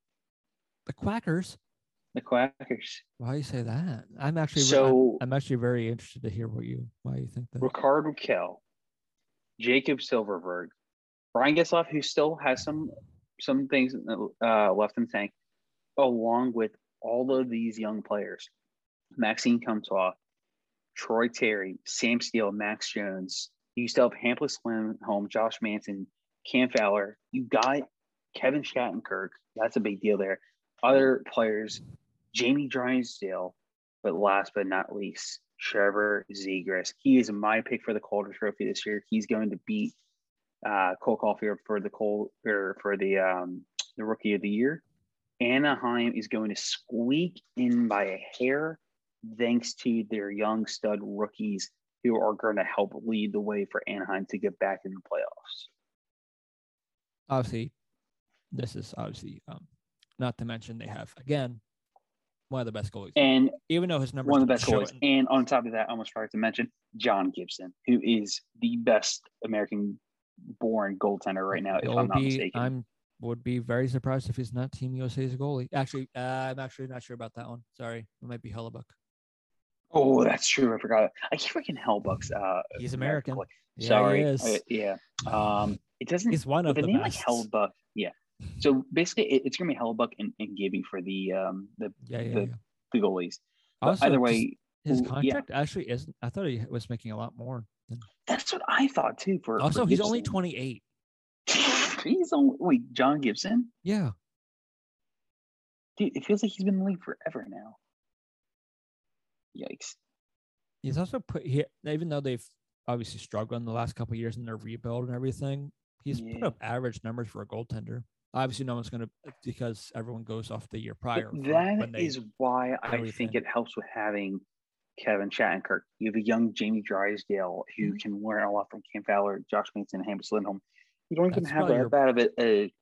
Speaker 1: The Quackers.
Speaker 2: The Quackers.
Speaker 1: Why you say that? I'm actually
Speaker 2: So
Speaker 1: I'm, I'm actually very interested to hear what you why you think that.
Speaker 2: Rickard Rakell, Jakob Silfverberg, Brian Getzlaf, who still has some some things uh, left in the tank, along with all of these young players, Maxime Comtois, Troy Terry, Sam Steele, Max Jones. You still have Hampus Lindholm, Josh Manson, Cam Fowler. You got Kevin Shattenkirk. That's a big deal there. Other players, Jamie Drysdale, but last but not least, Trevor Zegras. He is my pick for the Calder Trophy this year. He's going to beat uh, Cole Caufield for the Cole or for the um, the Rookie of the Year. Anaheim is going to squeak in by a hair, thanks to their young stud rookies who are going to help lead the way for Anaheim to get back in the playoffs.
Speaker 1: obviously, this is obviously um, not to mention they have again one of the best goalies.
Speaker 2: And
Speaker 1: Even though his number
Speaker 2: one of the best goalies.
Speaker 1: it-
Speaker 2: And on top of that, I almost forgot to mention John Gibson, who is the best American born goaltender right now, if I'm not
Speaker 1: be-
Speaker 2: mistaken.
Speaker 1: I'm would be very surprised if he's not Team USA's goalie. Actually, uh, I'm actually not sure about that one. Sorry, it might be Hellebuyck.
Speaker 2: oh, that's true. I forgot. I keep freaking Hellbucks. Uh,
Speaker 1: He's American.
Speaker 2: goalie.
Speaker 1: Yeah,
Speaker 2: Sorry.
Speaker 1: he is.
Speaker 2: Uh, yeah. Um, it doesn't.
Speaker 1: He's one of the
Speaker 2: name
Speaker 1: best.
Speaker 2: like Hellbuck. Yeah. So basically, it, it's gonna be Hellebuyck and, and Gibby for the um the,
Speaker 1: yeah, yeah,
Speaker 2: the-
Speaker 1: yeah.
Speaker 2: the goalies.
Speaker 1: Also,
Speaker 2: either way,
Speaker 1: his
Speaker 2: ooh, yeah.
Speaker 1: contract actually isn't. I thought he was making a lot more. Than,
Speaker 2: that's what I thought too. For
Speaker 1: also,
Speaker 2: for
Speaker 1: he's only 28.
Speaker 2: He's only wait, John Gibson.
Speaker 1: Yeah,
Speaker 2: Dude, it feels like he's been in the league forever now. Yikes.
Speaker 1: he's also put here. Even though they've obviously struggled in the last couple of years in their rebuild and everything, he's put up average numbers for a goaltender. Obviously, no one's going to because everyone goes off the year prior.
Speaker 2: that is why I think it helps with having Kevin Shattenkirk. You have a young Jamie Drysdale who
Speaker 1: Mhm.
Speaker 2: can learn a lot from Cam Fowler, Josh Manson, and Hampus Lindholm. You don't even
Speaker 1: That's
Speaker 2: have that bad of a, a,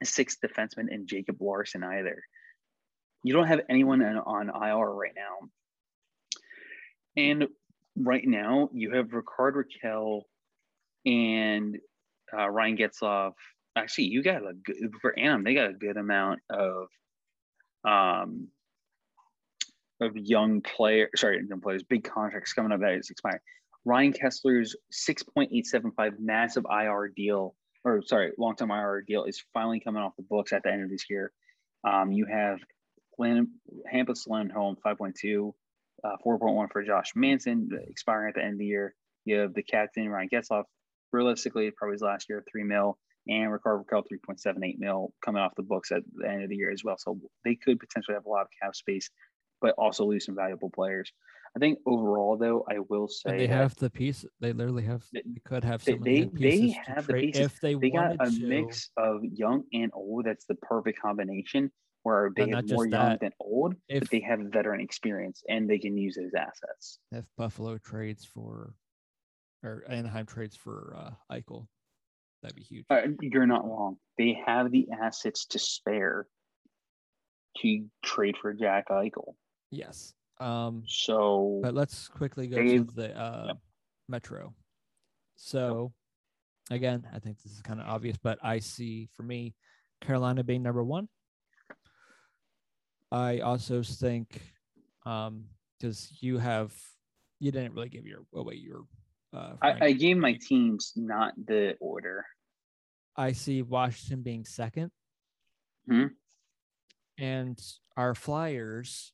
Speaker 2: a sixth defenseman in Jacob Larsson either. You don't have anyone on, on IR right now. And right now, you have Rickard Rakell and uh, Ryan Getzlaf. Actually, you got a good for Anam. They got a good amount of um of young player. Sorry, young players. Big contracts coming up that is expiring. Ryan Kesler's six point eight seven five massive IR deal, or sorry, long term IR deal is finally coming off the books at the end of this year. Um, you have Hampus Lindholm, 5.2, uh, 4.1 for Josh Manson, expiring at the end of the year. You have the captain, Ryan Getzlaf, realistically, probably his last year, 3 mil, and Rickard Rakell, 3.78 mil coming off the books at the end of the year as well. So they could potentially have a lot of cap space, but also lose some valuable players. I think overall, though, I will say
Speaker 1: And they have the piece. They literally have.
Speaker 2: They-
Speaker 1: could have
Speaker 2: they
Speaker 1: of
Speaker 2: they,
Speaker 1: the
Speaker 2: they
Speaker 1: pieces to
Speaker 2: have the pieces.
Speaker 1: if they,
Speaker 2: They got a
Speaker 1: to.
Speaker 2: mix of young and old. That's the perfect combination where they have more young
Speaker 1: that,
Speaker 2: than old,
Speaker 1: if-
Speaker 2: but they have veteran experience and they can use those assets.
Speaker 1: If Buffalo trades for, or Anaheim trades for uh, Eichel, that'd be huge.
Speaker 2: Uh, you're not wrong. They have the assets to spare to trade for Jack Eichel.
Speaker 1: Yes. Um,
Speaker 2: So
Speaker 1: but let's quickly go to the uh,
Speaker 2: yep.
Speaker 1: Metro. So, again, I think this is kind of obvious, but I see for me Carolina being number one. I also think um because you have you didn't really give your away your uh
Speaker 2: I. I gave my teams not the order.
Speaker 1: I see Washington being second.
Speaker 2: Hmm.
Speaker 1: And our Flyers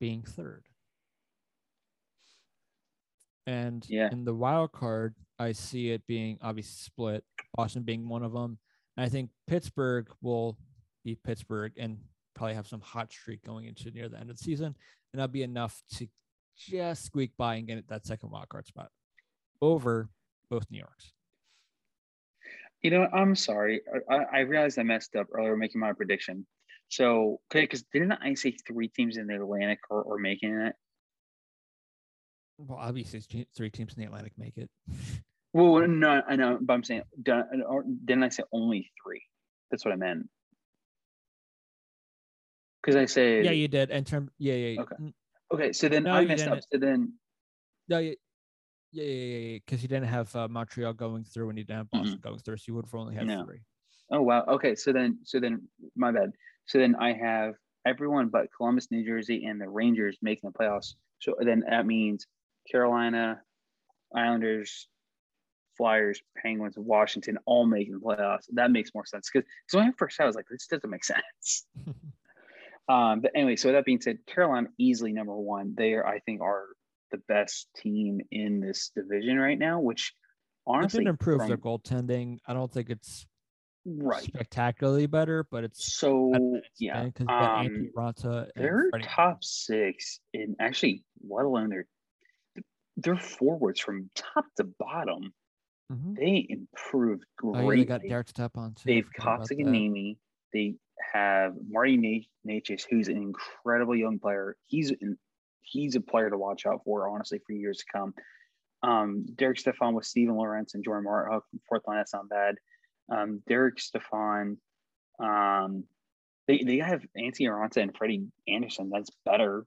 Speaker 1: being third. And
Speaker 2: Yeah.
Speaker 1: in the wild card, I see it being obviously split, Boston being one of them. And I think Pittsburgh will be Pittsburgh and probably have some hot streak going into near the end of the season. And that'll be enough to just squeak by and get that second wild card spot over both New York's.
Speaker 2: You know, I'm sorry. I, I- realized I messed up earlier making my prediction. So, okay, because didn't I say three teams in the Atlantic are, are making it?
Speaker 1: Well, obviously, three teams in the Atlantic make it.
Speaker 2: Well, no, I know, but I'm saying, didn't I say only three? That's what I meant. Because I said,
Speaker 1: yeah, you did. In term, yeah, yeah. yeah.
Speaker 2: Okay. Okay, so then
Speaker 1: No,
Speaker 2: I messed up.
Speaker 1: didn't.
Speaker 2: So then,
Speaker 1: No, yeah, yeah, yeah, yeah. Because you didn't have uh, Montreal going through, and you didn't have Boston going through, so you would have only had
Speaker 2: No.
Speaker 1: three.
Speaker 2: oh wow, okay, so then, so then, my bad. So then I have everyone but Columbus, New Jersey, and the Rangers making the playoffs. So then that means Carolina, Islanders, Flyers, Penguins, Washington all making the playoffs. That makes more sense because when I first I was like, this doesn't make sense. Um, but anyway, so that being said, Carolina easily number one. They are, I think, are the best team in this division right now. Which honestly,
Speaker 1: did improve their goaltending. I don't think it's
Speaker 2: right.
Speaker 1: spectacularly better, but it's
Speaker 2: So yeah,
Speaker 1: because
Speaker 2: um,
Speaker 1: Raanta
Speaker 2: they're top six, and actually, let alone their their forwards from top to bottom.
Speaker 1: Mhm.
Speaker 2: They improved
Speaker 1: Oh, yeah, they got Derek Stepan too.
Speaker 2: They've
Speaker 1: forgot about that.
Speaker 2: Kotkaniemi. They have Marty Na- Necas, who's an incredible young player. He's in, he's a player to watch out for, honestly, for years to come. Um, Derek Stepan with Steven Lorentz and Jordan Martin, fourth line. That's not bad. Um, Derek Stepan. Um, they they have Antti Raanta and Freddie Andersen. That's better.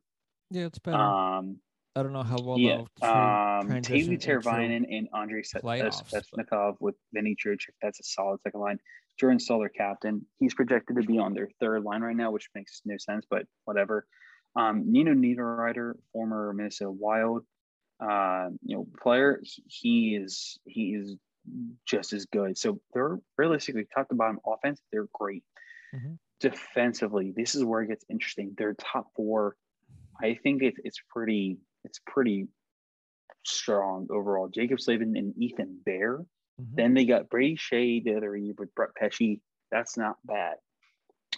Speaker 1: Yeah, it's better.
Speaker 2: Um,
Speaker 1: I don't know how well
Speaker 2: yeah. Um, Tavy Teravainen and Andrei Svechnikov with Vinny Church. That's a solid second line. Jordan Stoller, captain. He's projected to be on their third line right now, which makes no sense, but whatever. Um, Nino Niederreiter, former Minnesota Wild, uh, you know, player. He is he is just as good. So they're realistically top to bottom offense. They're great.
Speaker 1: Mhm.
Speaker 2: Defensively, this is where it gets interesting. They're top four. I think it, it's pretty it's pretty strong overall. Jaccob Slavin and Ethan Bear.
Speaker 1: Mhm.
Speaker 2: Then they got Brady Skjei the other year with Brett Pesce. That's not bad.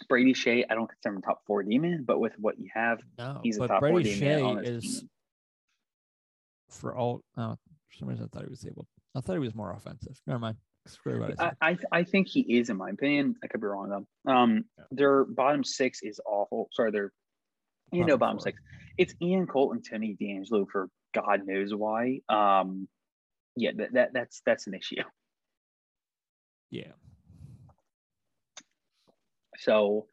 Speaker 2: Brady Skjei, I don't consider him top four demon, but with what you have,
Speaker 1: No,
Speaker 2: he's a top four
Speaker 1: Brady
Speaker 2: demon
Speaker 1: Skjei
Speaker 2: on this
Speaker 1: is
Speaker 2: team.
Speaker 1: for all. Oh, for some reason I thought he was able. I thought he was more offensive. Never mind. Screw what I
Speaker 2: I. I I think he is, in my opinion. I could be wrong though. Um,
Speaker 1: Yeah.
Speaker 2: their bottom six is awful. Sorry, their you know
Speaker 1: Bottom
Speaker 2: six. It's Ian Colt and Tony DeAngelo for God knows why. Um, yeah, that, that that's that's an issue.
Speaker 1: Yeah.
Speaker 2: So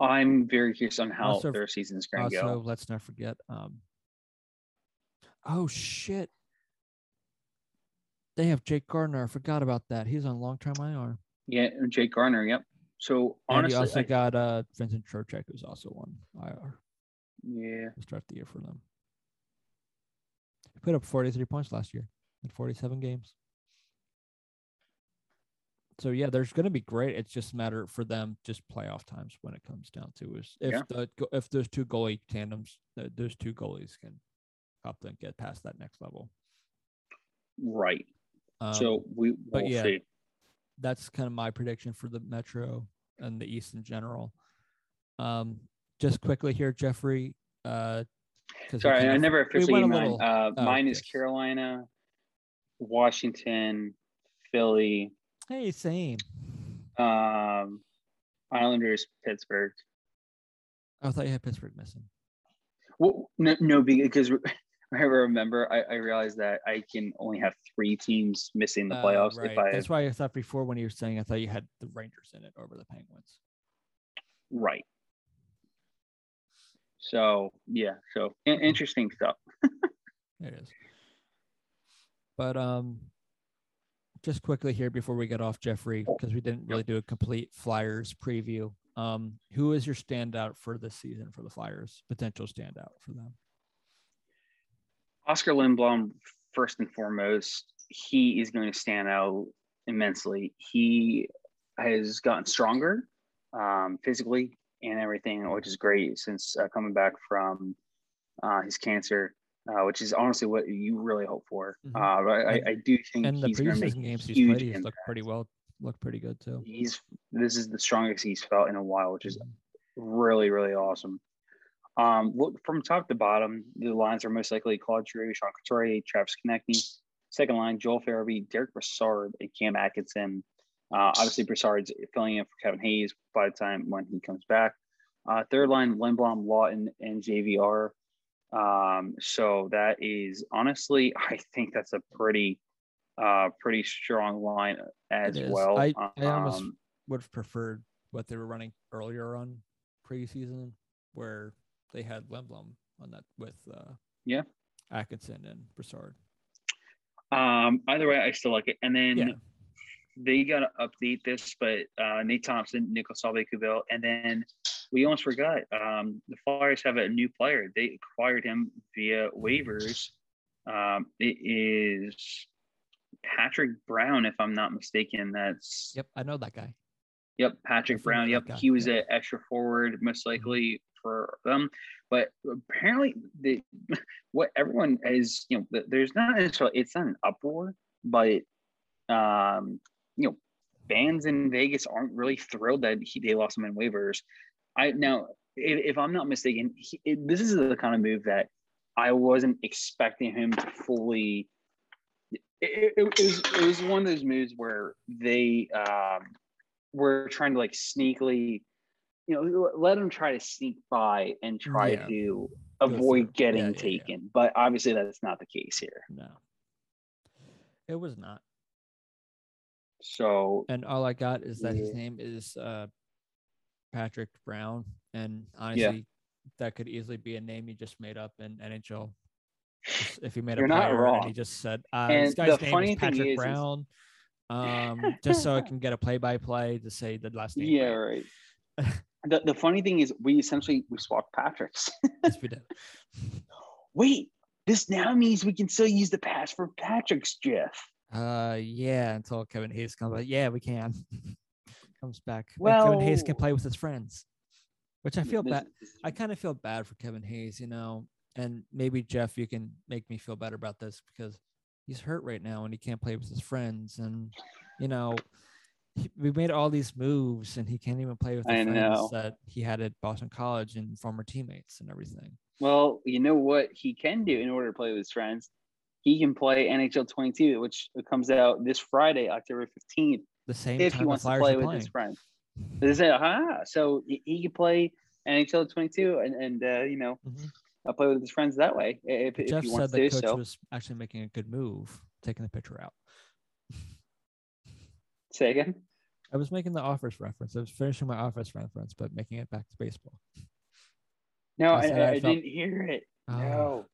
Speaker 2: I'm very curious on how
Speaker 1: Also-
Speaker 2: their season's going to
Speaker 1: Also,
Speaker 2: go.
Speaker 1: let's not forget. Um. Oh shit! They have Jake Gardiner. I forgot about that. He's on long term IR.
Speaker 2: Yeah, Jake Gardiner. Yep. So
Speaker 1: And
Speaker 2: honestly,
Speaker 1: you also
Speaker 2: I-
Speaker 1: got uh Vincent Trocheck, who's also on IR
Speaker 2: yeah,
Speaker 1: to start the year for them. He put up 43 points last year in 47 games. so yeah, there's going to be great. It's just a matter for them just playoff times when it comes down to is if
Speaker 2: Yeah.
Speaker 1: the if those two goalie tandems, th- those two goalies can help them get past that next level.
Speaker 2: Right.
Speaker 1: Um,
Speaker 2: so we
Speaker 1: but yeah.
Speaker 2: see.
Speaker 1: that's kind of my prediction for the Metro and the East in general. Um, just quickly here, Jeffrey. Uh, we
Speaker 2: Sorry, I never
Speaker 1: we
Speaker 2: officially
Speaker 1: a
Speaker 2: mine.
Speaker 1: little-
Speaker 2: uh,
Speaker 1: oh,
Speaker 2: mine is. Carolina, Washington, Philly,
Speaker 1: Hey, same.
Speaker 2: um, Islanders, Pittsburgh.
Speaker 1: I thought you had Pittsburgh missing.
Speaker 2: Well, no, no, because I remember I, I realized that I can only have three teams missing the
Speaker 1: Uh,
Speaker 2: playoffs
Speaker 1: right.
Speaker 2: if I
Speaker 1: That's why I thought before when you were saying I thought you had the Rangers in it over the Penguins.
Speaker 2: right. So yeah, so in- interesting stuff.
Speaker 1: It is. But um, just quickly here before we get off Jeffrey, because we didn't really do a complete Flyers preview. Um, who is your standout for this season for the Flyers? Potential standout for them.
Speaker 2: Oskar Lindblom, first and foremost, he is going to stand out immensely. He has gotten stronger um, physically and everything, which is great since uh, coming back from uh, his cancer, uh, which is honestly what you really hope for.
Speaker 1: Mhm.
Speaker 2: Uh, but I, I do think
Speaker 1: And the
Speaker 2: he's going to make
Speaker 1: preseason games he's played, he's looked pretty well, looked pretty good too.
Speaker 2: He's this is the strongest he's felt in a while, which is
Speaker 1: Mhm.
Speaker 2: really really awesome. Um, look from top to bottom, the lines are most likely Claude Giroux, Sean Couturier, Travis Konecny. Second line, Joel Farabee, Derek Brassard, and Cam Atkinson. Uh, obviously, Brassard's filling in for Kevin Hayes by the time when he comes back. Uh, third line, Lindblom, Laughton, and JVR. Um, so that is honestly, I think that's a pretty, uh, pretty strong line as well.
Speaker 1: I- I almost-
Speaker 2: Um,
Speaker 1: Would have preferred what they were running earlier on preseason, where they had Lindblom on that with uh,
Speaker 2: Yeah.
Speaker 1: Atkinson and Brassard.
Speaker 2: Um, either way, I still like it. And then
Speaker 1: Yeah.
Speaker 2: They got to update this, but uh, Nate Thompson, Nicholas Salve Kubil, and then we almost forgot um, the Flyers have a new player. They acquired him via waivers. Um, it is Patrick Brown, if I'm not mistaken. That's
Speaker 1: Yep, I know that guy.
Speaker 2: Yep, Patrick Brown. Yep,
Speaker 1: guy.
Speaker 2: he was
Speaker 1: Yep.
Speaker 2: an extra forward, most likely for them. But apparently, the what everyone is, you know, there's not necessarily it's not an uproar, but um, you know, fans in Vegas aren't really thrilled that he, they lost him in waivers. I now, if, if I'm not mistaken, he, it, this is the kind of move that I wasn't expecting him to fully. It, it, it was it was one of those moves where they um, were trying to like sneakily, you know, let him try to sneak by and try
Speaker 1: Yeah.
Speaker 2: to avoid getting
Speaker 1: yeah, yeah.
Speaker 2: taken. But obviously, that's not the case here.
Speaker 1: No, it was not.
Speaker 2: So
Speaker 1: And all I got is that his name is uh, Patrick Brown, and honestly, that could easily be a name he just made up in NHL. If he made
Speaker 2: You're
Speaker 1: a
Speaker 2: not
Speaker 1: and he just said, uh, "This guy's name is Patrick
Speaker 2: is- is-
Speaker 1: Brown," um, just so I can get a play-by-play to say the last name.
Speaker 2: yeah,
Speaker 1: right.
Speaker 2: right. the, the funny thing is, we essentially we swapped Patrick's.
Speaker 1: Yes, we did.
Speaker 2: Wait, this now means we can still use the pass for Patrick's, Jeff.
Speaker 1: Uh, yeah, until Kevin Hayes comes back. Yeah, we can. comes back. Well, Kevin Hayes can play with his friends, which I feel bad. I kind of feel bad for Kevin Hayes, you know, and maybe Jeff, you can make me feel better about this because he's hurt right now and he can't play with his friends, and you know, he, we made all these moves and he can't even play with the
Speaker 2: I
Speaker 1: friends
Speaker 2: know.
Speaker 1: that he had at Boston College and former teammates and everything.
Speaker 2: Well, you know what he can do in order to play with his friends? He can play NHL 22, which comes out this Friday, October 15th,
Speaker 1: The same
Speaker 2: if
Speaker 1: time
Speaker 2: he wants to play with his friends. They say, ah, so he, can play NHL 22 and, and uh, you know,
Speaker 1: Mhm.
Speaker 2: uh, play with his friends that way if, if
Speaker 1: Jeff
Speaker 2: he
Speaker 1: said
Speaker 2: wants
Speaker 1: the
Speaker 2: to do
Speaker 1: coach
Speaker 2: so.
Speaker 1: was actually making a good move, taking the pitcher out.
Speaker 2: Say again.
Speaker 1: I was making the office reference. I was finishing my office reference, but making it back to baseball.
Speaker 2: No,
Speaker 1: I
Speaker 2: I, I,
Speaker 1: I
Speaker 2: I
Speaker 1: felt-
Speaker 2: didn't hear it.
Speaker 1: Oh.
Speaker 2: No.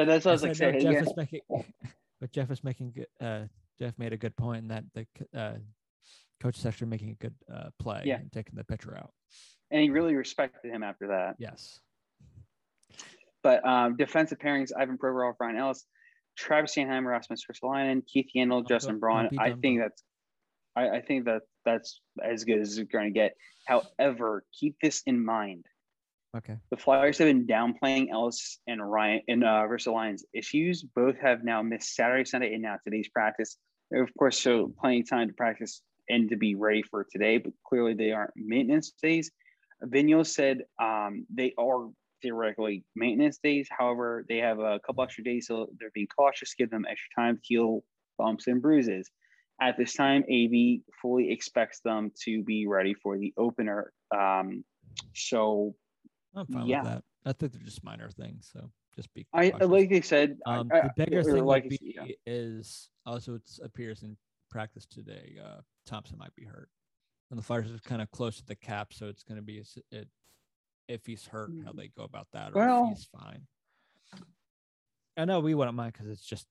Speaker 2: So that's what I was like saying.
Speaker 1: Jeff
Speaker 2: yeah.
Speaker 1: is making, but Jeff is making good. Uh, Jeff made a good point in that the uh, coach is actually making a good uh, play
Speaker 2: Yeah.
Speaker 1: and taking the pitcher out.
Speaker 2: And he really respected him after that.
Speaker 1: Yes.
Speaker 2: But um, defensive pairings, Ivan Provorov, Ryan Ellis, Travis Sanheim, Rasmus Ristolainen, Keith
Speaker 1: Yandle,
Speaker 2: Justin
Speaker 1: go-
Speaker 2: Braun. I think that's I, I think that that's as good as it's going to get. However, keep this in mind.
Speaker 1: Okay.
Speaker 2: The Flyers have been downplaying Ellis and Ryan and uh, versus Lions issues. Both have now missed Saturday, Sunday, and now today's practice. They're, of course, so plenty of time to practice and to be ready for today, but clearly they aren't maintenance days. Vigneault said um, they are theoretically maintenance days. However, they have a couple extra days, so they're being cautious, give them extra time to heal bumps and bruises. At this time, AV fully expects them to be ready for the opener. Um, so,
Speaker 1: I'm fine
Speaker 2: Yeah.
Speaker 1: with that. I think they're just minor things, so just be.
Speaker 2: I like they said.
Speaker 1: Um,
Speaker 2: I-
Speaker 1: the bigger thing
Speaker 2: like
Speaker 1: would be
Speaker 2: yeah.
Speaker 1: is also it appears in practice today. Uh, Thompson might be hurt, and the Flyers are kind of close to the cap, so it's going to be it, if he's hurt, how they go about that, or
Speaker 2: Well-
Speaker 1: if he's fine. I know we wouldn't mind because it's just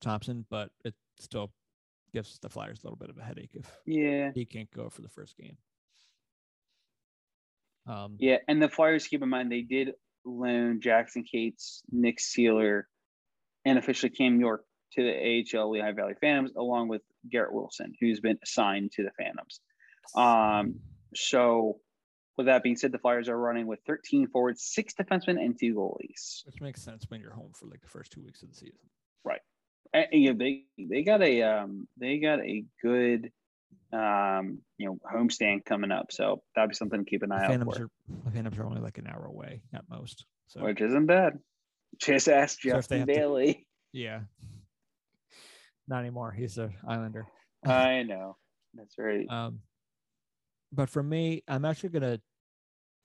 Speaker 1: Thompson, but it still gives the Flyers a little bit of a headache if
Speaker 2: Yeah.
Speaker 1: he can't go for the first game. Um,
Speaker 2: Yeah, and the Flyers keep in mind they did loan Jackson Cates, Nick Seeler, and officially Cam York to the AHL Lehigh Valley Phantoms, along with Garrett Wilson, who's been assigned to the Phantoms. Um, so, with that being said, the Flyers are running with 13 forwards, six defensemen, and two goalies.
Speaker 1: which makes sense when you're home for like the first two weeks of the season.
Speaker 2: And, and, yeah, they they got a um, they got a good um, you know homestand coming up, so that'd be something to keep an
Speaker 1: The
Speaker 2: eye out for,
Speaker 1: are the Phantoms are only like an hour away at most. So
Speaker 2: which isn't bad. Just ask
Speaker 1: So
Speaker 2: Justin
Speaker 1: have to-
Speaker 2: Daly.
Speaker 1: yeah, not anymore. He's an Islander.
Speaker 2: I know. That's right.
Speaker 1: Um, but for me, I'm actually gonna.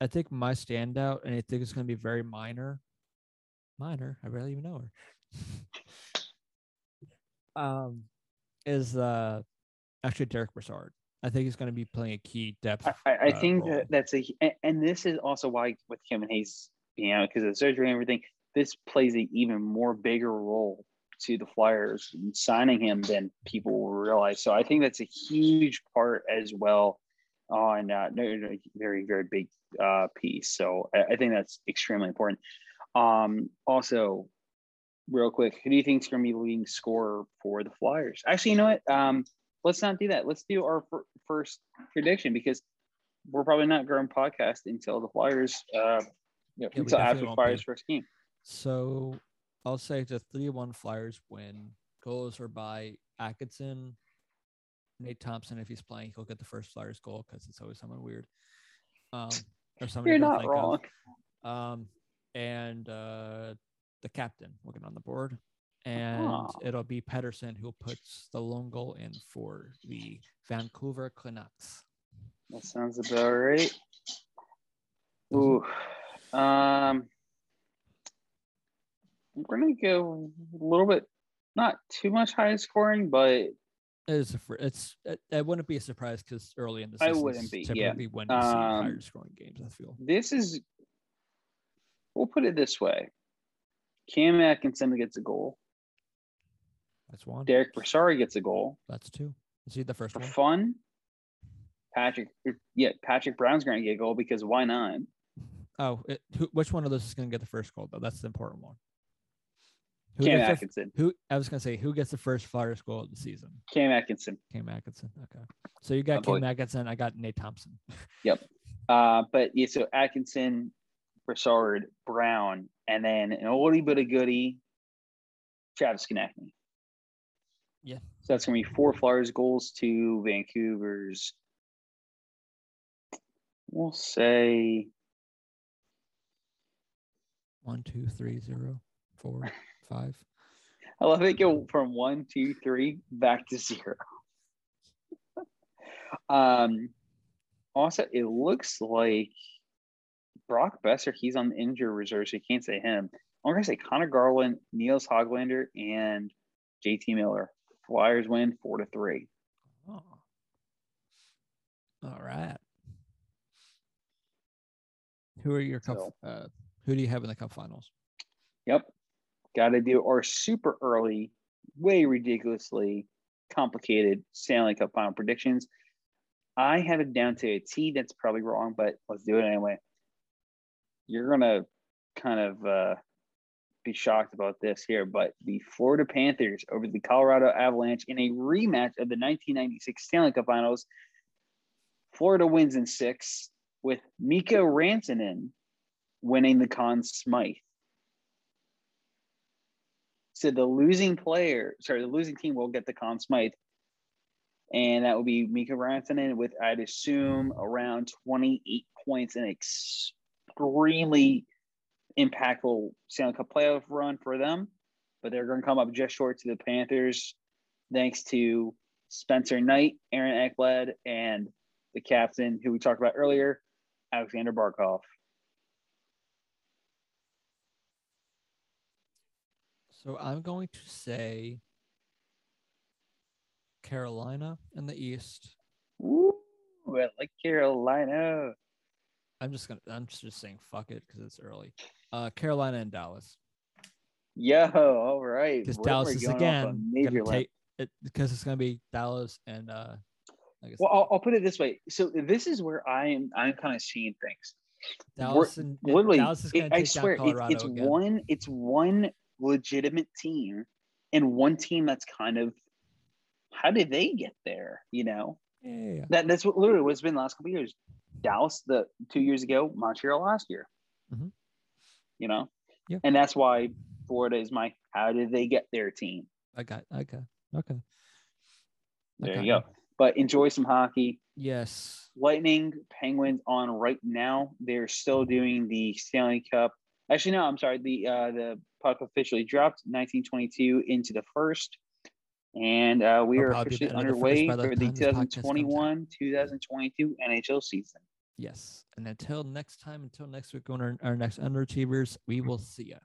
Speaker 1: I think my standout, and I think it's gonna be very minor. Minor. I barely even know her. um, is uh actually Derek Brassard. I think he's gonna be playing a key depth.
Speaker 2: I, I
Speaker 1: uh,
Speaker 2: think that that's a, and, and this is also why with Kevin Hayes, you know, because of the surgery and everything, this plays an even more bigger role to the Flyers signing him than people will realize. So I think that's a huge part as well on uh, very very big uh, piece. So I, I think that's extremely important. Um, also, real quick, who do you think is going to be the leading scorer for the Flyers? Actually, you know what? Um, let's not do that. Let's do our fir- first prediction because we're probably not going to podcast until the Flyers, uh, you know,
Speaker 1: we
Speaker 2: until after Flyers
Speaker 1: be.
Speaker 2: first game.
Speaker 1: So I'll say the three-one Flyers win. Goals are by Atkinson, Nate Thompson. If he's playing, he'll get the first Flyers goal because it's always someone weird. Um, or somebody
Speaker 2: You're not
Speaker 1: of.
Speaker 2: wrong.
Speaker 1: Um, and uh, the captain looking on the board, and it'll be Pettersson who puts the lone goal in for the Vancouver Canucks.
Speaker 2: That sounds about right. Ooh, um, I'm gonna go a little bit, not too much high scoring, but
Speaker 1: It is a it's it, it wouldn't be a surprise because early in the season,
Speaker 2: I
Speaker 1: wouldn't
Speaker 2: be, yeah.
Speaker 1: typically when you see
Speaker 2: Um,
Speaker 1: higher scoring games. I feel
Speaker 2: this is. We'll put it this way: Cam Atkinson gets a goal.
Speaker 1: That's one.
Speaker 2: Derek Brassard gets a goal.
Speaker 1: That's two. Is he the first
Speaker 2: For
Speaker 1: one?
Speaker 2: fun, Patrick. Yeah, Patrick Brown's going to get a goal because why not?
Speaker 1: Oh, it, who, which one of those is going to get the first goal though? That's the important one. Who
Speaker 2: Cam
Speaker 1: gets the
Speaker 2: Atkinson.
Speaker 1: who I was going to say who gets the first Flyers goal of the season?
Speaker 2: Cam Atkinson.
Speaker 1: Cam Atkinson. Okay, so you got
Speaker 2: Oh, boy.
Speaker 1: Cam Atkinson. I got Nate Thompson. Yep.
Speaker 2: Uh, but yeah, so Atkinson, Brassard, Brown, and then an oldie but a goodie, Travis Konecny.
Speaker 1: Yeah.
Speaker 2: So that's gonna be four Flyers goals to Vancouver's. We'll say
Speaker 1: One, two, three, zero, four, five.
Speaker 2: I love it go from one, two, three back to zero. um, also, it looks like Brock Boeser, he's on the injury reserve, so you can't say him. I'm gonna say Conor Garland, Nils Hoglander, and JT Miller. Flyers win four to three.
Speaker 1: Oh. All right. Who are your cup?
Speaker 2: So-
Speaker 1: Uh, who do you have in the cup finals?
Speaker 2: Yep. Got to do our super early, way ridiculously complicated Stanley Cup final predictions. I have it down to a T. That's probably wrong, but let's do it anyway. You're gonna kind of uh, be shocked about this here, but the Florida Panthers over the Colorado Avalanche in a rematch of the 1996 Stanley Cup Finals. Florida wins in six with Mikko Rantanen winning the Conn Smythe. So the losing player, sorry, the losing team will get the Conn Smythe. And that will be Mikko Rantanen with, I'd assume, around 28 points and extremely impactful Stanley Cup playoff run for them, but they're going to come up just short to the Panthers, thanks to Spencer Knight, Aaron Ekblad, and the captain who we talked about earlier, Alexander Barkov.
Speaker 1: So I'm going to say Carolina in the East.
Speaker 2: Ooh, I like Carolina.
Speaker 1: I'm just gonna. I'm just saying fuck it because it's early. Uh, Carolina and Dallas.
Speaker 2: Yo, all right.
Speaker 1: Because Dallas is again take it because it's gonna be Dallas and uh.
Speaker 2: I guess well, I'll, I'll, put it this way. So this is where I am. I'm kind of seeing things.
Speaker 1: Dallas and literally, Dallas is it, I swear, it,
Speaker 2: it's
Speaker 1: again.
Speaker 2: one. It's one legitimate team, and one team that's kind of. How did they get there? You know.
Speaker 1: Yeah, yeah, yeah.
Speaker 2: That that's what literally what's been the last couple years. Dallas the two years ago, Montreal last year.
Speaker 1: Mm-hmm.
Speaker 2: You know,
Speaker 1: yeah,
Speaker 2: and that's why Florida is my. How did they get their team?
Speaker 1: I got okay, okay.
Speaker 2: There okay. you go. But enjoy some hockey.
Speaker 1: Yes.
Speaker 2: Lightning Penguins on right now. They're still doing the Stanley Cup. Actually, no, I'm sorry. The uh, the puck officially dropped 1922 into the first. And uh, we are officially underway the for the 2021 2022 NHL season.
Speaker 1: Yes. And until next time, until next week on our, our next underachievers, we will see you.